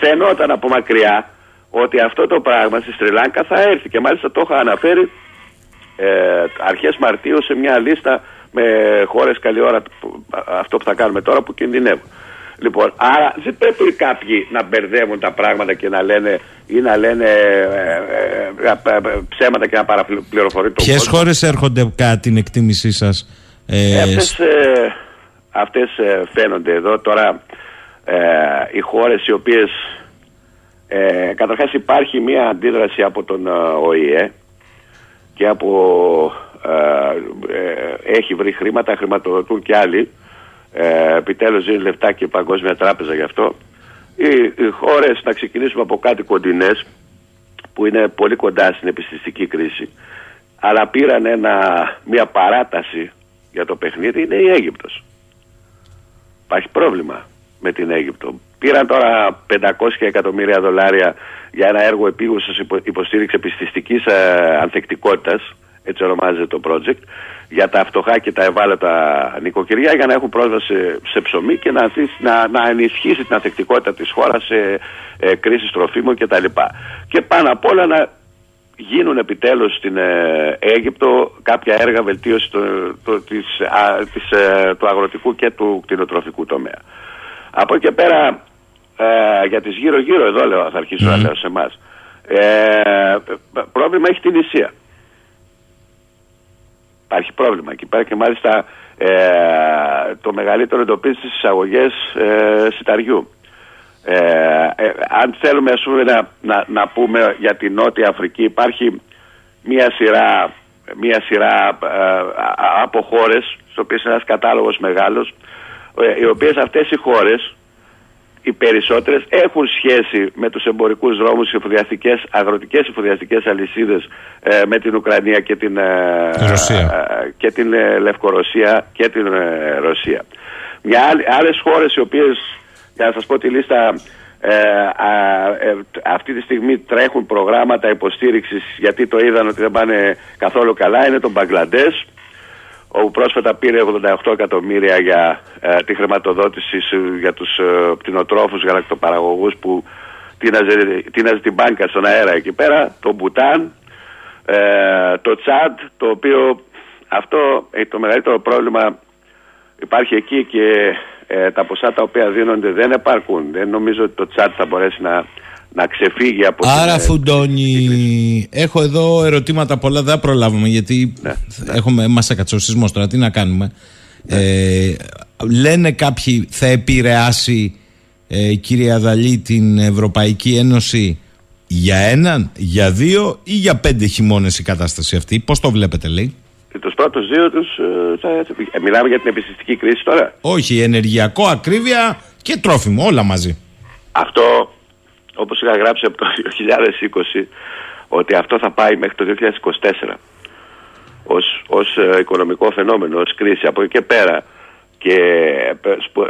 E: Φαινόταν από μακριά ότι αυτό το πράγμα στη Στριλάνκα θα έρθει και μάλιστα το είχα αναφέρει ε, αρχές Μαρτίου σε μια λίστα με χώρες καλή ώρα αυτό που θα κάνουμε τώρα που κινδυνεύουν. Λοιπόν, άρα δεν πρέπει κάποιοι να μπερδεύουν τα πράγματα και να λένε ή να λένε ε, ε, ε, ψέματα και να παραπληροφορεί τον
B: Ποιες χώρες έρχονται κατά την εκτίμησή σας
E: ε, αυτές, αυτές φαίνονται εδώ. Τώρα οι χώρες οι οποίες ε, καταρχάς υπάρχει μια αντίδραση από τον ΟΗΕ και από έχει βρει χρήματα, χρηματοδοτούν και άλλοι ε, επιτέλους δίνει λεφτά και η Παγκόσμια Τράπεζα γι' αυτό. Οι, οι χώρες, να ξεκινήσουμε από κάτι κοντινές, που είναι πολύ κοντά στην επιστηστική κρίση, αλλά πήραν ένα, μια παράταση για το παιχνίδι, είναι η Αίγυπτος. Υπάρχει πρόβλημα με την Αίγυπτο. Πήραν τώρα 500 εκατομμύρια δολάρια για ένα έργο επίγουσας υποστήριξη επιστηστικής ε, ανθεκτικότητας, έτσι ονομάζεται το project, για τα φτωχά και τα ευάλωτα νοικοκυριά για να έχουν πρόσβαση σε ψωμί και να, να, να ενισχύσει την ανθεκτικότητα της χώρας σε ε, κρίσεις τροφίμων κτλ. Και πάνω απ' όλα να γίνουν επιτέλους στην ε, Αίγυπτο κάποια έργα βελτίωσης το, το, της, της, ε, του αγροτικού και του κτηνοτροφικού τομέα. Από εκεί και πέρα ε, για τις γύρω-γύρω εδώ λέω, θα αρχίσω να λέω σε εμάς. Ε, πρόβλημα έχει την Ισία. Υπάρχει πρόβλημα εκεί πέρα και μάλιστα ε, το μεγαλύτερο εντοπίζει στις εισαγωγές ε, σιταριού. Ε, ε, αν θέλουμε ας πούμε, να, να, να, πούμε για την Νότια Αφρική υπάρχει μία σειρά, μία σειρά ε, από χώρες στις οποίες είναι ένας κατάλογος μεγάλος οι οποίες αυτές οι χώρες οι περισσότερες έχουν σχέση με τους εμπορικούς δρόμους εφοδιαστικές, αγροτικές εφοδιαστικές αλυσίδες ε, με την Ουκρανία και την, ε,
B: Ρωσία.
E: Ε, και την Λευκορωσία και την Ρωσία. Μια άλλη, άλλες χώρες οι οποίες, για να σας πω τη λίστα, αυτή τη στιγμή τρέχουν προγράμματα υποστήριξης γιατί το είδαν ότι δεν πάνε καθόλου καλά είναι το Μπαγκλαντές όπου πρόσφατα πήρε 88 εκατομμύρια για ε, τη χρηματοδότηση για τους ε, πτυνοτρόφους γαλακτοπαραγωγούς που τίναζε, τίναζε την μπάνκα στον αέρα εκεί πέρα, το Μπουτάν, ε, το Τσάντ, το οποίο αυτό έχει το μεγαλύτερο πρόβλημα υπάρχει εκεί και ε, τα ποσά τα οποία δίνονται δεν επαρκούν. Δεν νομίζω ότι το Τσάντ θα μπορέσει να να ξεφύγει από
B: Άρα την... Φουντώνη, έχω εδώ ερωτήματα πολλά, δεν προλάβουμε γιατί ναι, ναι. έχουμε μασακατσοσισμό τώρα, τι να κάνουμε. Ναι. Ε, λένε κάποιοι θα επηρεάσει ε, κύριε Αδαλή την Ευρωπαϊκή Ένωση για έναν, για δύο ή για πέντε χειμώνες η κατάσταση αυτή. Πώς το βλέπετε λέει;
E: Τους πρώτους δύο τους ε, θα, ε, μιλάμε για την επιστηστική κρίση τώρα;
B: Όχι, ενεργειακό, ακρίβεια και τρόφιμο, όλα μαζί.
E: Αυτό όπως είχα γράψει από το 2020 ότι αυτό θα πάει μέχρι το 2024 ως, ως ε, οικονομικό φαινόμενο, ως κρίση. Από εκεί και πέρα και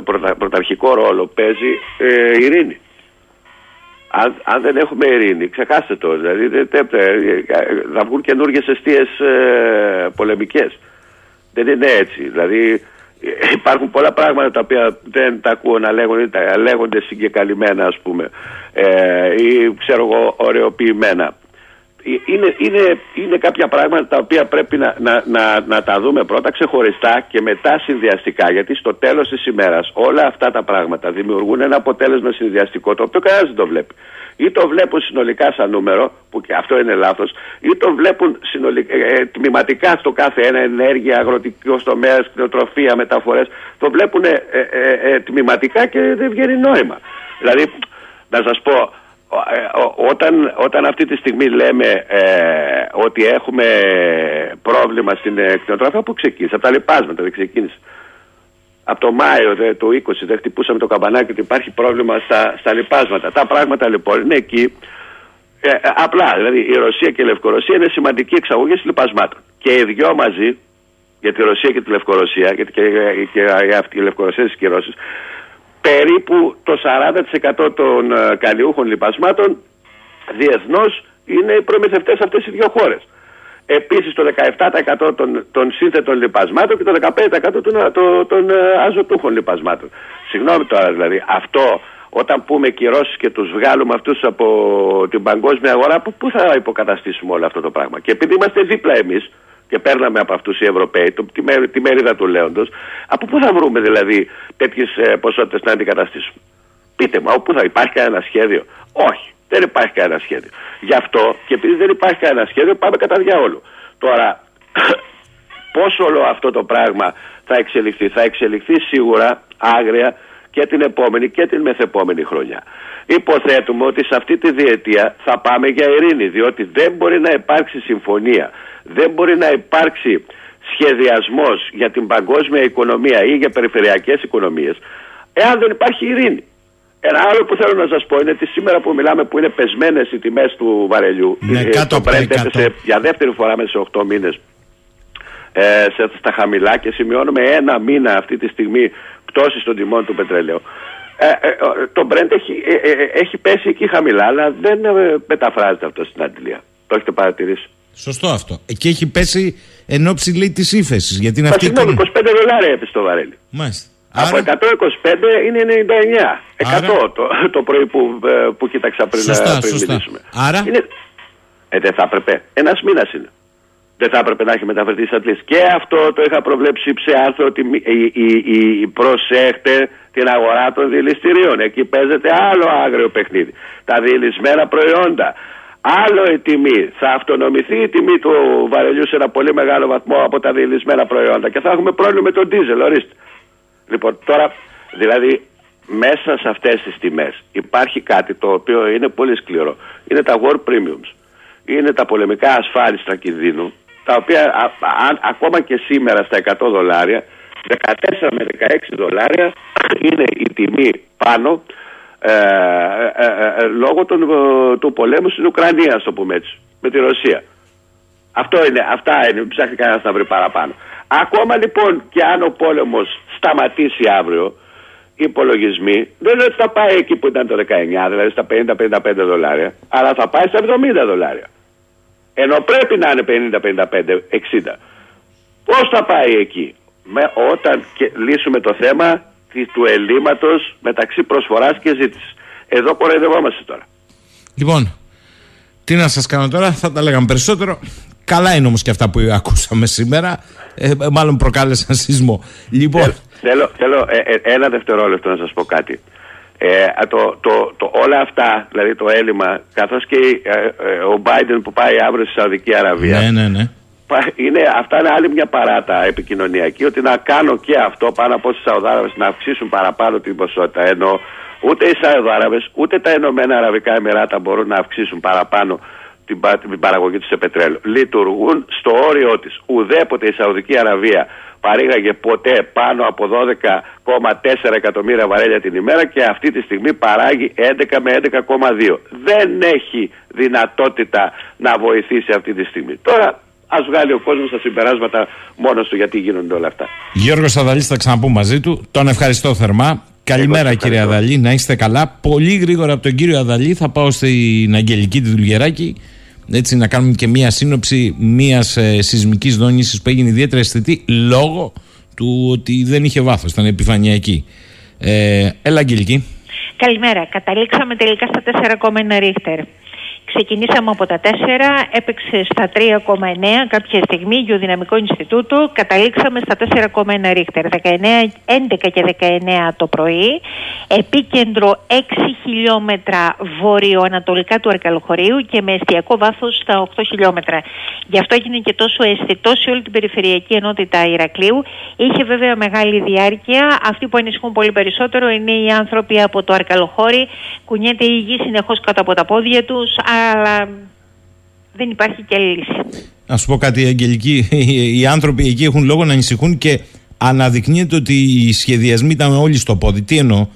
E: πρωτα, πρωταρχικό ρόλο παίζει ε, η ειρήνη. Αν, αν δεν έχουμε ειρήνη, ξεχάστε το. Δηλαδή θα βγουν καινούργιες αιστείες ε, πολεμικές. Δεν είναι έτσι. Δηλαδή υπάρχουν πολλά πράγματα τα οποία δεν τα ακούω να λέγονται, τα λέγονται συγκεκαλυμμένα ας πούμε ε, ή ξέρω εγώ ωρεοποιημένα. Ε, είναι, είναι, είναι κάποια πράγματα τα οποία πρέπει να, να, να, να τα δούμε πρώτα ξεχωριστά και μετά συνδυαστικά γιατί στο τέλος της ημέρας όλα αυτά τα πράγματα δημιουργούν ένα αποτέλεσμα συνδυαστικό το οποίο κανένας δεν το βλέπει ή το βλέπουν συνολικά σαν νούμερο, που και αυτό είναι λάθος, ή το βλέπουν συνολικά, ε, ε, τμηματικά στο κάθε ένα, ενέργεια, αγροτικό τομέα, κτηνοτροφία, μεταφορές. Το βλέπουν ε, ε, τμηματικά και δεν βγαίνει νόημα. Δηλαδή, να σας πω, όταν, όταν αυτή τη στιγμή λέμε ότι έχουμε πρόβλημα στην κτηνοτροφία, που ξεκίνησε, από τα λοιπάσματα δεν ξεκίνησε από το Μάιο δε, το 20 δεν χτυπούσαμε το καμπανάκι ότι υπάρχει πρόβλημα στα, στα λοιπάσματα. Τα πράγματα λοιπόν είναι εκεί. Ε, ε απλά, δηλαδή η Ρωσία και η Λευκορωσία είναι σημαντική εξαγωγή λοιπασμάτων. Και οι δυο μαζί, για τη Ρωσία και τη Λευκορωσία, γιατί και, και, και η Λευκορωσία και οι Ρώσεις, περίπου το 40% των ε, καλλιούχων λοιπασμάτων διεθνώς είναι οι προμηθευτές αυτές οι δύο χώρες. Επίσης το 17% των, των σύνθετων λιπασμάτων και το 15% των, των, των ε, αζωτούχων λιπασμάτων. Συγγνώμη τώρα δηλαδή, αυτό όταν πούμε κυρώσεις και τους βγάλουμε αυτούς από την παγκόσμια αγορά, πού θα υποκαταστήσουμε όλο αυτό το πράγμα; Και επειδή είμαστε δίπλα εμείς και παίρναμε από αυτούς οι Ευρωπαίοι το, τη, τη μερίδα του λέοντος, από πού θα βρούμε δηλαδή τέτοιες ε, ποσότητες να αντικαταστήσουμε; Πείτε μου, πού θα υπάρχει κανένα σχέδιο; Όχι. Δεν υπάρχει κανένα σχέδιο. Γι' αυτό και επειδή δεν υπάρχει κανένα σχέδιο, πάμε κατά διάολο. Τώρα, πώς όλο αυτό το πράγμα θα εξελιχθεί; Θα εξελιχθεί σίγουρα άγρια και την επόμενη και την μεθεπόμενη χρονιά. Υποθέτουμε ότι σε αυτή τη διετία θα πάμε για ειρήνη, διότι δεν μπορεί να υπάρξει συμφωνία, δεν μπορεί να υπάρξει σχεδιασμός για την παγκόσμια οικονομία ή για περιφερειακές οικονομίες, εάν δεν υπάρχει ειρήνη. Ένα άλλο που θέλω να σας πω είναι ότι σήμερα που μιλάμε που είναι πεσμένες οι τιμές του βαρελιού.
B: Ναι, ε, κάτω το
E: έπεσε για δεύτερη φορά μέσα σε 8 μήνες ε, στα χαμηλά και σημειώνουμε ένα μήνα αυτή τη στιγμή πτώση των τιμών του πετρελαίου. Ε, ε, το Brent έχει, ε, ε, έχει πέσει εκεί χαμηλά, αλλά δεν ε, μεταφράζεται αυτό στην Αγγλία. Το έχετε παρατηρήσει.
B: Σωστό αυτό. Εκεί έχει πέσει εν ώψη λέει της ύφεσης. Γιατί είναι
E: Μα
B: αυτή η
E: συγγνώμη,
B: εικόνα.
E: 25 δολάρια έπεσε το βαρέλι.
B: Μάλιστα.
E: Από
B: Άρα,
E: 125 είναι 99. 100
B: Άρα-
E: το, το πρωί που, ε, που κοίταξα πριν,
B: Σωστά,
E: ε, πριν
B: σωστά.
E: μιλήσουμε.
B: Άρα;
E: Είναι... Ε, δεν θα έπρεπε. Ένας μήνας είναι. Δεν θα έπρεπε να έχει μεταφερθεί στις Ατλίε. Και αυτό το είχα προβλέψει σε άρθρο ότι μη- η, η, η, προσέχτε την αγορά των διελιστηρίων. Εκεί παίζεται άλλο άγριο παιχνίδι. Τα διελισμένα προϊόντα. Άλλο η τιμή. Θα αυτονομηθεί η τιμή του βαρελιού σε ένα πολύ μεγάλο βαθμό από τα διελισμένα προϊόντα και θα έχουμε πρόβλημα με τον ντίζελ. Ορίστε. Λοιπόν, τώρα, δηλαδή, μέσα σε αυτές τις τιμές υπάρχει κάτι το οποίο είναι πολύ σκληρό. Είναι τα war premiums. Είναι τα πολεμικά ασφάλιστα κινδύνου, τα οποία α- αν- ακόμα και σήμερα στα 100 δολάρια, 14 με 16 δολάρια είναι η τιμή πάνω ε, ε, ε, ε, λόγω των, ε, του πολέμου στην Ουκρανία, ας το πούμε έτσι, με τη Ρωσία. Αυτό είναι, αυτά είναι, μην ψάχνει κανένας να βρει παραπάνω. Ακόμα λοιπόν και αν ο πόλεμος σταματήσει αύριο, οι υπολογισμοί δεν είναι ότι θα πάει εκεί που ήταν το 19, δηλαδή στα 50-55 δολάρια, αλλά θα πάει στα 70 δολάρια. Ενώ πρέπει να είναι 50-55-60. Πώς θα πάει εκεί, με, όταν και λύσουμε το θέμα της- του ελλείμματος μεταξύ προσφοράς και ζήτησης. Εδώ κοροϊδευόμαστε τώρα.
B: Λοιπόν, τι να σας κάνω τώρα, θα τα λέγαμε περισσότερο. Καλά είναι όμως και αυτά που ακούσαμε σήμερα. Ε, μάλλον προκάλεσαν σεισμό. Λοιπόν,
E: Θέλω, θέλω, θέλω, ε, ε, ένα δευτερόλεπτο να σας πω κάτι. Ε, α, το, το, το, όλα αυτά, δηλαδή το έλλειμμα, καθώς και ε, ε, ο Biden που πάει αύριο στη Σαουδική Αραβία,
B: ναι, ναι, ναι.
E: πα- είναι, αυτά είναι άλλη μια παράτα επικοινωνιακή, ότι να κάνω και αυτό πάνω από τους Σαουδάραβες να αυξήσουν παραπάνω την ποσότητα, ενώ ούτε οι Σαουδάραβες ούτε τα Ηνωμένα Αραβικά Εμμυράτα μπορούν να αυξήσουν παραπάνω την, πα- την παραγωγή τους σε πετρέλαιο. Λειτουργούν στο όριό της. Ουδέποτε η Σαουδική Αραβία παρήγαγε ποτέ πάνω από 12,4 εκατομμύρια βαρέλια την ημέρα και αυτή τη στιγμή παράγει 11 με 11,2. Δεν έχει δυνατότητα να βοηθήσει αυτή τη στιγμή. Τώρα ας βγάλει ο κόσμος τα συμπεράσματα μόνος του γιατί γίνονται όλα αυτά.
B: Γιώργος Αδαλής θα ξαναπούμε μαζί του. Τον ευχαριστώ θερμά. Καλημέρα
E: Εγώ
B: κύριε
E: ευχαριστώ.
B: Αδαλή, να είστε καλά. Πολύ γρήγορα από τον κύριο Αδαλή θα πάω στην Αγγελική τη Δουλγεράκη. Έτσι να κάνουμε και μία σύνοψη μιας ε, σεισμικής δόνησης που έγινε ιδιαίτερα αισθητή λόγω του ότι δεν είχε βάθος, ήταν επιφανειακή. Ε, έλα Αγγελική.
F: Καλημέρα. Καταλήξαμε τελικά στα 4,1 ρίχτερ. Ξεκινήσαμε από τα 4, έπαιξε στα 3,9 κάποια στιγμή Γεωδυναμικό Ινστιτούτο, καταλήξαμε στα 4,1 ρίχτερ. 19, 11 και 19 το πρωί, επίκεντρο 6 χιλιόμετρα βορειοανατολικά του Αρκαλοχωρίου και με εστιακό βάθος στα 8 χιλιόμετρα. Γι' αυτό έγινε και τόσο αισθητό σε όλη την περιφερειακή ενότητα Ηρακλείου. Είχε βέβαια μεγάλη διάρκεια. Αυτοί που ανησυχούν πολύ περισσότερο είναι οι άνθρωποι από το Αρκαλοχώρι. Κουνιέται η γη συνεχώς κάτω από τα πόδια τους, αλλά δεν υπάρχει και άλλη λύση.
B: Να σου πω κάτι, Αγγελική. Οι άνθρωποι εκεί έχουν λόγο να ανησυχούν και αναδεικνύεται ότι οι σχεδιασμοί ήταν όλοι στο πόδι. Τι εννοώ;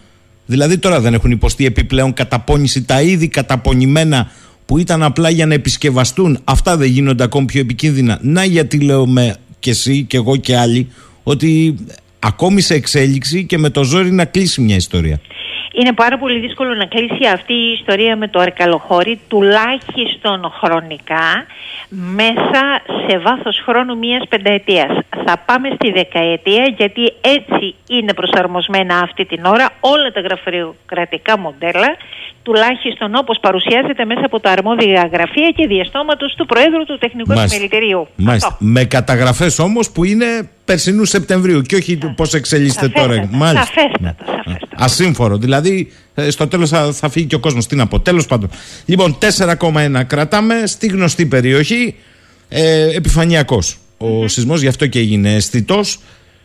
B: Δηλαδή τώρα δεν έχουν υποστεί επιπλέον καταπώνηση τα ήδη καταπονημένα που ήταν απλά για να επισκευαστούν. Αυτά δεν γίνονται ακόμη πιο επικίνδυνα. Να γιατί λέω με και εσύ και εγώ και άλλοι ότι ακόμη σε εξέλιξη και με το ζόρι να κλείσει μια ιστορία.
F: Είναι πάρα πολύ δύσκολο να κλείσει αυτή η ιστορία με το αρκαλοχώρι τουλάχιστον χρονικά μέσα σε βάθος χρόνου μιας πενταετίας. Θα πάμε στη δεκαετία γιατί έτσι είναι προσαρμοσμένα αυτή την ώρα όλα τα γραφειοκρατικά μοντέλα τουλάχιστον όπως παρουσιάζεται μέσα από τα αρμόδια γραφεία και διαστόματος του Προέδρου του Τεχνικού Επιμελητηρίου.
B: Μάλιστα.
F: Αυτό.
B: Με καταγραφές όμως που είναι περσινού Σεπτεμβρίου και όχι πώς εξελίσσεται τώρα.
F: Σαφέστατα,
B: Μάλιστα.
F: σαφέστατα, σαφέστατα.
B: Ασύμφορο. Δηλαδή, ε, στο τέλος θα, θα φύγει και ο κόσμος. Τι να πω. Τέλος πάντων. Λοιπόν, 4,1 κρατάμε στη γνωστή περιοχή. Ε, Επιφανειακός ο σεισμός, γι' αυτό και έγινε αισθητός.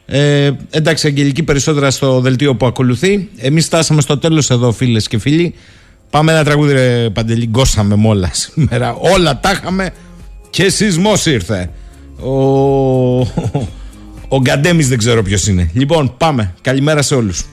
B: Ε, εντάξει, Αγγελική, περισσότερα στο δελτίο που ακολουθεί. Εμείς φτάσαμε στο τέλος εδώ, φίλες και φίλοι. Πάμε ένα τραγούδι, ρε Παντελή. Γκώσαμε με όλα σήμερα. Όλα τα είχαμε και σεισμός ήρθε. Ο, ο Γκαντέμις δεν ξέρω ποιος είναι. Λοιπόν, πάμε. Καλημέρα σε όλους.